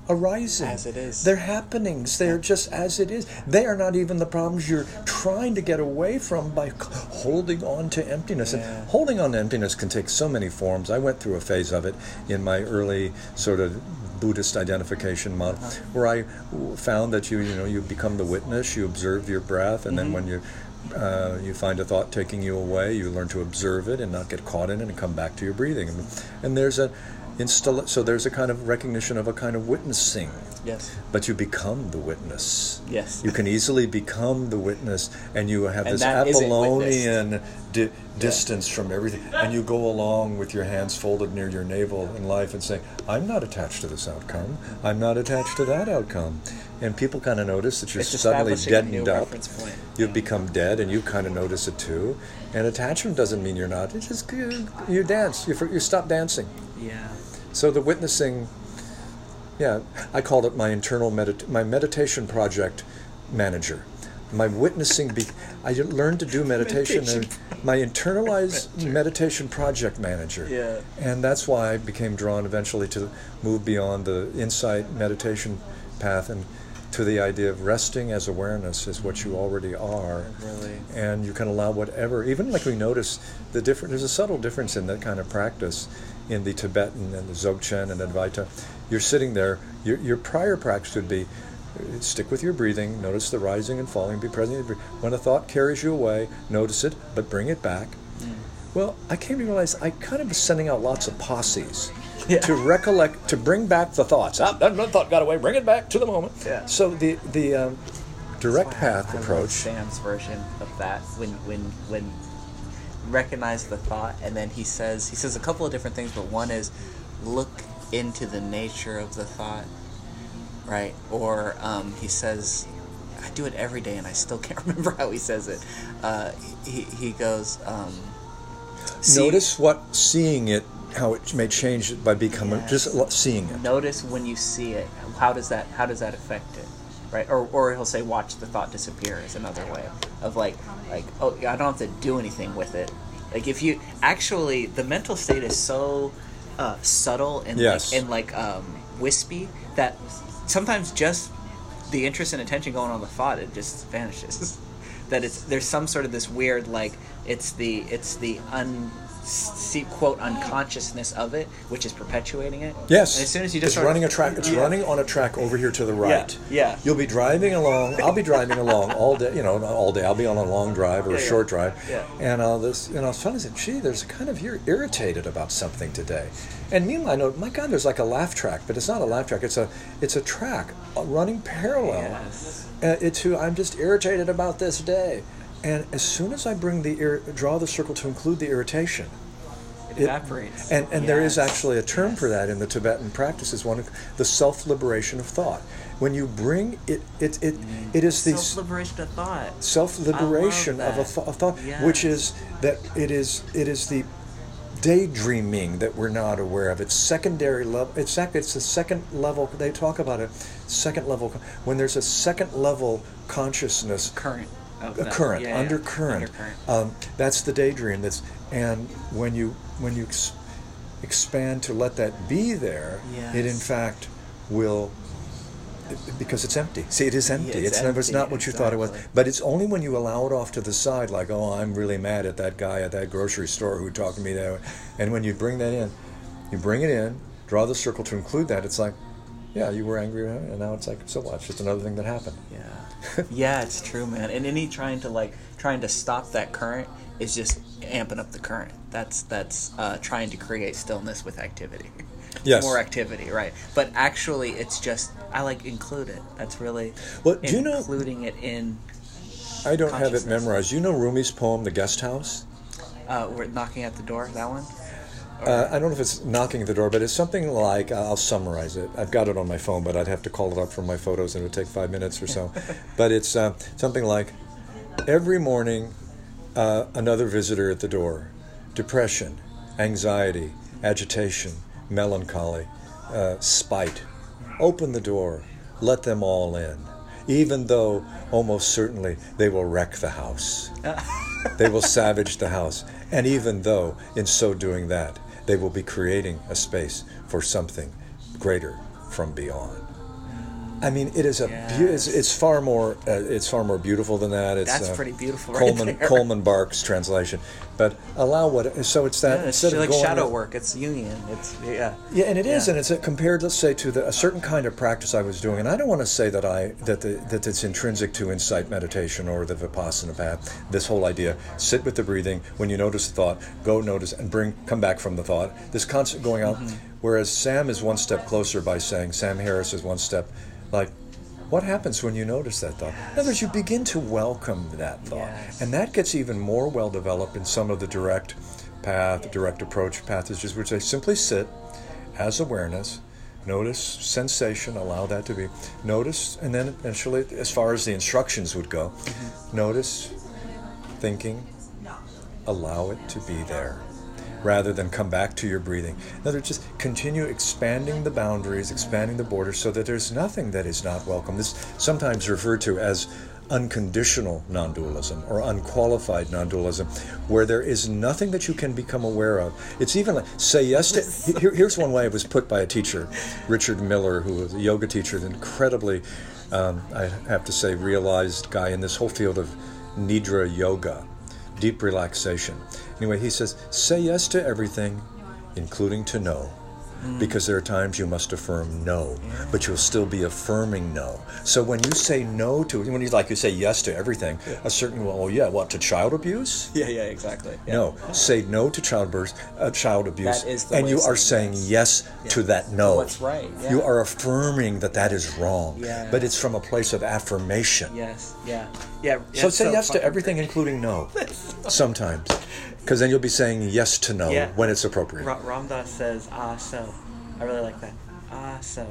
arising. As it is. They're happenings. They're just as it is. They are not even the problems you're trying to get away from by holding on to emptiness. Yeah. And holding on to emptiness can take so many forms. I went through a phase of it in my early sort of Buddhist identification model, Uh-huh. where I found that you you know you become the witness, you observe your breath, and Mm-hmm. then when you uh, you find a thought taking you away, you learn to observe it and not get caught in it, and come back to your breathing. And, and there's a install so there's a kind of recognition of a kind of witnessing Yes. but you become the witness. Yes. You can easily become the witness, and you have And this Apollonian di- distance from everything, and you go along with your hands folded near your navel in life and saying, "I'm not attached to this outcome. I'm not attached to that outcome." And people kind of notice that you're It's suddenly establishing a new deadened up. You've become dead, and you kind of notice it too. And attachment doesn't mean you're not. It's just you, you dance. You, you stop dancing. Yeah. So the witnessing, yeah, I called it my internal medit- my meditation project manager. My witnessing, be- I learned to do meditation. Meditation and my internalized meditation project manager. Yeah. And that's why I became drawn eventually to move beyond the insight meditation path and to the idea of resting as awareness is what you already are Really. and you can allow whatever even like we notice the different there's a subtle difference in that kind of practice in the tibetan and the dzogchen and advaita. You're sitting there. Your, your prior practice would be uh, stick with your breathing notice the rising and falling be present in your breathing. when a thought carries you away notice it but bring it back. Well i came to realize i kind of was sending out lots of posses Yeah. to recollect to bring back the thoughts. Ah, that thought got away. Bring it back to the moment. Yeah. so the the um, direct path I approach Sam's version of that. When when when recognize the thought and then he says he says a couple of different things, but one is look into the nature of the thought, right? Or um, he says, I do it every day and I still can't remember how he says it. Uh, he he goes. Um, see- Notice what seeing it, how it may change it by becoming Yes. just seeing it. notice when you see it how does that how does that affect it right? Or, or he'll say watch the thought disappear is another way of like like oh i don't have to do anything with it. Like if you actually the mental state is so uh, subtle and Yes. like, and like um, wispy that sometimes just the interest and attention going on the thought it just vanishes. That it's there's some sort of this weird like it's the it's the un see, quote unconsciousness of it, which is perpetuating it. Yes. And as soon as you just it's of- running a track. It's Yeah. running on a track over here to the right. yeah. yeah. You'll be driving along. I'll be driving along all day. You know, all day. I'll be on a long drive or Yeah, a short drive. Yeah. And uh, this, and I was finally saying, gee, there's a kind of you're irritated about something today. And meanwhile, I know, my God, there's like a laugh track, but it's not a laugh track. It's a, it's a track running parallel. Yes. Uh, it's who I'm just irritated about this day. And as soon as I bring the ir- draw the circle to include the irritation, It evaporates. and and there is actually a term for that in the Tibetan practices. One, the self liberation of thought. When you bring it, it it mm. it is the Self liberation of thought. self liberation of a, th- a thought, which is that it is it is the daydreaming that we're not aware of. It's secondary level. It's it's the second level. They talk about it. Second level when there's a second level consciousness Current. Of a current, Yeah, yeah. undercurrent. Undercurrent. Um, that's the daydream. That's and when you when you ex- expand to let that be there, it in fact will because it's empty. See, it is empty. it's it's never it's empty, not what you thought it was. But it's only when you allow it off to the side, like, oh, I'm really mad at that guy at that grocery store who talked to me that way. And when you bring that in, you bring it in, draw the circle to include that. It's like, yeah, you were angry, and now it's like, so what? It's just another thing that happened. Yeah. yeah, it's true, man. And any trying to like trying to stop that current is just amping up the current. That's that's uh, trying to create stillness with activity. Yes. More activity, right? But actually, it's just I like include it. That's really Well, do you know- including it in. I don't have it memorized. You know Rumi's poem, The Guest House? Uh, we're knocking at the door. That one. Uh, I don't know if it's knocking at the door, but it's something like I'll summarize it. I've got it on my phone, but I'd have to call it up from my photos, and it would take five minutes or so. but it's uh, something like every morning, uh, another visitor at the door, depression, anxiety, agitation, melancholy, uh, spite. Open the door, let them all in, even though almost certainly they will wreck the house they will savage the house. And even though, in so doing that, they will be creating a space for something greater from beyond. I mean, it is a beau- it's, it's far more uh, it's far more beautiful than that. It's That's uh, pretty beautiful right Coleman there. Coleman Barks translation, but allow what so it's that Yeah, it's instead of like shadow with- work. It's union. It's yeah. yeah, and it is, Yeah. and it's compared, let's say, to the, a certain kind of practice I was doing. And I don't want to say that I that the, that it's intrinsic to insight meditation or the vipassana path. This whole idea: sit with the breathing. When you notice a thought, go notice and bring come back from the thought. This constant going on. Mm-hmm. Whereas Sam is one step closer by saying Sam Harris is one step, like. What happens when you notice that thought? In other words, you begin to welcome that thought. Yes. And that gets even more well developed in some of the direct path, direct approach passages, which they simply sit as awareness, notice sensation, allow that to be, notice, and then eventually, as far as the instructions would go, mm-hmm. notice thinking, allow it to be there. Rather than come back to your breathing. In other words, just continue expanding the boundaries, expanding the borders so that there's nothing that is not welcome. This is sometimes referred to as unconditional non dualism or unqualified non dualism, where there is nothing that you can become aware of. It's even like say yes to. Here, here's one way it was put by a teacher, Richard Miller, who was a yoga teacher, an incredibly, um, I have to say, realized guy in this whole field of Nidra yoga, deep relaxation. Anyway, he says, say yes to everything, including to no. Because there are times you must affirm no, but you'll still be affirming no. So when you say no to, when you like you say yes to everything, a certain well, oh yeah, what to child abuse? Yeah, yeah, exactly. Yeah. No, say no to childbirth, uh, child abuse, That is the and you are saying saying yes, to that no. What's right, yeah. You are affirming that that is wrong, Yeah. but it's from a place of affirmation. Yes. Yeah. Yeah. So say yes to everything, including no. Sometimes, because then you'll be saying yes to no Yeah. when it's appropriate. Ra- Ram Dass says, ah, so. I really like that. Ah, so.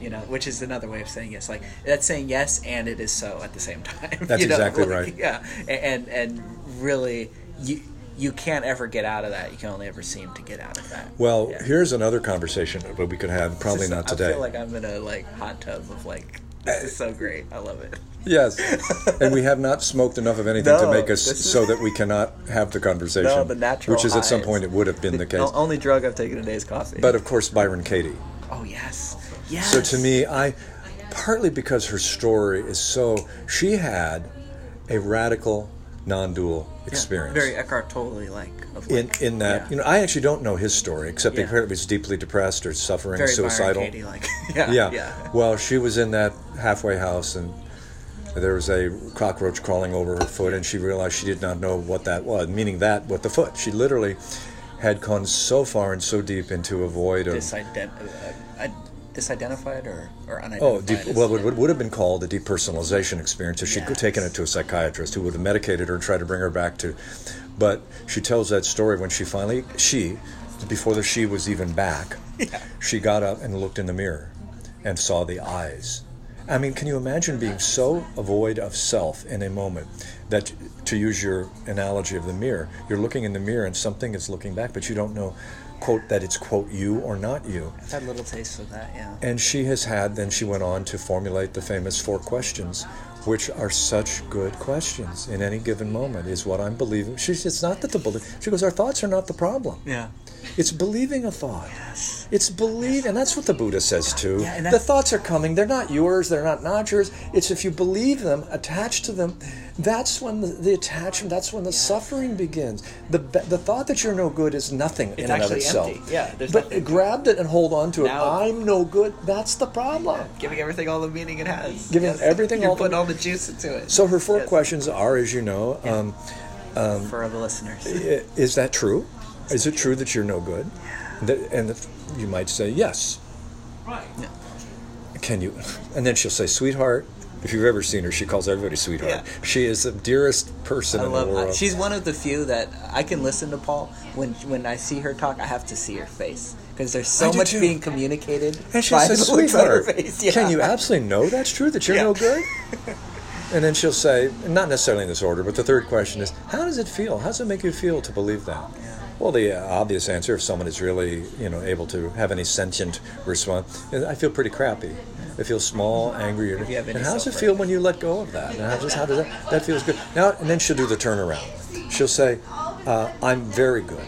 You know, which is another way of saying yes. Like, that's saying yes and it is so at the same time. That's you know? exactly Like, right. Yeah. And, and really, you, you can't ever get out of that. You can only ever seem to get out of that. Well, Yeah. here's another conversation that we could have. Probably not today. I feel like I'm in a like hot tub of like, this is so great. I love it. yes, and we have not smoked enough of anything to make us this is- so that we cannot have the conversation. No, the natural which is at some highs. point it would have been the case. Only drug I've taken today is coffee. But of course, Byron Katie. oh yes, yes. So to me, I partly because her story is so she had a radical non-dual experience. Very Eckhart Tolle like. In in that yeah. you know I actually don't know his story except Yeah. apparently he's deeply depressed or suffering very suicidal. Like. yeah, yeah. yeah. Well, she was in that halfway house and there was a cockroach crawling over her foot and she realized she did not know what that was, meaning that what the foot. She literally had gone so far and so deep into a void of Disident- uh, uh, disidentified or or unidentified. Oh, deep, well, it would, would have been called a depersonalization experience if she'd Yes. taken it to a psychiatrist who would have medicated her and tried to bring her back to. But she tells that story when she finally, she, before the she was even back, Yeah. she got up and looked in the mirror and saw the eyes. I mean, can you imagine being so void of self in a moment that, to use your analogy of the mirror, you're looking in the mirror and something is looking back, but you don't know, quote, that it's, quote, you or not you. I've had little taste of that. Yeah. And she has had, then she went on to formulate the famous four questions, which are such good questions in any given moment, is what I'm believing. She's, it's not that the belief, she goes, our thoughts are not the problem. Yeah. It's believing a thought. Yes. It's believe, and that's what the Buddha says too. Yeah, the thoughts are coming; they're not yours, they're not not yours. It's if you believe them, attached to them, that's when the, the attachment, that's when the suffering begins. The the thought that you're no good is nothing in and of itself. empty. Yeah, there's but nothing. grabbed it and hold on to it. Now- I'm no good. That's the problem. Giving everything all the meaning it has. Giving everything You're all the- all the juice into it. So her four Yes. questions are, as you know, um, for the listeners. is that true? Is it true that you're no good? That, and the, you might say yes. Yeah. Can you? And then she'll say, "Sweetheart." If you've ever seen her, she calls everybody sweetheart. Yeah. She is the dearest person I in love. the world. She's one of the few that I can listen to Paul when when I see her talk. I have to see her face because there's so much too. being communicated. and she by says, "Sweetheart, face." Yeah. can you absolutely know that's true that you're Yeah. no good?" And then she'll say, not necessarily in this order, but the third question is, "How does it feel? How does it make you feel to believe that?" Well, the uh, obvious answer, if someone is really, you know, able to have any sentient response, is, I feel pretty crappy. I feel small, angry. and how does it feel when you let go of that? And how does, how does that? That feels good. Now, and then she'll do the turnaround. She'll say, uh, "I'm very good."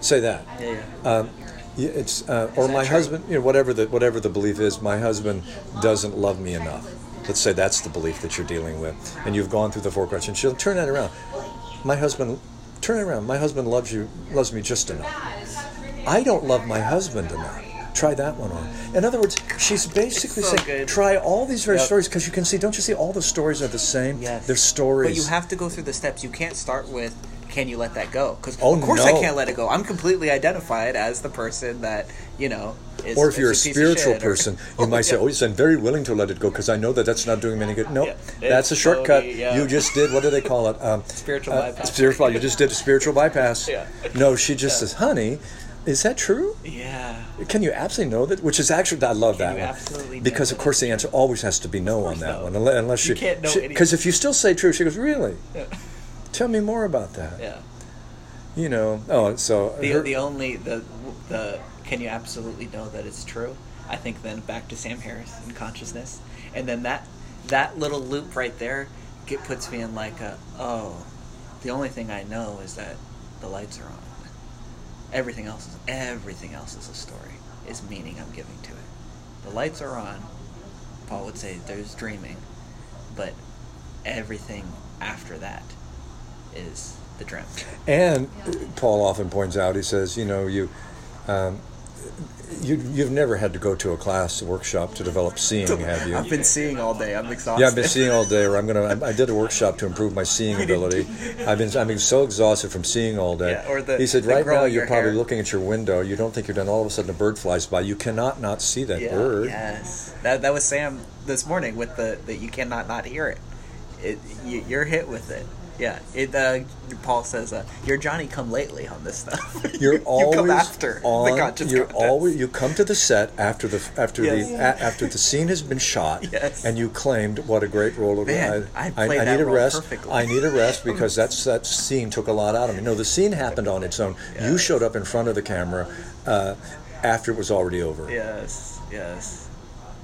Say that. Yeah, yeah. Um, yeah, it's uh, or my true? husband. You know, whatever the whatever the belief is, my husband doesn't love me enough. Let's say that's the belief that you're dealing with, and you've gone through the four questions. She'll turn that around. My husband, turn it around. My husband loves you, loves me just enough. I don't love my husband enough. Try that one on. In other words, she's basically so saying, good. try all these various Yep. stories because you can see. Don't you see? All the stories are the same. Yes. They're stories. But you have to go through the steps. You can't start with can you let that go? Because Oh, of course I can't let it go. I'm completely identified as the person that you know is. or if you're a of spiritual shit, or- person, you might say, "Oh, yes, I'm very willing to let it go because I know that that's not doing me any good." No, Yeah. that's a shortcut. slowly, yeah. You just did. What do they call it? Um, Spiritual uh, bypass. Spiritual. You just did a spiritual bypass. Yeah. No, she just Yeah. says, "Honey, is that true? Yeah. Can you absolutely know that?" Which is actually, I love that you one because, of that? course, the answer always has to be no on that no. one, unless, You she can't know Because if you still say true, she goes, "Really? Tell me more about that." Yeah. You know. Oh, so The, her- the only the the can you absolutely know that it's true? I think then back to Sam Harris and consciousness, and then that that little loop right there it puts me in like a oh, the only thing I know is that the lights are on. Everything else is everything else is a story. Is meaning I'm giving to it. The lights are on. Paul would say there's dreaming, but everything after that is the dream. And Paul often points out, he says, you know, you, um, you you've never had to go to a class, a workshop to develop seeing, have you? I've been seeing all day. I'm exhausted. Yeah, I've been seeing all day. Or I'm gonna. I, I did a workshop to improve my seeing ability. I've been. I'm so exhausted from seeing all day. Yeah, or the- he said, the right now you're your probably hair." looking at your window. You don't think you're done. All of a sudden, a bird flies by. You cannot not see that Yeah, bird. Yes, that that was Sam this morning with the that you cannot not hear it. It you, you're hit with it. Yeah, it. Uh, Paul says uh, you're Johnny Come Lately on this stuff. You're you always come after on. the conscious you're contest. always. You come to the set after the after Yes. the a, after the scene has been shot, Yes. and you claimed what a great role. Man, I played I, that need a rest. perfectly. I need a rest because that's that scene took a lot out of me. No, the scene happened on its own. You showed up in front of the camera uh, after it was already over. Yes, yes.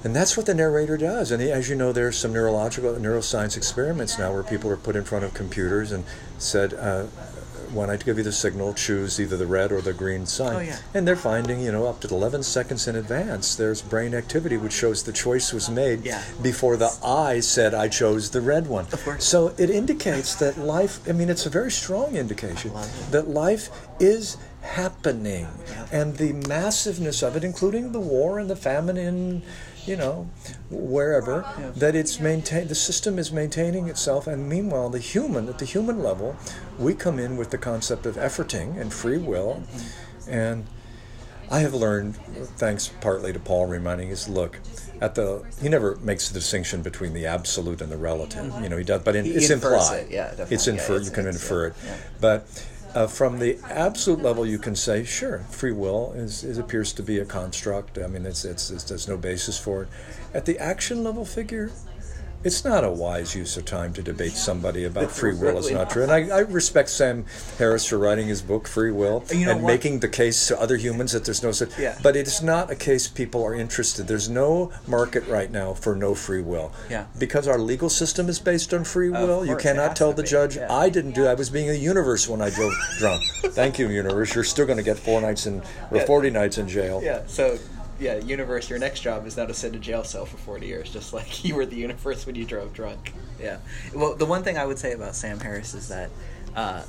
And that's what the narrator does. And as you know, there's some neurological neuroscience experiments now where people are put in front of computers and said, uh, when I give you the signal, choose either the red or the green sign. Oh, yeah. And they're finding, you know, up to 11 seconds in advance, there's brain activity which shows the choice was made Yeah. before the eye said I chose the red one. Of course. So it indicates that life, I mean, it's a very strong indication that life is happening. Yeah. And the massiveness of it, including the war and the famine in, you know, wherever, Yeah. that it's maintained, the system is maintaining itself. And meanwhile, the human, at the human level, we come in with the concept of efforting and free will. And I have learned, thanks partly to Paul reminding us, look, at the he never makes the distinction between the absolute and the relative. Mm-hmm. You know, he does, but in, He it's implied. it, yeah. It's Yeah, inferred. it's- you can infer yeah, it, yeah. but. Uh, from the absolute level, you can say, sure, free will is, is appears to be a construct. I mean, it's, it's, it's there's no basis for it. At the action level figure, it's not a wise use of time to debate somebody about free will is not true. And I, I respect Sam Harris for writing his book Free Will You know and what? making the case to other humans that there's no such. Yeah. But it's not a case people are interested. There's no market right now for no free will. Yeah. Because our legal system is based on free will. you course, it cannot tell the be, judge, yeah. I didn't do that. I was being a universe when I drove drunk. Thank you, universe. You're still going to get four nights in or. 40 nights in jail. Yeah, so yeah, universe, your next job is now to sit in a jail cell for 40 years, just like you were the universe when you drove drunk. Yeah. Well, the one thing I would say about Sam Harris is that uh,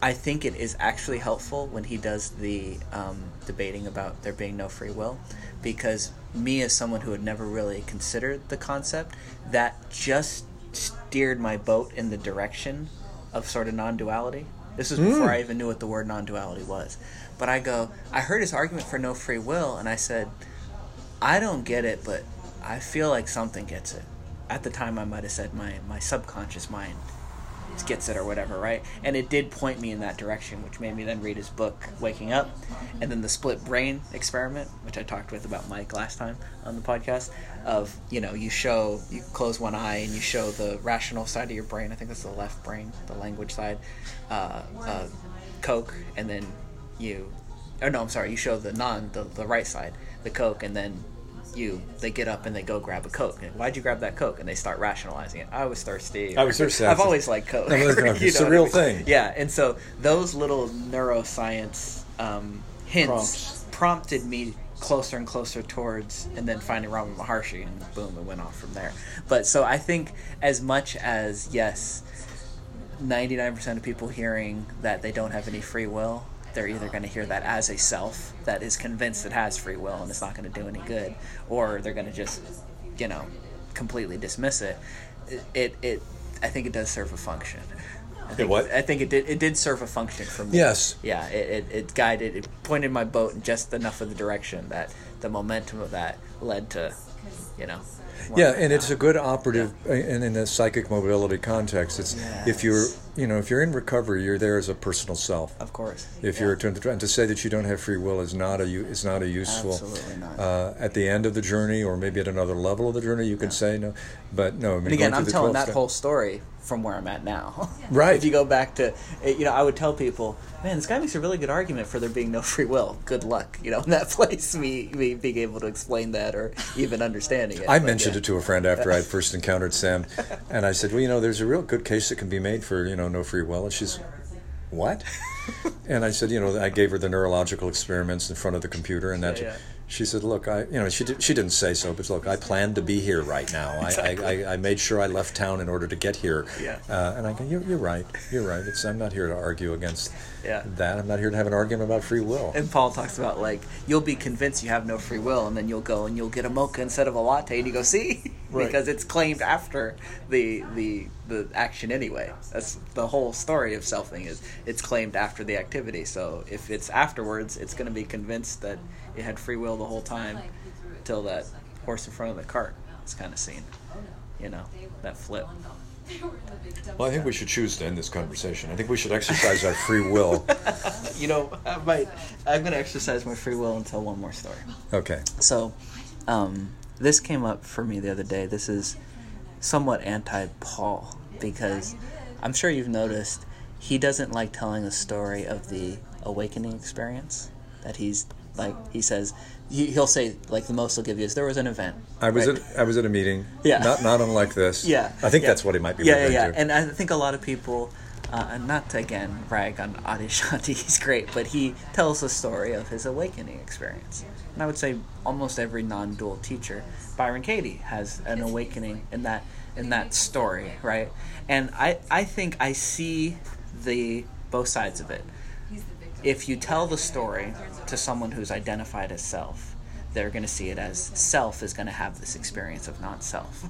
I think it is actually helpful when he does the um, debating about there being no free will, because me, as someone who had never really considered the concept, that just steered my boat in the direction of sort of non duality. This was hmm. before I even knew what the word non duality was. But I go, I heard his argument for no free will, and I said, I don't get it, but I feel like something gets it. At the time, I might have said my, my subconscious mind gets it or whatever, right? And it did point me in that direction, which made me then read his book, Waking Up, and then the split brain experiment, which I talked with about Mike last time on the podcast. Of you know, you show you close one eye and you show the rational side of your brain. I think that's the left brain, the language side. Uh, uh, Coke, and then you, or no, I'm sorry, you show the non, the, the right side, the Coke, and then you they get up and they go grab a coke. And, Why'd you grab that coke? And they start rationalizing it. I was thirsty. I was thirsty. I've always liked coke. I was thirsty. You It's know a what I real mean? thing. Yeah, and so those little neuroscience um, hints Prompts. prompted me closer and closer towards, and then finding Ramana Maharshi, and boom, it went off from there. But so I think as much as yes, ninety nine percent of people hearing that they don't have any free will, they're either going to hear that as a self that is convinced it has free will and it's not going to do any good, or they're going to just, you know, completely dismiss it. It, it, it I think it does serve a function. I think, what? I think it did. It did serve a function for me. Yes. Yeah. It, it, it guided. It pointed my boat in just enough of the direction that the momentum of that led to, you know. Yeah, and it's a good operative, and in a psychic mobility context, it's if you're, you know, if you're in recovery, you're there as a personal self. Of course. If Yeah. you're to, and to say that you don't have free will is not a is not a useful. Absolutely not. Uh, at the end of the journey, or maybe at another level of the journey, you can say no, but no. I mean, and again, I'm telling that step- whole story from where I'm at now. Right. if you go back to, eh, you know, I would tell people, man, this guy makes a really good argument for there being no free will. Good luck, you know, in that place, me, me being able to explain that or even understanding it. I But, mentioned yeah. it to a friend after I first encountered Sam, and I said, "Well, you know, there's a real good case that can be made for you know no free will." And she's, "What?" and I said, "You know, I gave her the neurological experiments in front of the computer, and that." Yeah, yeah. She said, "Look, I, you know, she did, she didn't say so, but look, I planned to be here right now. I, Exactly. I, I, I made sure I left town in order to get here. Yeah. Uh, and I go, you're, you're right, you're right. It's, I'm not here to argue against Yeah. that. I'm not here to have an argument about free will. And Paul talks about like you'll be convinced you have no free will, and then you'll go and you'll get a mocha instead of a latte, and you go see Right. because it's claimed after the the the action anyway. That's the whole story of selfing is it's claimed after the activity. So if it's afterwards, it's going to be convinced that it had free will the whole time till that horse in front of the cart is kind of seen. You know that flip. Well, I think we should choose to end this conversation. I think we should exercise our free will. You know, I might. I'm going to exercise my free will and tell one more story. Okay. So, um, this came up for me the other day. This is somewhat anti Paul because I'm sure you've noticed he doesn't like telling a story of the awakening experience. That he's like, he says, he, he'll say, like, the most he'll give you is there was an event. I was right? at I was at a meeting. Yeah. Not not unlike this. Yeah, I think yeah. that's what he might be Yeah, yeah, yeah. to. And I think a lot of people uh, and not to again rag on Adyashanti, he's great, but he tells the story of his awakening experience. And I would say almost every non-dual teacher, Byron Katie, has an awakening in that in that story, right? And I I think I see the both sides of it. If you tell the story to someone who's identified as self, they're going to see it as self is going to have this experience of not self.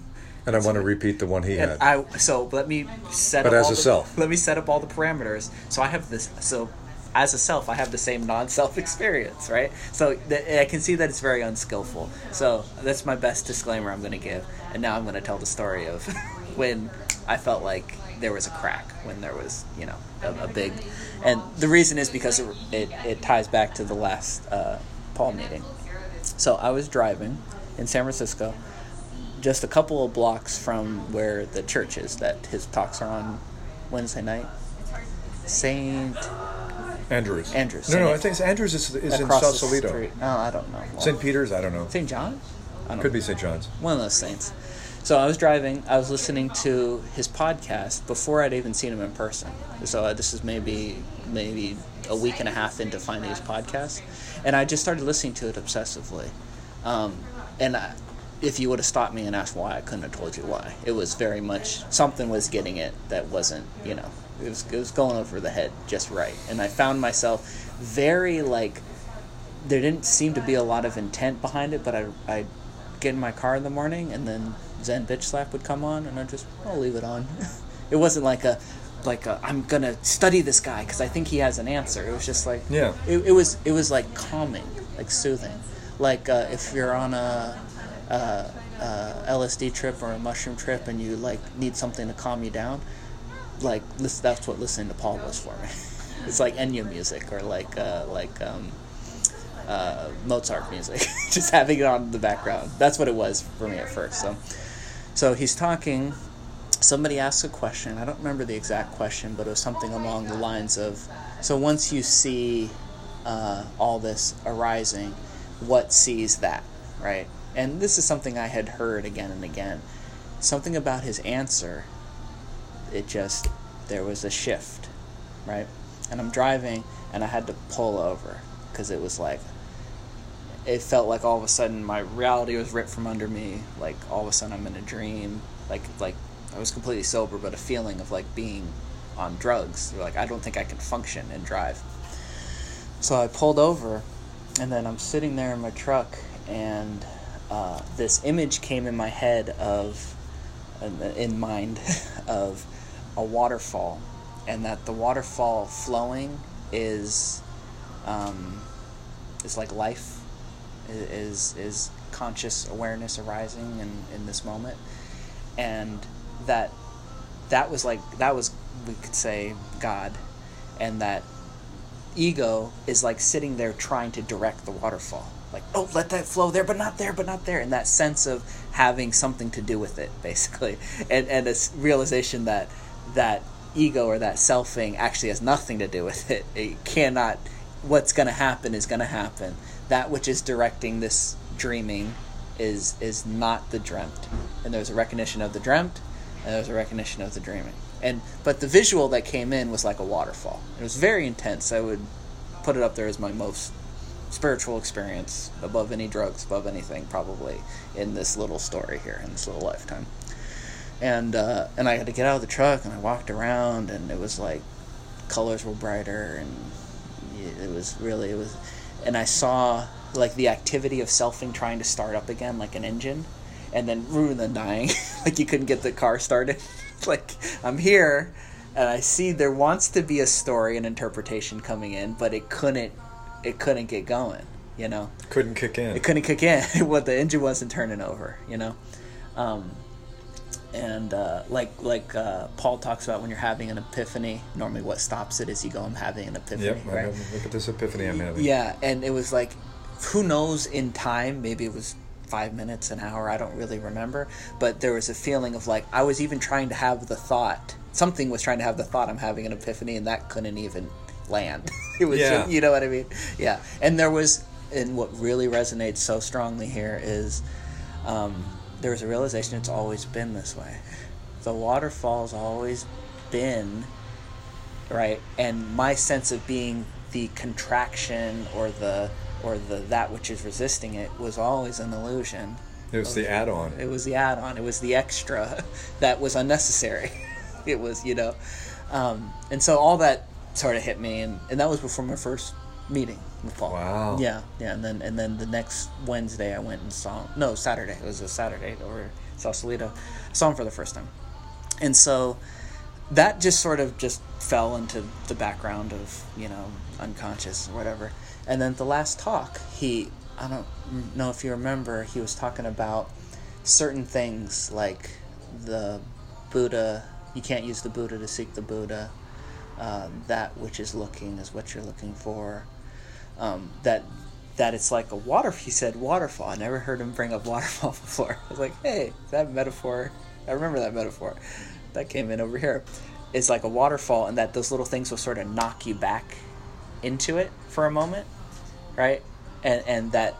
And I want to repeat the one he had. I so let me set But up as all a the, self. Let me set up all the parameters. So I have this. So as a self, I have the same non-self experience, right? So th- I can see that it's very unskillful. So that's my best disclaimer I'm going to give. And now I'm going to tell the story of when I felt like there was a crack, when there was you know a, a big, and the reason is because it it, it ties back to the last uh, Paul meeting. So I was driving in San Francisco, just a couple of blocks from where the church is that his talks are on Wednesday night. Saint Andrews. Andrews. No, no, I think Andrews is, is in across South the Salito. street. No, I don't know. Well, St. Peter's, I don't know. St. John? I don't know Could know. be St. John's. One of those saints. So I was driving. I was listening to his podcast before I'd even seen him in person. So uh, this is maybe maybe a week and a half into finding his podcast, and I just started listening to it obsessively. Um, and I, if you would have stopped me and asked why, I couldn't have told you why. It was very much something was getting it that wasn't, you know, it was it was going over the head just right. And I found myself very like there didn't seem to be a lot of intent behind it, but I I get in my car in the morning and then Zen bitch slap would come on and I just I'll leave it on. it wasn't like a like a, I'm gonna study this guy because I think he has an answer. It was just like Yeah. It, it was it was like calming, like soothing, like uh, if you're on a, a, a LSD trip or a mushroom trip and you like need something to calm you down. Like this, that's what listening to Paul was for me. it's like Enya music or like uh, like um, uh, Mozart music, just having it on in the background. That's what it was for me at first. So, so he's talking. Somebody asks a question. I don't remember the exact question, but it was something along the lines of, "So once you see uh, all this arising, what sees that?" Right? And this is something I had heard again and again. Something about his answer. It just there was a shift, right? And I'm driving, and I had to pull over because it was like it felt like all of a sudden my reality was ripped from under me. Like all of a sudden I'm in a dream. Like like I was completely sober, but a feeling of like being on drugs. Like I don't think I can function and drive. So I pulled over, and then I'm sitting there in my truck, and uh, this image came in my head of, in mind, of a waterfall, and that the waterfall flowing is, um, is like life, is is conscious awareness arising in in this moment, and that that was like that was we could say God, and that ego is like sitting there trying to direct the waterfall. Like, oh, let that flow there, but not there, but not there. And that sense of having something to do with it, basically. And, and a s- realization that that ego or that selfing actually has nothing to do with it. It cannot, what's going to happen is going to happen. That which is directing this dreaming is is not the dreamt. And there's a recognition of the dreamt, and there's a recognition of the dreaming. And but the visual that came in was like a waterfall. It was very intense. I would put it up there as my most spiritual experience above any drugs, above anything, probably in this little story here, in this little lifetime. And uh, and I had to get out of the truck, and I walked around, and it was like colors were brighter, and it was really it was, and I saw like the activity of selfing trying to start up again, like an engine, and then and then dying, like you couldn't get the car started. like I'm here, and I see there wants to be a story and interpretation coming in, but it couldn't, it couldn't get going. You know, Couldn't kick in. it couldn't kick in. what the engine wasn't turning over. You know, um, and uh, like like uh, Paul talks about when you're having an epiphany. Normally, what stops it is you go, "I'm having an epiphany." Yep. Right? look at this epiphany I'm having. Yeah, and it was like, who knows in time? Maybe it was five minutes, an hour. I don't really remember. But there was a feeling of like I was even trying to have the thought. Something was trying to have the thought I'm having an epiphany, and that couldn't even land. it was, Yeah. you know what I mean? Yeah. And there was, and what really resonates so strongly here is, um, there was a realization it's always been this way. The waterfall's always been right? And my sense of being the contraction or the or the that which is resisting it was always an illusion. It was the add-on. It was the add-on. It was the extra that was unnecessary. it was, you know, um, and so all that sort of hit me, and, and that was before my first meeting with Paul. Wow. Yeah, yeah, and then and then the next Wednesday I went and saw him. No, Saturday. It was a Saturday over Sausalito. I saw him for the first time, and so that just sort of just fell into the background of you know unconscious or whatever. And then the last talk, he I don't know if you remember, he was talking about certain things like the Buddha. You can't use the Buddha to seek the Buddha. Um, that which is looking is what you're looking for. Um, that that it's like a water. He said waterfall. I never heard him bring up waterfall before. I was like, hey, that metaphor. I remember that metaphor. That came in over here. It's like a waterfall, and that those little things will sort of knock you back into it for a moment, right? And and that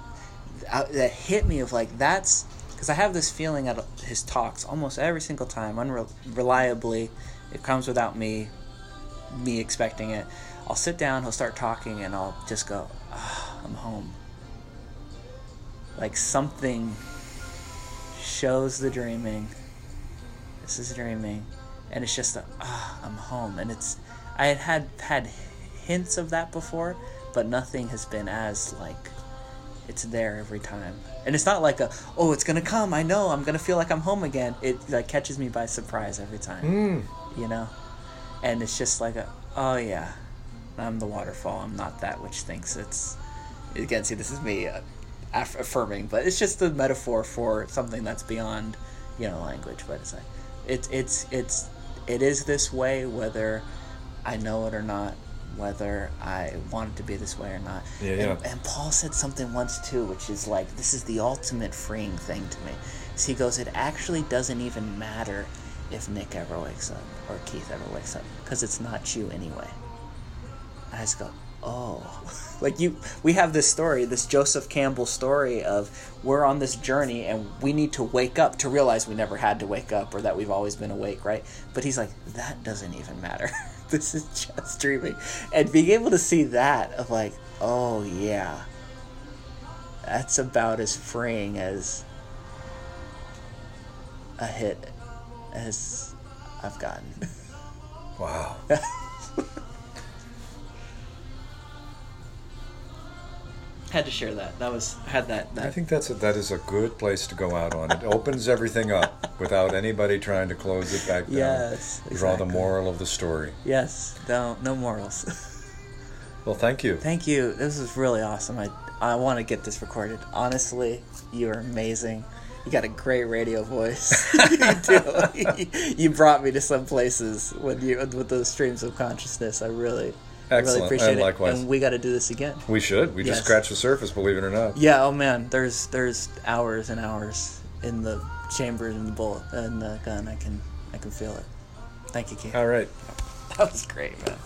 uh, that hit me of like that's because I have this feeling at his talks almost every single time, unreliably. It comes without me me expecting it. I'll sit down, he'll start talking, and I'll just go, oh, I'm home. Like something shows the dreaming. This is dreaming. And it's just, a, ah, I'm home. And it's, I had, had had hints of that before, but nothing has been as like, it's there every time. And it's not like a, oh, it's gonna come. I know. I'm gonna feel like I'm home again. It like catches me by surprise every time. Mm. You know and it's just like a oh yeah i'm the waterfall i'm not that which thinks it's again see this is me uh, aff- affirming but it's just a metaphor for something that's beyond you know language but it's like it's it's it's it is this way whether i know it or not whether i want it to be this way or not Yeah, and, yeah. and paul said something once too which is like this is the ultimate freeing thing to me so he goes it actually doesn't even matter if Nick ever wakes up or Keith ever wakes up because it's not you anyway. And I just go, oh, like you. We have this story, this Joseph Campbell story of we're on this journey and we need to wake up to realize we never had to wake up or that we've always been awake, right? But he's like, that doesn't even matter. this is just dreaming, and being able to see that of like, oh yeah, that's about as freeing as a hit as I've gotten. Wow. Had to share that. That was had that. that I think that's a, that is a good place to go out on. It opens everything up without anybody trying to close it back down. yes. Draw the moral of the story. Yes. No. No morals. Well, thank you. Thank you. This was really awesome. I I want to get this recorded. Honestly, you are amazing. You got a great radio voice. you do. you brought me to some places when you with those streams of consciousness. I really, I really Excellent. appreciate And it. likewise. And we got to do this again. We should. We just scratched the surface, believe it or not. Yeah. Oh man, there's there's hours and hours in the chamber in the bullet in the gun. I can I can feel it. Thank you, Keith. All right. That was great, man.